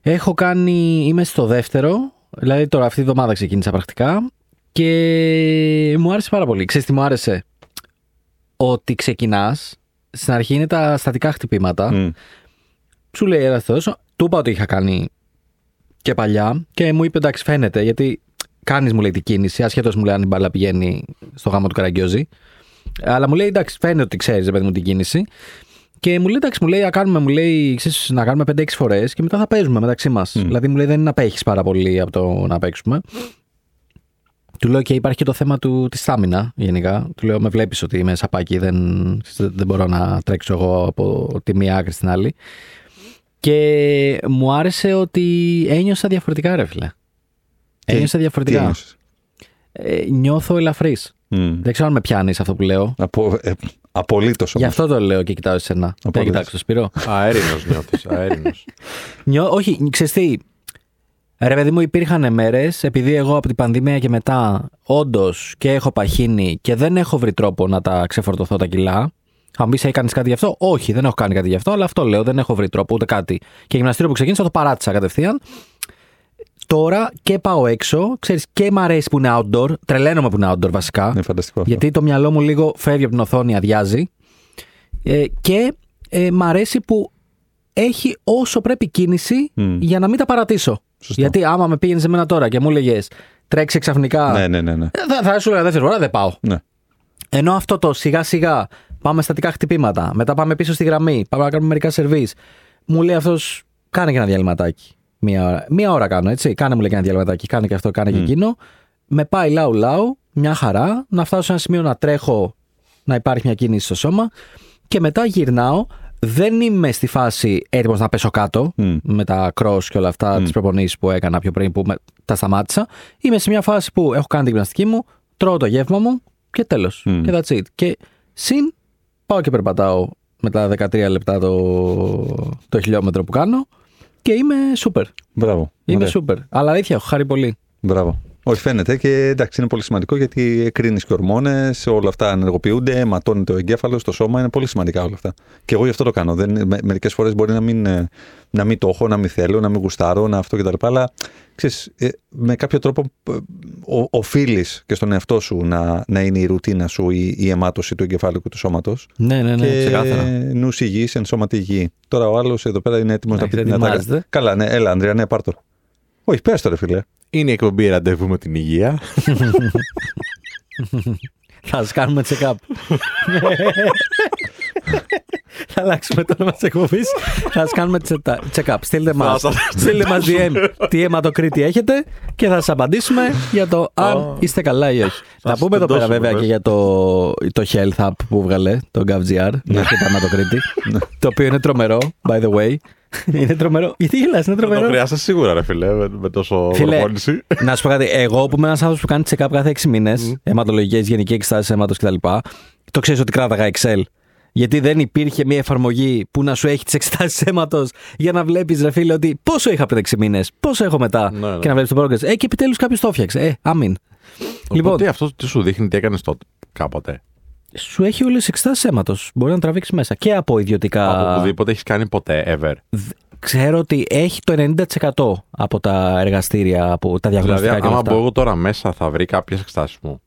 Έχω κάνει, είμαι στο δεύτερο, δηλαδή τώρα αυτή τη βδομάδα ξεκίνησα πρακτικά και μου άρεσε πάρα πολύ. Ξέρεις τι μου άρεσε, ότι ξεκινάς, στην αρχή είναι τα στατικά χτυπήματα, Μμ, σου λέει έλα θα δώσω. Του είπα ότι είχα κάνει και παλιά και μου είπε εντάξει φαίνεται γιατί κάνεις μου λέει την κίνηση ασχέτως μου λέει αν η μπάλα πηγαίνει στο γάμο του Καραγκιόζη αλλά μου λέει εντάξει φαίνεται ότι ξέρεις ρε παιδί μου την κίνηση και μου λέει εντάξει μου λέει να κάνουμε, μου λέει, ξέρεις, να κάνουμε 5-6 φορές και μετά θα παίζουμε μεταξύ μας δηλαδή μου λέει δεν είναι να παίχεις πάρα πολύ από το να παίξουμε του λέω και υπάρχει και το θέμα του, της στάμινα γενικά. Του λέω με βλέπεις ότι είμαι σαπάκι, δεν, δεν μπορώ να τρέξω εγώ από τη μία άκρη στην άλλη. Και μου άρεσε ότι ένιωσα διαφορετικά ρε φίλε. Τι- Ένιωσα Τι διαφορετικά. ένιωσες; Ε, νιώθω ελαφρύς. Μμ. Δεν ξέρω αν με πιάνεις αυτό που λέω. Απο, ε, απολύτως Γι' όμως. αυτό το λέω και κοιτάω εσένα. Δεν Απολύτως. κοιτάξω το Σπύρο. Αέρινο νιώθεις. Αέρινο. Νιώ, όχι, ξέρεις τι. Ρε παιδί μου, υπήρχαν μέρες, επειδή εγώ από την πανδημία και μετά όντως και έχω παχύνει και δεν έχω βρει τρόπο να τα ξεφορτωθώ τα κιλά. Θα μου πεις, έχει κάνει κάτι γι' αυτό; Όχι, δεν έχω κάνει κάτι γι' αυτό, αλλά αυτό λέω, δεν έχω βρει τρόπο ούτε κάτι. Και γυμναστήριο που ξεκίνησα το παράτησα κατευθείαν. Τώρα και πάω έξω, ξέρεις, και μ' αρέσει που είναι outdoor. Τρελαίνομαι που είναι outdoor βασικά. Είναι φανταστικό. αυτό. Γιατί το μυαλό μου λίγο φεύγει από την οθόνη, αδειάζει. Ε, και ε, μ' αρέσει που έχει όσο πρέπει κίνηση Μμ. για να μην τα παρατήσω. Σωστό. Γιατί άμα με πήγαινες σε μένα τώρα και μου έλεγε τρέξει ξαφνικά. Ναι, ναι, ναι. ναι. ε, Θα, θα σου έλεγα δεύτερη φορά, δεν πάω. ναι. Ενώ αυτό το σιγά σιγά πάμε στατικά χτυπήματα, μετά πάμε πίσω στη γραμμή, πάμε να κάνουμε μερικά σερβίς. Μου λέει αυτός, κάνε και ένα διαλυματάκι. Μία ώρα. Μία ώρα κάνω, έτσι. Κάνε μου λέει και ένα διαλυματάκι, κάνε και αυτό, κάνε και εκείνο. Με πάει λαού λαού, μια χαρά, να φτάσω σε ένα σημείο να τρέχω, να υπάρχει μια κίνηση στο σώμα και μετά γυρνάω. Δεν είμαι στη φάση έτοιμος να πέσω κάτω Μμ. με τα cross και όλα αυτά, τις προπονήσεις που έκανα πιο πριν που με, τα σταμάτησα. Είμαι σε μια φάση που έχω κάνει την γυμναστική μου, τρώω το γεύμα μου και τέλος. Μμ. Και that's it. Και συν πάω και περπατάω με τα 13 λεπτά το, το χιλιόμετρο που κάνω και είμαι super. Μπράβο. Είμαι Ωραία. super. Αλλά αλήθεια, έχω χάρη πολύ. Μπράβο. Όχι, φαίνεται και εντάξει, είναι πολύ σημαντικό γιατί εκρίνεις και ορμόνες, όλα αυτά ενεργοποιούνται, ματώνεται ο εγκέφαλος, το σώμα, είναι πολύ σημαντικά όλα αυτά. Και εγώ γι' αυτό το κάνω. Δεν, με, μερικές φορές μπορεί να μην, ε, να μην το έχω, να μην θέλω, να μην γουστάρω, να αυτό κτλ. Αλλά ξέρεις, ε, με κάποιο τρόπο ε, ο- οφείλεις και στον εαυτό σου να, να είναι η ρουτίνα σου η, η αιμάτωση του εγκεφάλου και του σώματος. Ναι, ναι, ναι, και ξεκάθαρα. νους υγιής, εν σώματι υγιή. Τώρα ο άλλος εδώ πέρα είναι έτοιμος να Εντάξει, πει την ετοιμάζεται. ατάκα. Καλά, ναι, έλα, Ανδρέα, ναι, πάρ' το. Όχι, πες το ρε φίλε. Είναι η εκπομπή ραντεβού με την υγεία. Θα σας κάνουμε check-up. (laughs) Θα αλλάξουμε το όνομα της εκπομπής. θα σας κάνουμε τσετα- check-up. Στείλτε μας. Θα σας- (laughs) Στείλτε μας DM τι αιματοκρίτη έχετε και θα σας απαντήσουμε για το αν είστε καλά ή όχι. Θα Θα σας πούμε εδώ πέρα τεντώσουμε, βέβαια πες. και για το, το Health App που βγάλε, το GovGR, για το αιματοκρίτη. το οποίο είναι τρομερό, by the way. (laughs) είναι τρομερό. Γιατί γελάς, είναι Θα το τρομερό. χρειάζεσαι σίγουρα, ρε φίλε, με, με τόσο Φίλε, προπόνηση. να σου πω κάτι. Εγώ που είμαι ένας άνθρωπος που κάνει check-up κάθε 6 μήνες, αιματολογικές, γενική εξετάσει αίματο κτλ., το ξέρεις ότι κράταγα Excel. Γιατί δεν υπήρχε μια εφαρμογή που να σου έχει τις εξετάσεις αίματος για να βλέπεις, ρε φίλε, ότι πόσο είχα πριν 6 μήνες, πόσο έχω μετά Ναι, ναι. και να βλέπεις το progress. Ε, και επιτέλους κάποιος το έφτιαξε. Ε, αμήν. Λοιπόν, Λοιπόν, αυτό τι σου δείχνει, τι έκανες τότε, κάποτε; σου έχει όλες τις εξετάσεις αίματος. Μπορεί να τραβήξεις μέσα και από ιδιωτικά. Από οπουδήποτε έχεις κάνει ποτέ, ever. Ξέρω ότι έχει το 90% από τα εργαστήρια, από τα διαγνωστικά Δηλαδή, και όλα άμα αυτά. μπω εγώ τώρα μέσα, θα βρει κάποιες εξετάσεις μου.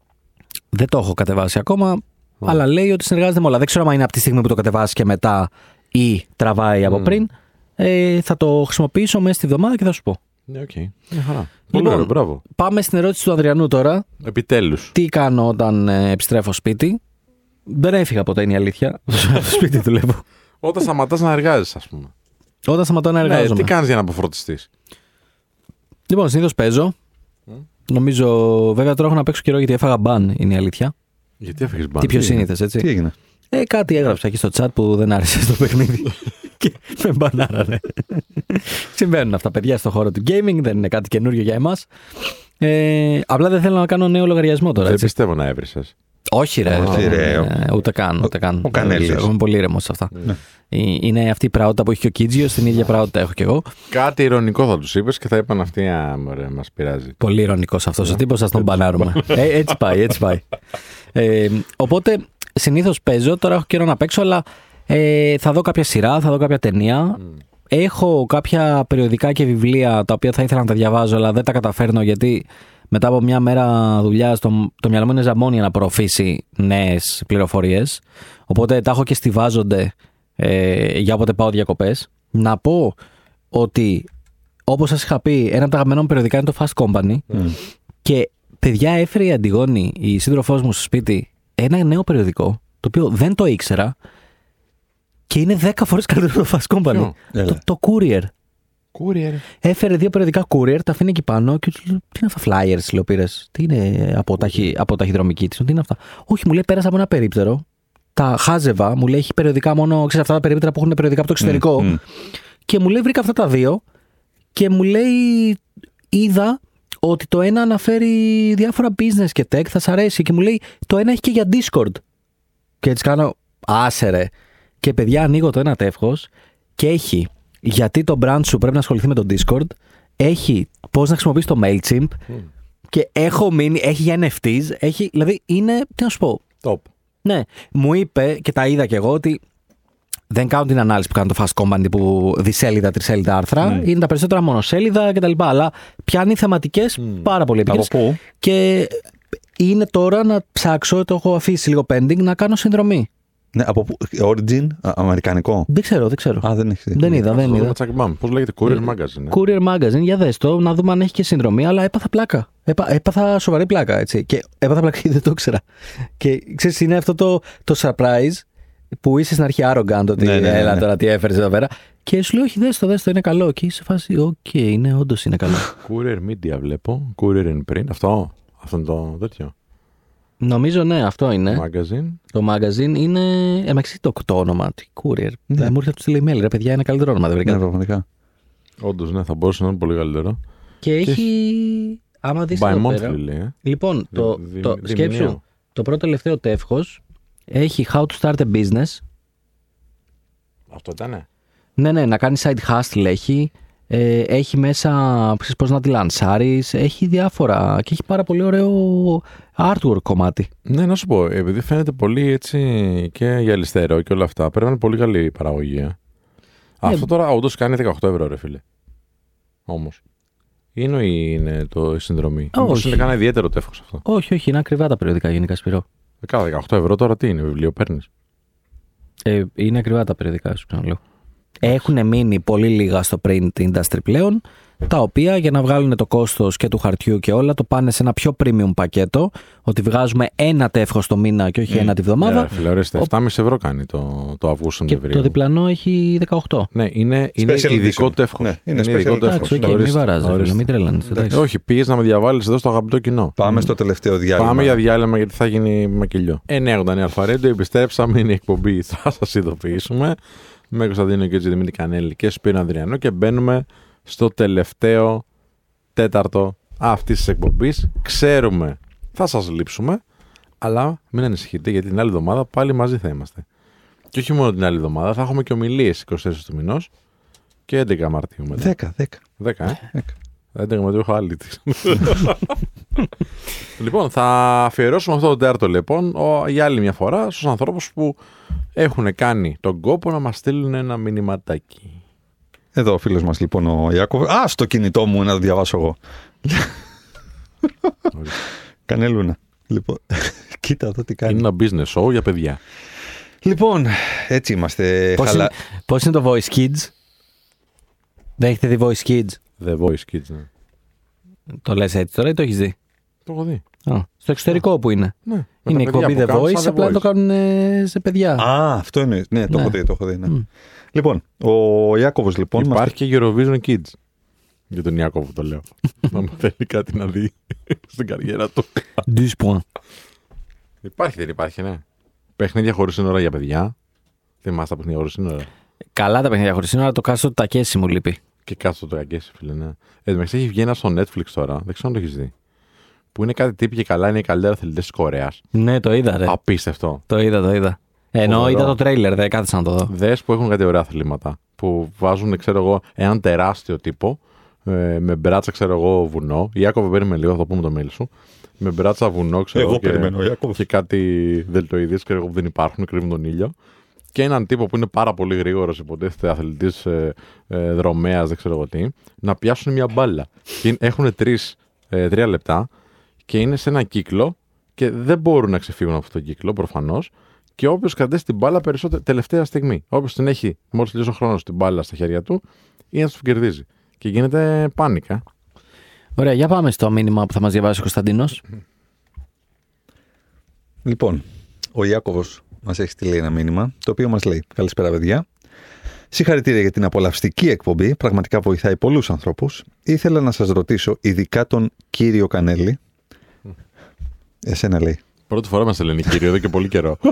Δεν το έχω κατεβάσει ακόμα, αλλά λέει ότι συνεργάζεται με όλα. Δεν ξέρω αν είναι από τη στιγμή που το κατεβάσει και μετά ή τραβάει από πριν. Ε, θα το χρησιμοποιήσω μέσα στη βδομάδα και θα σου πω. Ναι, οκ. Μια χαρά. Πολύ Λοιπόν, ωραίο, μπράβο. Πάμε στην ερώτηση του Ανδριανού τώρα. Επιτέλους. Τι κάνω όταν ε, επιστρέφω σπίτι; Δεν έφυγα ποτέ, είναι η αλήθεια. Στο (laughs) σπίτι δουλεύω. Όταν σταματάς να εργάζεσαι, ας πούμε. Όταν σταματώ να Ναι, εργάζομαι. τι κάνεις για να αποφροντιστείς; Λοιπόν, συνήθως παίζω. Νομίζω, βέβαια τώρα έχω να παίξω καιρό γιατί έφαγα μπαν, είναι η αλήθεια. Γιατί έφυγε μπαν. Τι πιο σύνηθε, έτσι; Τι έγινε; Ε, κάτι έγραψα εκεί στο chat που δεν άρεσε στο παιχνίδι. (laughs) και με μπανάρανε. Συμβαίνουν αυτά, παιδιά, στο χώρο του gaming. Δεν είναι κάτι καινούριο για εμάς. Ε, απλά δεν θέλω να κάνω νέο λογαριασμό τώρα. Δεν Έτσι. πιστεύω να έβρισες. Όχι, ρε. Όχι, δεν- ρε, ο- ε, ούτε καν. Ούτε καν. ο Κανέλης. Εγώ είμαι πολύ ήρεμος σε αυτά. Ε, Είναι αυτή η πραγότητα που έχει και ο Κίτζιος, την ίδια πραγότητα έχω και εγώ. Κάτι ηρωνικό θα τους είπες και θα είπαν αυτοί, α, μωρέ, μας πειράζει. Πολύ ηρωνικός αυτός ο τύπος, ας τον μπανάρουμε. ε, έτσι πάει, έτσι πάει. Ε, οπότε συνήθως παίζω, τώρα έχω καιρό να παίξω, αλλά ε, θα δω κάποια σειρά, θα δω κάποια ταινία. Έχω κάποια περιοδικά και βιβλία τα οποία θα ήθελα να τα διαβάζω, αλλά δεν τα καταφέρνω γιατί μετά από μια μέρα δουλειά το, το μυαλό μου είναι ζαμόνι για να προωθήσει νέες πληροφορίες. Οπότε τα έχω και στηβάζονται ε, για όποτε πάω διακοπές. Να πω ότι όπως σας είχα πει, ένα από τα αγαπημένα μου περιοδικά είναι το Fast Company. Και παιδιά, έφερε η Αντιγόνη, η σύντροφός μου στο σπίτι, ένα νέο περιοδικό, το οποίο δεν το ήξερα και είναι 10 φορές καλύτερο από το Fast Company. Ποιο; Έλα. Το, το Courier. Courier. Έφερε δύο περιοδικά Courier, τα αφήνει εκεί πάνω και του λέω: Τι είναι αυτά, flyers, λέω πήρε. Τι είναι από, ταχυ, από ταχυδρομική της, τι είναι αυτά. Όχι, μου λέει: Πέρασα από ένα περίπτερο. Τα χάζευα, μου λέει: Έχει περιοδικά μόνο, ξέρεις αυτά τα περίπτερα που έχουν περιοδικά από το εξωτερικό. μμ. Και μου λέει: Βρήκα αυτά τα δύο και μου λέει: Είδα ότι το ένα αναφέρει διάφορα business και tech, θα σ' αρέσει. Και μου λέει: Το ένα έχει και για Discord. Και έτσι κάνω, άσερε. Και παιδιά, ανοίγω το ένα τεύχος και έχει γιατί το brand σου πρέπει να ασχοληθεί με το Discord. Έχει πώς να χρησιμοποιήσει το Mailchimp. Και έχω μείνει, έχει για NFTs. Έχει, δηλαδή είναι, τι να σου πω. Top. Ναι, μου είπε και τα είδα κι εγώ ότι δεν κάνουν την ανάλυση που κάνει το Fast Company που δισέλιδα, τρισέλιδα άρθρα. Είναι τα περισσότερα μονοσέλιδα κτλ. Αλλά πιάνει θεματικές πάρα πολύ Από επίκαιρε. πού; Και είναι τώρα να ψάξω, το έχω αφήσει λίγο pending, να κάνω συνδρομή. Ναι, από πού; Origin, α, αμερικανικό. Δεν ξέρω, δεν ξέρω. Α, δεν έχεις. δεν είδα, δεν είδα. Πώς λέγεται, Courier Magazine. ε; Courier Magazine, για δες το, να δούμε αν έχει και συνδρομή, αλλά έπαθα πλάκα. Έπα, έπαθα σοβαρή πλάκα, έτσι. Και έπαθα πλάκα γιατί (laughs) δεν το ήξερα. Και ξέρεις, είναι αυτό το, το surprise που είσαι στην αρχή arrogant ότι Ναι, ναι, ναι, έλα ναι. τώρα τι έφερες εδώ πέρα. Και σου λέει, όχι, δες το, δες το, είναι καλό. Και είσαι σε φάση, οκ, είναι, όντως είναι καλό. (laughs) Courier Media βλέπω. Courier in Print. Αυτό. Αυτό είναι το τέτοιο. Νομίζω, ναι, αυτό είναι. Magazine. Το magazine είναι. Εμαξί το, το όνομα. Τι courier. Ναι. Ναι. Μου ήρθε από το email, ρε παιδιά, είναι καλύτερο όνομα. Δεν βρήκα. Ναι, πραγματικά. Όντως, ναι, θα μπορούσε να είναι πολύ καλύτερο. Και έχει. Άμα δεις. By monthly λέει. ε. Λοιπόν, το, Δι- το, δι- σκέψου, διμηνιαίο. το πρώτο τελευταίο τεύχος έχει How to start a business. Αυτό ήταν. Ναι, ναι, να κάνει side hustle έχει. Ε, έχει μέσα, ξέρεις πώς να τη λανσάρεις. Έχει διάφορα και έχει πάρα πολύ ωραίο artwork κομμάτι. Ναι, να σου πω, επειδή φαίνεται πολύ έτσι και γυαλιστερό και όλα αυτά, πρέπει να είναι πολύ καλή η παραγωγή. ε. Αυτό τώρα όντως κάνει 18 ευρώ, ρε φίλε. Όμως. Είναι ή είναι το η συνδρομή; Μήπως Όχι. είναι κανένα ιδιαίτερο τεύχο αυτό. Όχι, όχι, είναι ακριβά τα περιοδικά γενικά Σπυρό. Ε, Κάνα 18 ευρώ τώρα τι είναι, βιβλίο παίρνεις; Ε, είναι ακριβά τα περιοδικά σου ξαναλέω. Έχουν μείνει πολύ λίγα στο print industry πλέον. τα οποία για να βγάλουν το κόστος και του χαρτιού και όλα το πάνε σε ένα πιο premium πακέτο, ότι βγάζουμε ένα τεύχος το μήνα και όχι ένα τη βδομάδα. Ε, φίλε, ορίστε, 7,5 ευρώ κάνει το, το Αυγούστου και Σεπτεμβρίου. το διπλανό έχει 18. Ναι, είναι, είναι Special ειδικό edition. τεύχος. Ναι, είναι special ειδικό edition. τεύχος. Εντάξει, οκ, Ορίστε, μην βαράζει, ορίστε. φίλε, μην τρελάνεις. εντάξει. Όχι, πήγε να με διαβάλεις εδώ στο αγαπητό κοινό. Πάμε στο τελευταίο διάλειμμα. Πάμε για διάλειμμα γιατί θα γίνει μακελιό. 989 Alpha Radio, επιστρέψαμε, είναι η εκπομπή. Θα σας ειδοποιήσουμε. Με Κωνσταντίνο και Δημήτρη Κανέλη και Σπύρο Ανδριανό και μπαίνουμε στο τελευταίο τέταρτο αυτής της εκπομπής. Ξέρουμε, θα σας λείψουμε, αλλά μην ανησυχείτε γιατί την άλλη εβδομάδα πάλι μαζί θα είμαστε. Και όχι μόνο την άλλη εβδομάδα, θα έχουμε και ομιλίες 24 του μηνός και 11 Μαρτίου μετά. 10, 10. 10, ε; Δέκα. 11 Μαρτίου έχω άλλη της. (laughs) λοιπόν, θα αφιερώσουμε αυτό το τέταρτο λοιπόν ο, για άλλη μια φορά στους ανθρώπους που έχουν κάνει τον κόπο να μας στείλουν ένα μηνυματάκι. Εδώ ο φίλος μας λοιπόν ο Ιάκωβος. Α, στο κινητό μου να το διαβάσω εγώ. Κανελούνα. Λοιπόν, (laughs) κοίτα εδώ τι κάνει. Είναι ένα business show για παιδιά. Λοιπόν, έτσι είμαστε. Πώς, χαλα... είναι, πώς είναι το Voice Kids? Δεν έχετε δει Voice Kids? The Voice Kids. Ναι. Το λες έτσι τώρα ή το έχεις δει; Το έχω δει. Α, στο εξωτερικό που είναι. Ναι. Με Είναι η τα παιδιά εκπομπή που The κάνουν Voice, σαν The απλά Voice. το κάνουν ε, σε παιδιά. Α, αυτό είναι. Ναι, το Ναι. έχω δει. Το έχω δει ναι. Μμ. Λοιπόν, ο Ιάκωβος λοιπόν. μας- Υπάρχει και Eurovision Kids. Για τον Ιάκωβο το λέω. (laughs) να μου θέλει κάτι να δει (laughs) στην καριέρα του. 10 points. Υπάρχει, δεν υπάρχει, ναι. Παιχνίδια χωρίς σύνορα για παιδιά. Θυμάστε τα παιχνίδια χωρίς σύνορα. Καλά τα παιχνίδια χωρίς σύνορα, το κάστο του Τακέση μου λείπει. Και κάτω το αγκέσει, φίλε, ναι. Ε, μεταξύ έχει βγει ένα στο Netflix τώρα, δεν ξέρω αν το έχεις δει. Που είναι κάτι τύποι και καλά, είναι οι καλύτεροι αθλητές της Κορέας. Ναι, το είδα, ρε. Απίστευτο. Το είδα, το είδα. Ενώ Φοβερό. είδα το τρέιλερ, δεν κάθισα να το δω. Δες που έχουν κάτι ωραία αθλήματα. Που βάζουν, ξέρω εγώ, έναν τεράστιο τύπο ε, με μπράτσα, ξέρω εγώ, βουνό. Ιάκωβε, παίρνουμε λίγο, θα το πούμε το mail σου. Με μπράτσα βουνό, ξέρω Εγώ και, περιμένω, Ιάκωβο. και κάτι δελτοειδίες, ξέρω εγώ, που δεν υπάρχουν, κρύβουν τον ήλιο. Και έναν τύπο που είναι πάρα πολύ γρήγορος, υποτίθεται αθλητής ε, ε, δρομέας, δεν ξέρω εγώ τι, να πιάσουν μια μπάλα. Και έχουν τρεις, ε, τρία λεπτά και είναι σε ένα κύκλο και δεν μπορούν να ξεφύγουν από αυτόν τον κύκλο προφανώς. Και όποιος κρατήσει την μπάλα περισσότερο, τελευταία στιγμή. Όποιος την έχει, μόλις τελειώσει ο χρόνος, την μπάλα στα χέρια του, είναι να του κερδίζει. Και γίνεται πάνικα. Ωραία, για πάμε στο μήνυμα που θα μας διαβάσει ο Κωνσταντίνος. Λοιπόν, ο Ιάκωβος μας έχει στείλει ένα μήνυμα, το οποίο μας λέει «Καλησπέρα παιδιά. Συγχαρητήρια για την απολαυστική εκπομπή, πραγματικά βοηθάει πολλούς ανθρώπους. Ήθελα να σας ρωτήσω, ειδικά τον κύριο Κανέλη, εσένα λέει, Πρώτη φορά μας λένε κύριο εδώ και πολύ καιρό. (laughs)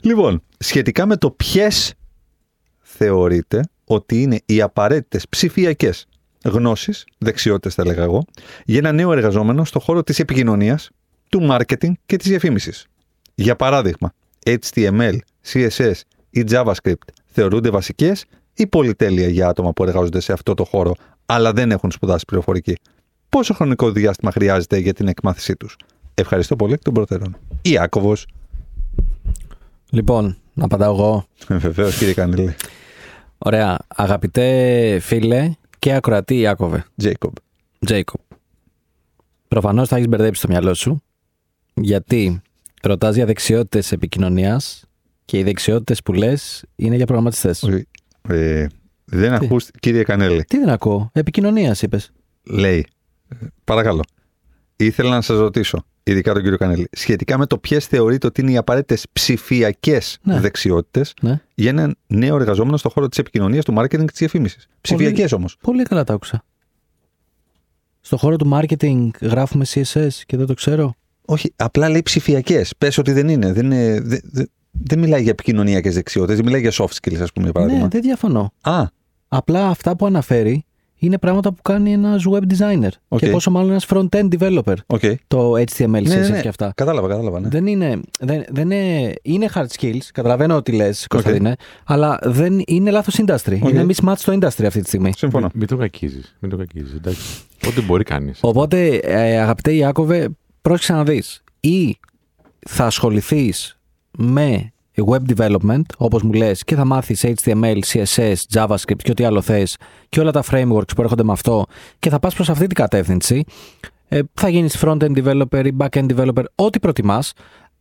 Λοιπόν, σχετικά με το ποιες θεωρείτε ότι είναι οι απαραίτητες ψηφιακές γνώσεις, δεξιότητες θα έλεγα εγώ, για ένα νέο εργαζόμενο στο χώρο της επικοινωνίας, του marketing και της διαφήμισης. Για παράδειγμα, HTML, CSS ή JavaScript θεωρούνται βασικές ή πολυτέλεια για άτομα που εργάζονται σε αυτό το χώρο, αλλά δεν έχουν σπουδάσει πληροφορική; Πόσο χρονικό διάστημα χρειάζεται για την εκμάθησή τους. Ευχαριστώ πολύ εκ των προτέρων. Ιάκωβος. Λοιπόν, να απαντάω εγώ. Βεβαίως, κύριε Κανέλη. Ωραία. Αγαπητέ φίλε και ακροατή Ιάκωβε, Τζέικομπ. Τζέικοπ. Προφανώς θα έχεις μπερδέψει το μυαλό σου, γιατί ρωτάς για δεξιότητες επικοινωνίας και οι δεξιότητες που λες είναι για προγραμματιστές. Ε, δεν Τι; ακούς, κύριε Κανέλη. Τι δεν ακούω, επικοινωνίας είπες. Λέει, ε, παρακαλώ, ήθελα να σας ρωτήσω, ειδικά τον κύριο Κανέλη, σχετικά με το ποιες θεωρείτε ότι είναι οι απαραίτητες ψηφιακές Ναι. δεξιότητες Ναι. για έναν νέο εργαζόμενο στον χώρο της επικοινωνίας, του marketing και της διαφήμισης. Ψηφιακές όμως. Πολύ καλά τα άκουσα. Στο χώρο του marketing γράφουμε CSS και δεν το ξέρω. Όχι, απλά λέει ψηφιακές. Πες ότι δεν είναι. Δεν, είναι, δεν, δεν, δεν μιλάει για επικοινωνιακές δεξιότητες, δεν μιλάει για soft skills, ας πούμε, για παράδειγμα. Ναι, δεν διαφωνώ. Α, Απλά αυτά που αναφέρει είναι πράγματα που κάνει ένας web designer. Ok. Και πόσο μάλλον ένας front-end developer. ok. Το HTML, CSS Ναι, ναι, ναι. και αυτά. Κατάλαβα, κατάλαβα. Ναι. Δεν είναι, δεν, δεν είναι, είναι hard skills, καταλαβαίνω ότι λες, Κωνσταντίνε, αλλά δεν είναι λάθος industry. Ok. Είναι mismatch στο industry αυτή τη στιγμή. Συμφωνώ. Μην, μην το κακίζεις. Μην το κακίζεις. Εντάξει. Ό,τι μπορεί κάνεις. Οπότε, ε, αγαπητέ Ιάκωβε, πρόσεξε να δεις. Ή θα ασχοληθείς με web development, όπως μου λες, και θα μάθεις HTML, CSS, JavaScript και ό,τι άλλο θες και όλα τα frameworks που έρχονται με αυτό και θα πας προς αυτή την κατεύθυνση. Ε, θα γίνεις front-end developer ή back-end developer, ό,τι προτιμάς,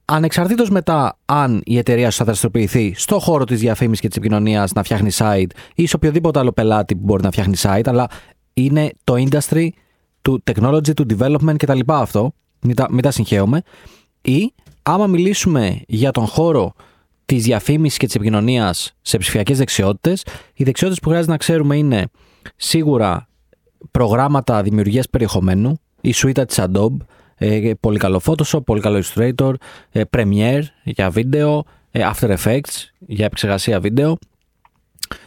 ανεξαρτήτως μετά αν η εταιρεία σου θα δραστηριοποιηθεί στο χώρο της διαφήμισης και της επικοινωνίας να φτιάχνει site ή σε οποιοδήποτε άλλο πελάτη που μπορεί να φτιάχνει site, αλλά είναι το industry του technology, του development κτλ. αυτό, μην τα, μην τα συγχαίουμε. Ή άμα μιλήσουμε για τον χώρο της διαφήμισης και της επικοινωνίας σε ψηφιακές δεξιότητες, οι δεξιότητες που χρειάζεται να ξέρουμε είναι σίγουρα προγράμματα δημιουργίας περιεχομένου, η suite της Adobe, ε, πολύ καλό Photoshop, πολύ καλό Illustrator, ε, Premiere για βίντεο, ε, After Effects για επεξεργασία βίντεο.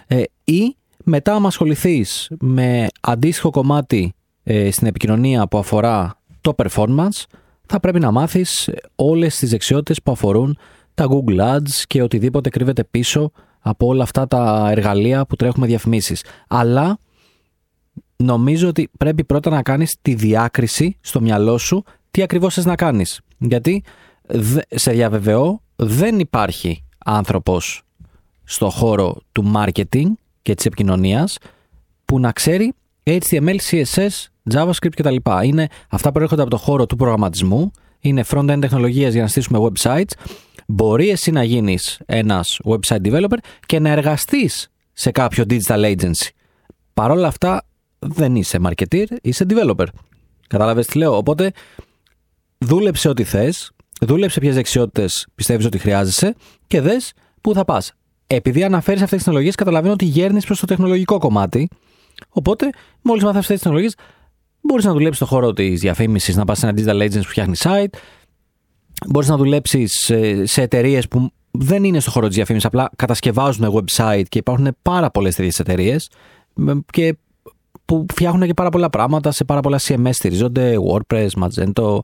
Ε, ή μετά άμα ασχοληθείς με αντίστοιχο κομμάτι ε, στην επικοινωνία που αφορά το performance θα πρέπει να μάθεις όλες τις δεξιότητες που αφορούν τα Google Ads και οτιδήποτε κρύβεται πίσω από όλα αυτά τα εργαλεία που τρέχουμε διαφημίσεις. Αλλά νομίζω ότι πρέπει πρώτα να κάνεις τη διάκριση στο μυαλό σου τι ακριβώς θες να κάνεις. Γιατί σε διαβεβαιώ δεν υπάρχει άνθρωπος στο χώρο του marketing και της επικοινωνίας που να ξέρει HTML, CSS, JavaScript κτλ. Είναι αυτά που έρχονται από το χώρο του προγραμματισμού, είναι front-end τεχνολογίες για να στήσουμε websites. Μπορεί εσύ να γίνεις ένας website developer και να εργαστείς σε κάποιο digital agency. Παρ' όλα αυτά δεν είσαι marketer, είσαι developer. Κατάλαβες τι λέω; Οπότε δούλεψε ό,τι θες, δούλεψε ποιες δεξιότητες πιστεύεις ότι χρειάζεσαι και δες πού θα πας. Επειδή αναφέρεις αυτές τις τεχνολογίες, καταλαβαίνω ότι γέρνεις προς το τεχνολογικό κομμάτι. Οπότε, μόλις μάθεις αυτές τις τεχνολογίες, μπορείς να δουλέψεις στον χώρο της διαφήμισης, να πας σε ένα digital agency που φτιάχνει site. Μπορείς να δουλέψεις σε εταιρείες που δεν είναι στον χώρο της διαφήμισης, απλά κατασκευάζουν website και υπάρχουν πάρα πολλές τέτοιες εταιρείες και που φτιάχνουν και πάρα πολλά πράγματα σε πάρα πολλά CMS στηριζόνται, WordPress, Magento,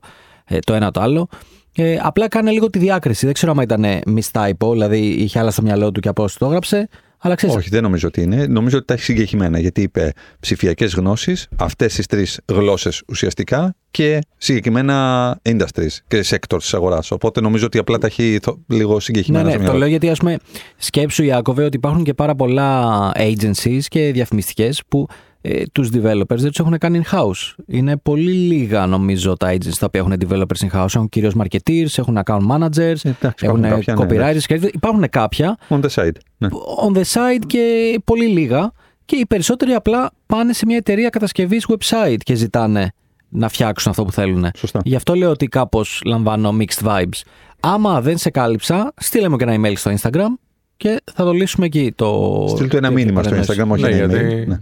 ε, το ένα το άλλο. Ε, απλά κάνε λίγο τη διάκριση. Δεν ξέρω αν ήταν mistypo, δηλαδή είχε άλλα στο μυαλό του και από όσο το έγραψε. Αλλά ξέρεις... Όχι, δεν νομίζω ότι είναι. Νομίζω ότι τα έχει συγκεκριμένα. Γιατί είπε ψηφιακές γνώσεις, αυτές τις τρεις γλώσσες ουσιαστικά και συγκεκριμένα industries και sectors της αγοράς. Οπότε νομίζω ότι απλά τα έχει λίγο συγκεκριμένα. Ναι, ναι, το λέω γιατί ας πούμε σκέψου Ιάκωβε ότι υπάρχουν και πάρα πολλά agencies και διαφημιστικές που ε, τους developers δεν τους έχουν κάνει in-house. Είναι πολύ λίγα νομίζω τα agencies τα οποία έχουν developers in-house. Έχουν κυρίως marketeers, έχουν account managers, Εντάξει, έχουν κάποια, ναι, copywriters. και υπάρχουν κάποια On the side. Ναι. on the side και πολύ λίγα. Και οι περισσότεροι απλά πάνε σε μια εταιρεία κατασκευής website και ζητάνε να φτιάξουν αυτό που θέλουν. Σωστά. Γι' αυτό λέω ότι κάπως λαμβάνω mixed vibes. Άμα δεν σε κάλυψα, στείλε μου και ένα email στο Instagram και θα το λύσουμε εκεί. Το... Στείλ του ένα μήνυμα στο Instagram, όχι Ναι, ένα γιατί email. Ναι.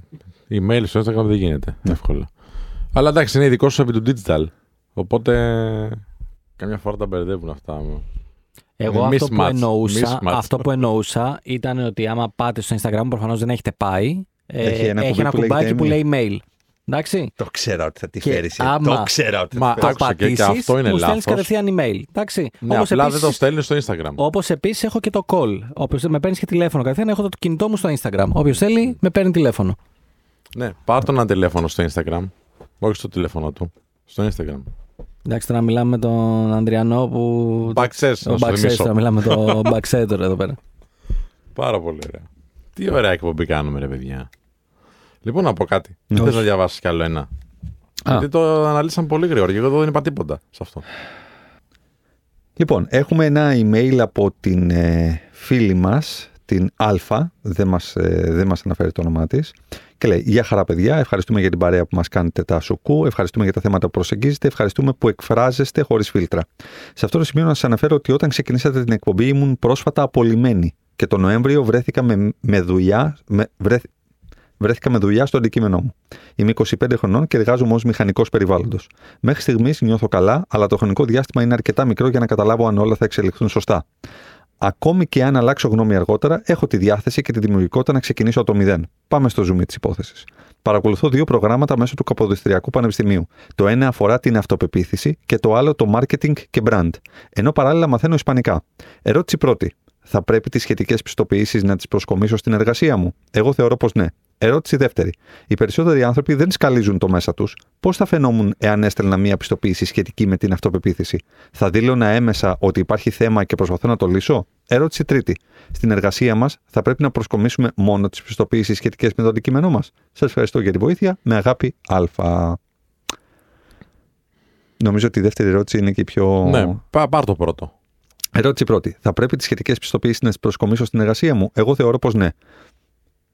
Email στο Instagram δεν γίνεται εύκολα. Αλλά εντάξει, είναι ειδικός σου επί του digital. Οπότε καμιά φορά τα μπερδεύουν αυτά. Εγώ Είναι αυτό που, mismatch. εννοούσα, Mismatch. αυτό που εννοούσα ήταν ότι άμα πάτε στο Instagram, προφανώς δεν έχετε πάει, ε, Έχει ένα κουμπί που κουμπάκι λέγεται που λέει email. Εντάξει. Το ξέρα ότι θα τη Και φέρεις, ε. άμα- Το ξέρα ότι θα Μα τη φέρεις. άκουσα και- και πατήσεις, αυτό είναι μου στέλνεις λάθος. κατευθείαν email. Εντάξει. Ναι, Όπως απλά επίσης- δεν το στέλνεις στο Instagram. Όπως επίσης έχω και το call. Όποιος με παίρνεις και τηλέφωνο κατευθείαν, έχω το κινητό μου στο Instagram. Όποιος θέλει, με παίρνει τηλέφωνο. Ναι, πάρ' τον ένα τηλέφωνο στο Instagram. Όχι στο τηλέφωνο του. Στο Instagram. Εντάξει, τώρα μιλάμε με τον Ανδριανό που. Backsets, Ο να σου Backsets, θυμίσω. τώρα μιλάμε με τον (laughs) Backsets τώρα εδώ πέρα. Πάρα πολύ ωραία. Τι ωραία εκπομπή κάνουμε, ρε παιδιά. Λοιπόν, να πω κάτι. Δεν Όχι. θε να διαβάσεις κι άλλο ένα. Α. Γιατί το αναλύσαμε πολύ γρήγορα και εγώ εδώ δεν είπα τίποτα σε αυτό. Λοιπόν, έχουμε ένα email από την ε, φίλη μας, την Αλφα, δεν μας, ε, δεν μας αναφέρει το όνομά της. Και λέει, γεια χαρά παιδιά, ευχαριστούμε για την παρέα που μας κάνετε τα σουκού, ευχαριστούμε για τα θέματα που προσεγγίζετε, ευχαριστούμε που εκφράζεστε χωρίς φίλτρα. Σε αυτό το σημείο να σας αναφέρω ότι όταν ξεκινήσατε την εκπομπή ήμουν πρόσφατα απολυμμένη και το Νοέμβριο βρέθηκα με, με δουλειά, με, βρέθη- βρέθηκα με δουλειά στο αντικείμενό μου. Είμαι 25 χρονών και εργάζομαι ως μηχανικός περιβάλλοντος. Μέχρι στιγμής νιώθω καλά, αλλά το χρονικό διάστημα είναι αρκετά μικρό για να καταλάβω αν όλα θα εξελιχθούν σωστά. Ακόμη και αν αλλάξω γνώμη αργότερα, έχω τη διάθεση και τη δημιουργικότητα να ξεκινήσω από το μηδέν. Πάμε στο zoom της υπόθεσης. Παρακολουθώ δύο προγράμματα μέσω του Καποδιστριακού Πανεπιστημίου. Το ένα αφορά την αυτοπεποίθηση και το άλλο το marketing και brand. Ενώ παράλληλα μαθαίνω Ισπανικά. Ερώτηση πρώτη. Θα πρέπει τις σχετικές πιστοποιήσεις να τις προσκομίσω στην εργασία μου; Εγώ θεωρώ πως ναι. Ερώτηση δεύτερη. Οι περισσότεροι άνθρωποι δεν σκαλίζουν το μέσα τους. Πώς θα φαινόμουν εάν έστελνα μία πιστοποίηση σχετική με την αυτοπεποίθηση; Θα δήλωνα έμεσα ότι υπάρχει θέμα και προσπαθώ να το λύσω; Ερώτηση τρίτη. Στην εργασία μας θα πρέπει να προσκομίσουμε μόνο τις πιστοποιήσει σχετικές με το αντικείμενό μας; Σας ευχαριστώ για τη βοήθεια. Με αγάπη, Α. Νομίζω ότι η δεύτερη ερώτηση είναι και η πιο. Ναι, πά, πάρ το πρώτο. Ερώτηση πρώτη. Θα πρέπει τις σχετικές πιστοποιήσει να τις προσκομίσω στην εργασία μου; Εγώ θεωρώ πως ναι.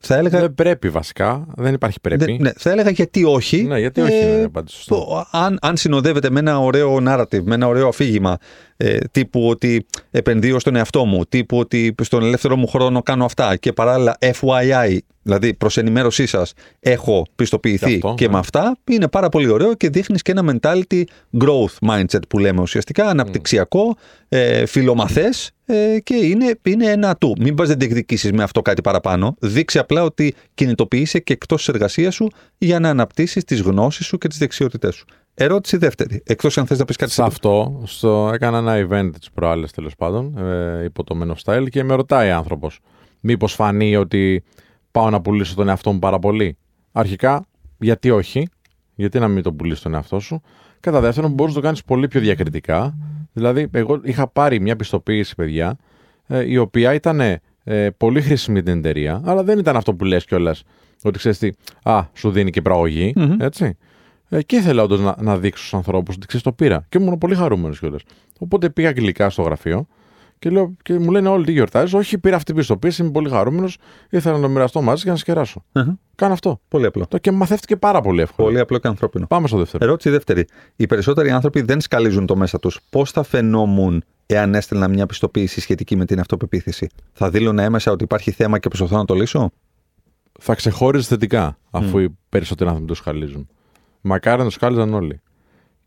Θα έλεγα, Δεν πρέπει βασικά. Δεν υπάρχει πρέπει. δεν- ναι, θα έλεγα γιατί όχι. Ναι, γιατί όχι, Ε, είναι απάντηση σωστό. το- αν, αν συνοδεύεται με ένα ωραίο narrative, με ένα ωραίο αφήγημα, ε, τύπου ότι επενδύω στον εαυτό μου, τύπου ότι στον ελεύθερο μου χρόνο κάνω αυτά και παράλληλα FYI, δηλαδή προς ενημέρωσή σας, έχω πιστοποιηθεί Και αυτό, και ναι. με αυτά, είναι πάρα πολύ ωραίο και δείχνεις και ένα mentality growth mindset που λέμε ουσιαστικά, αναπτυξιακό, ε, φιλομαθές ε, και είναι, είναι ένα του. Μην πας δεν διεκδικήσει με αυτό κάτι παραπάνω. Δείξει απλά ότι κινητοποιείσαι και εκτός της εργασίας σου για να αναπτύσσεις τις γνώσεις σου και τις δεξιότητές σου. Ερώτηση δεύτερη. Εκτός αν θες να πεις κάτι Σε αυτό, στο, έκανα ένα event τις προάλλες τέλος πάντων, ε, υπό το Men of Style και με ρωτάει άνθρωπος, Μήπως φανεί ότι πάω να πουλήσω τον εαυτό μου πάρα πολύ; Αρχικά, γιατί όχι, γιατί να μην τον πουλήσει τον εαυτό σου; Κατά δεύτερον, μπορείς να το κάνεις πολύ πιο διακριτικά. Δηλαδή, εγώ είχα πάρει μια πιστοποίηση, παιδιά, ε, η οποία ήταν ε, πολύ χρήσιμη για την εταιρεία, αλλά δεν ήταν αυτό που λες κιόλας. Ότι ξέρεις τι, Α, σου δίνει και πραγωγή, έτσι. Ε, και ήθελα όντως να, να δείξω στους ανθρώπους ότι ξέρεις το πήρα. Και ήμουν πολύ χαρούμενος κιόλας. Οπότε πήγα αγγλικά στο γραφείο και, λέω, και μου λένε όλοι τι γιορτάζεις; Όχι, πήρα αυτή την πιστοποίηση, είμαι πολύ χαρούμενος. Ήθελα να το μοιραστώ μαζί και να σκεράσω. Αχα. Κάνω αυτό. Πολύ απλό. Το και μαθεύτηκε πάρα πολύ εύκολα. Πολύ απλό και ανθρώπινο. Πάμε στο δεύτερο. Ερώτηση δεύτερη. Οι περισσότεροι άνθρωποι δεν σκαλίζουν το μέσα τους. Πώς θα φαινόμουν εάν έστελνα μια πιστοποίηση σχετική με την αυτοπεποίθηση; Θα δήλωνα έμεσα ότι υπάρχει θέμα και προσπαθώ να το λύσω; Θα ξεχώριζε θετικά, αφού οι περισσότεροι άνθρωποι το σχαλίζουν. Μακάρι να το σχάλιζαν όλοι.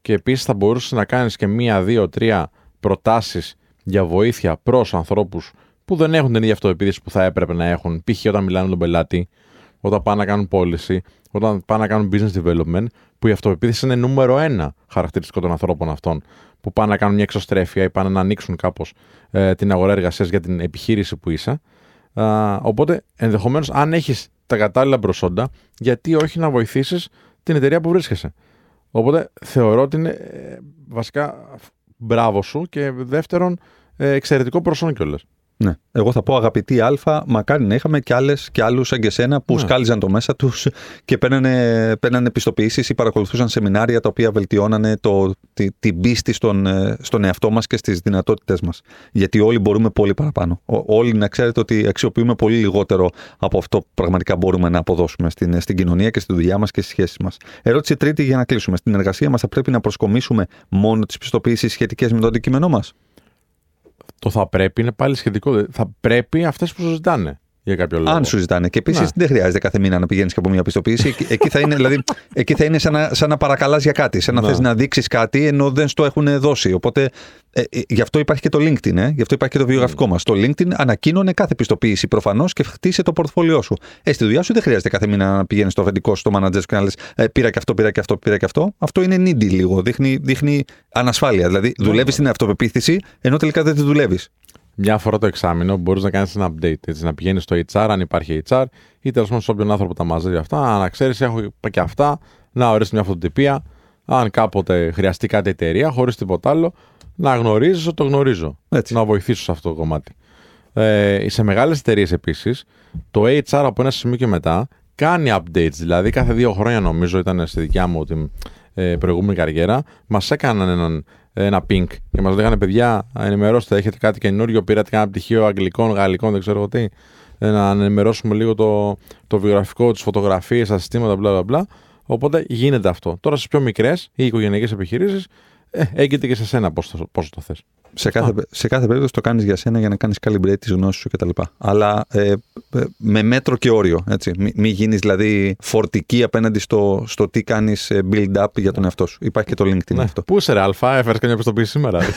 Και επίσης θα μπορούσες να κάνεις και μία, δύο, τρία προτάσεις για βοήθεια προς ανθρώπους που δεν έχουν την ίδια αυτοεπίθεση που θα έπρεπε να έχουν. Π.χ. όταν μιλάνε με τον πελάτη, όταν πάνε να κάνουν policy, όταν πάνε να κάνουν business development, που η αυτοεπίθεση είναι νούμερο ένα χαρακτηριστικό των ανθρώπων αυτών. Που πάνε να κάνουν μια εξωστρέφεια ή πάνε να ανοίξουν κάπως ε, την αγορά εργασίας για την επιχείρηση που είσαι. Α, οπότε, ενδεχομένως, αν έχεις τα κατάλληλα προσόντα, γιατί όχι να βοηθήσεις την εταιρεία που βρίσκεσαι. Οπότε, θεωρώ ότι είναι ε, βασικά μπράβο σου και δεύτερον, ε, εξαιρετικό προσόν κιόλας. Ναι. Εγώ θα πω αγαπητή Α, μακάρι να είχαμε και, άλλες, και άλλους σαν και εσένα που Ναι. σκάλιζαν το μέσα τους και παίρνανε, παίρνανε πιστοποιήσεις ή παρακολουθούσαν σεμινάρια τα οποία βελτιώνανε το, τη, την πίστη στον, ε, στον εαυτό μας και στις δυνατότητέ μας. Γιατί όλοι μπορούμε πολύ παραπάνω. Ο- όλοι να ξέρετε ότι αξιοποιούμε πολύ λιγότερο από αυτό που πραγματικά μπορούμε να αποδώσουμε στην, στην κοινωνία και στη δουλειά μας και στις σχέσεις μας. Ερώτηση τρίτη για να κλείσουμε. Στην εργασία μας θα πρέπει να προσκομίσουμε μόνο τις πιστοποιήσεις σχετικές με το αντικείμενό μας; Το θα πρέπει είναι πάλι σχετικό. Θα πρέπει αυτές που σου ζητάνε για κάποιο λόγο. Αν σου ζητάνε. Και επίσης Ναι. δεν χρειάζεται κάθε μήνα να πηγαίνεις και από μια πιστοποίηση. Εκεί, εκεί θα είναι, δηλαδή, εκεί θα είναι σαν να, σαν να παρακαλάς για κάτι. Σαν να Ναι. θες να δείξεις κάτι ενώ δεν στο έχουν δώσει. Οπότε ε, ε, γι' αυτό υπάρχει και το LinkedIn. Ε, γι' αυτό υπάρχει και το βιογραφικό μας. Το LinkedIn ανακοίνωνε κάθε πιστοποίηση προφανώς και χτίσε το πορτφόλιό σου. Ε, στη δουλειά σου δεν χρειάζεται κάθε μήνα να πηγαίνεις στο αφεντικό σου, στο manager σου και να λες: ε, Πήρα και αυτό, πήρα και αυτό, πήρα και αυτό. Αυτό είναι needy λίγο. Δείχνει, δείχνει ανασφάλεια. Δηλαδή δουλεύεις στην αυτοπεποίθηση ενώ τελικά δεν τη δουλεύεις. Μια φορά το εξάμεινο μπορείς να κάνεις ένα update. Έτσι, να πηγαίνεις στο HR, αν υπάρχει HR, ή τέλος πάντων σε όποιον άνθρωπο τα μαζεύει αυτά. Να ξέρεις, έχω και αυτά. Να ορίσει μια φωτοτυπία. Αν κάποτε χρειαστεί κάτι η εταιρεία, χωρίς τίποτα άλλο, να γνωρίζει ότι το γνωρίζω. Έτσι. Να βοηθήσω σε αυτό το κομμάτι. Ε, σε μεγάλες εταιρείες επίσης, το HR από ένα σημείο και μετά κάνει updates. Δηλαδή, κάθε δύο χρόνια, νομίζω, ήταν στη δικιά μου την ε, προηγούμενη καριέρα, μας έκαναν έναν, ένα ping και μας λέγανε: Παιδιά, ενημερώστε, έχετε κάτι καινούριο, πήρατε κανένα πτυχίο αγγλικών, γαλλικών, δεν ξέρω εγώ τι. Ε, να ενημερώσουμε λίγο το, το βιογραφικό, τις φωτογραφίες, τα συστήματα, μπλα μπλα μπλα. Οπότε γίνεται αυτό. Τώρα στις πιο μικρές ή οικογενειακές επιχειρήσεις, ε, έγκυται και σε σένα πώς το, πώς το θες. Σε κάθε, σε κάθε περίπτωση το κάνεις για σένα για να κάνεις calibrate τι γνώσει σου κτλ. Αλλά ε, ε, με μέτρο και όριο. Έτσι. Μην μη γίνεις δηλαδή φορτική απέναντι στο, στο τι κάνεις build up για τον εαυτό σου. Υπάρχει και το LinkedIn αυτό. Πού είσαι, ρε Αλφα, έφερες και μια πιστοποίηση σήμερα. (laughs)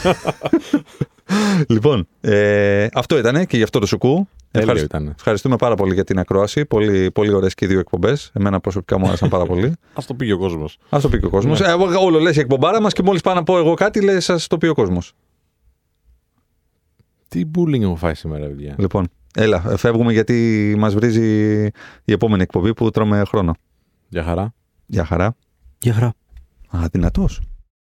Λοιπόν, ε, αυτό ήταν και γι' αυτό το σουκού. Τέλειο Ευχαριστ- ήτανε. Ευχαριστούμε πάρα πολύ για την ακρόαση. Πολύ, πολύ ωραίες και οι δύο εκπομπές. Εμένα προσωπικά μου άρεσαν πάρα πολύ. Α το πήγε ο κόσμος. Α το πει και ο κόσμος. Ναι. Ε, εγώ όλο λες η εκπομπάρα μας και μόλις πάω να πω εγώ κάτι, λέει σα το πει ο κόσμος. Τι bullying έχω φάει σήμερα, παιδιά; Λοιπόν, έλα, ε, φεύγουμε γιατί μας βρίζει η επόμενη εκπομπή που τρώμε χρόνο. Για χαρά. Γεια χαρά. Γεια χαρά. Α, δυνατός.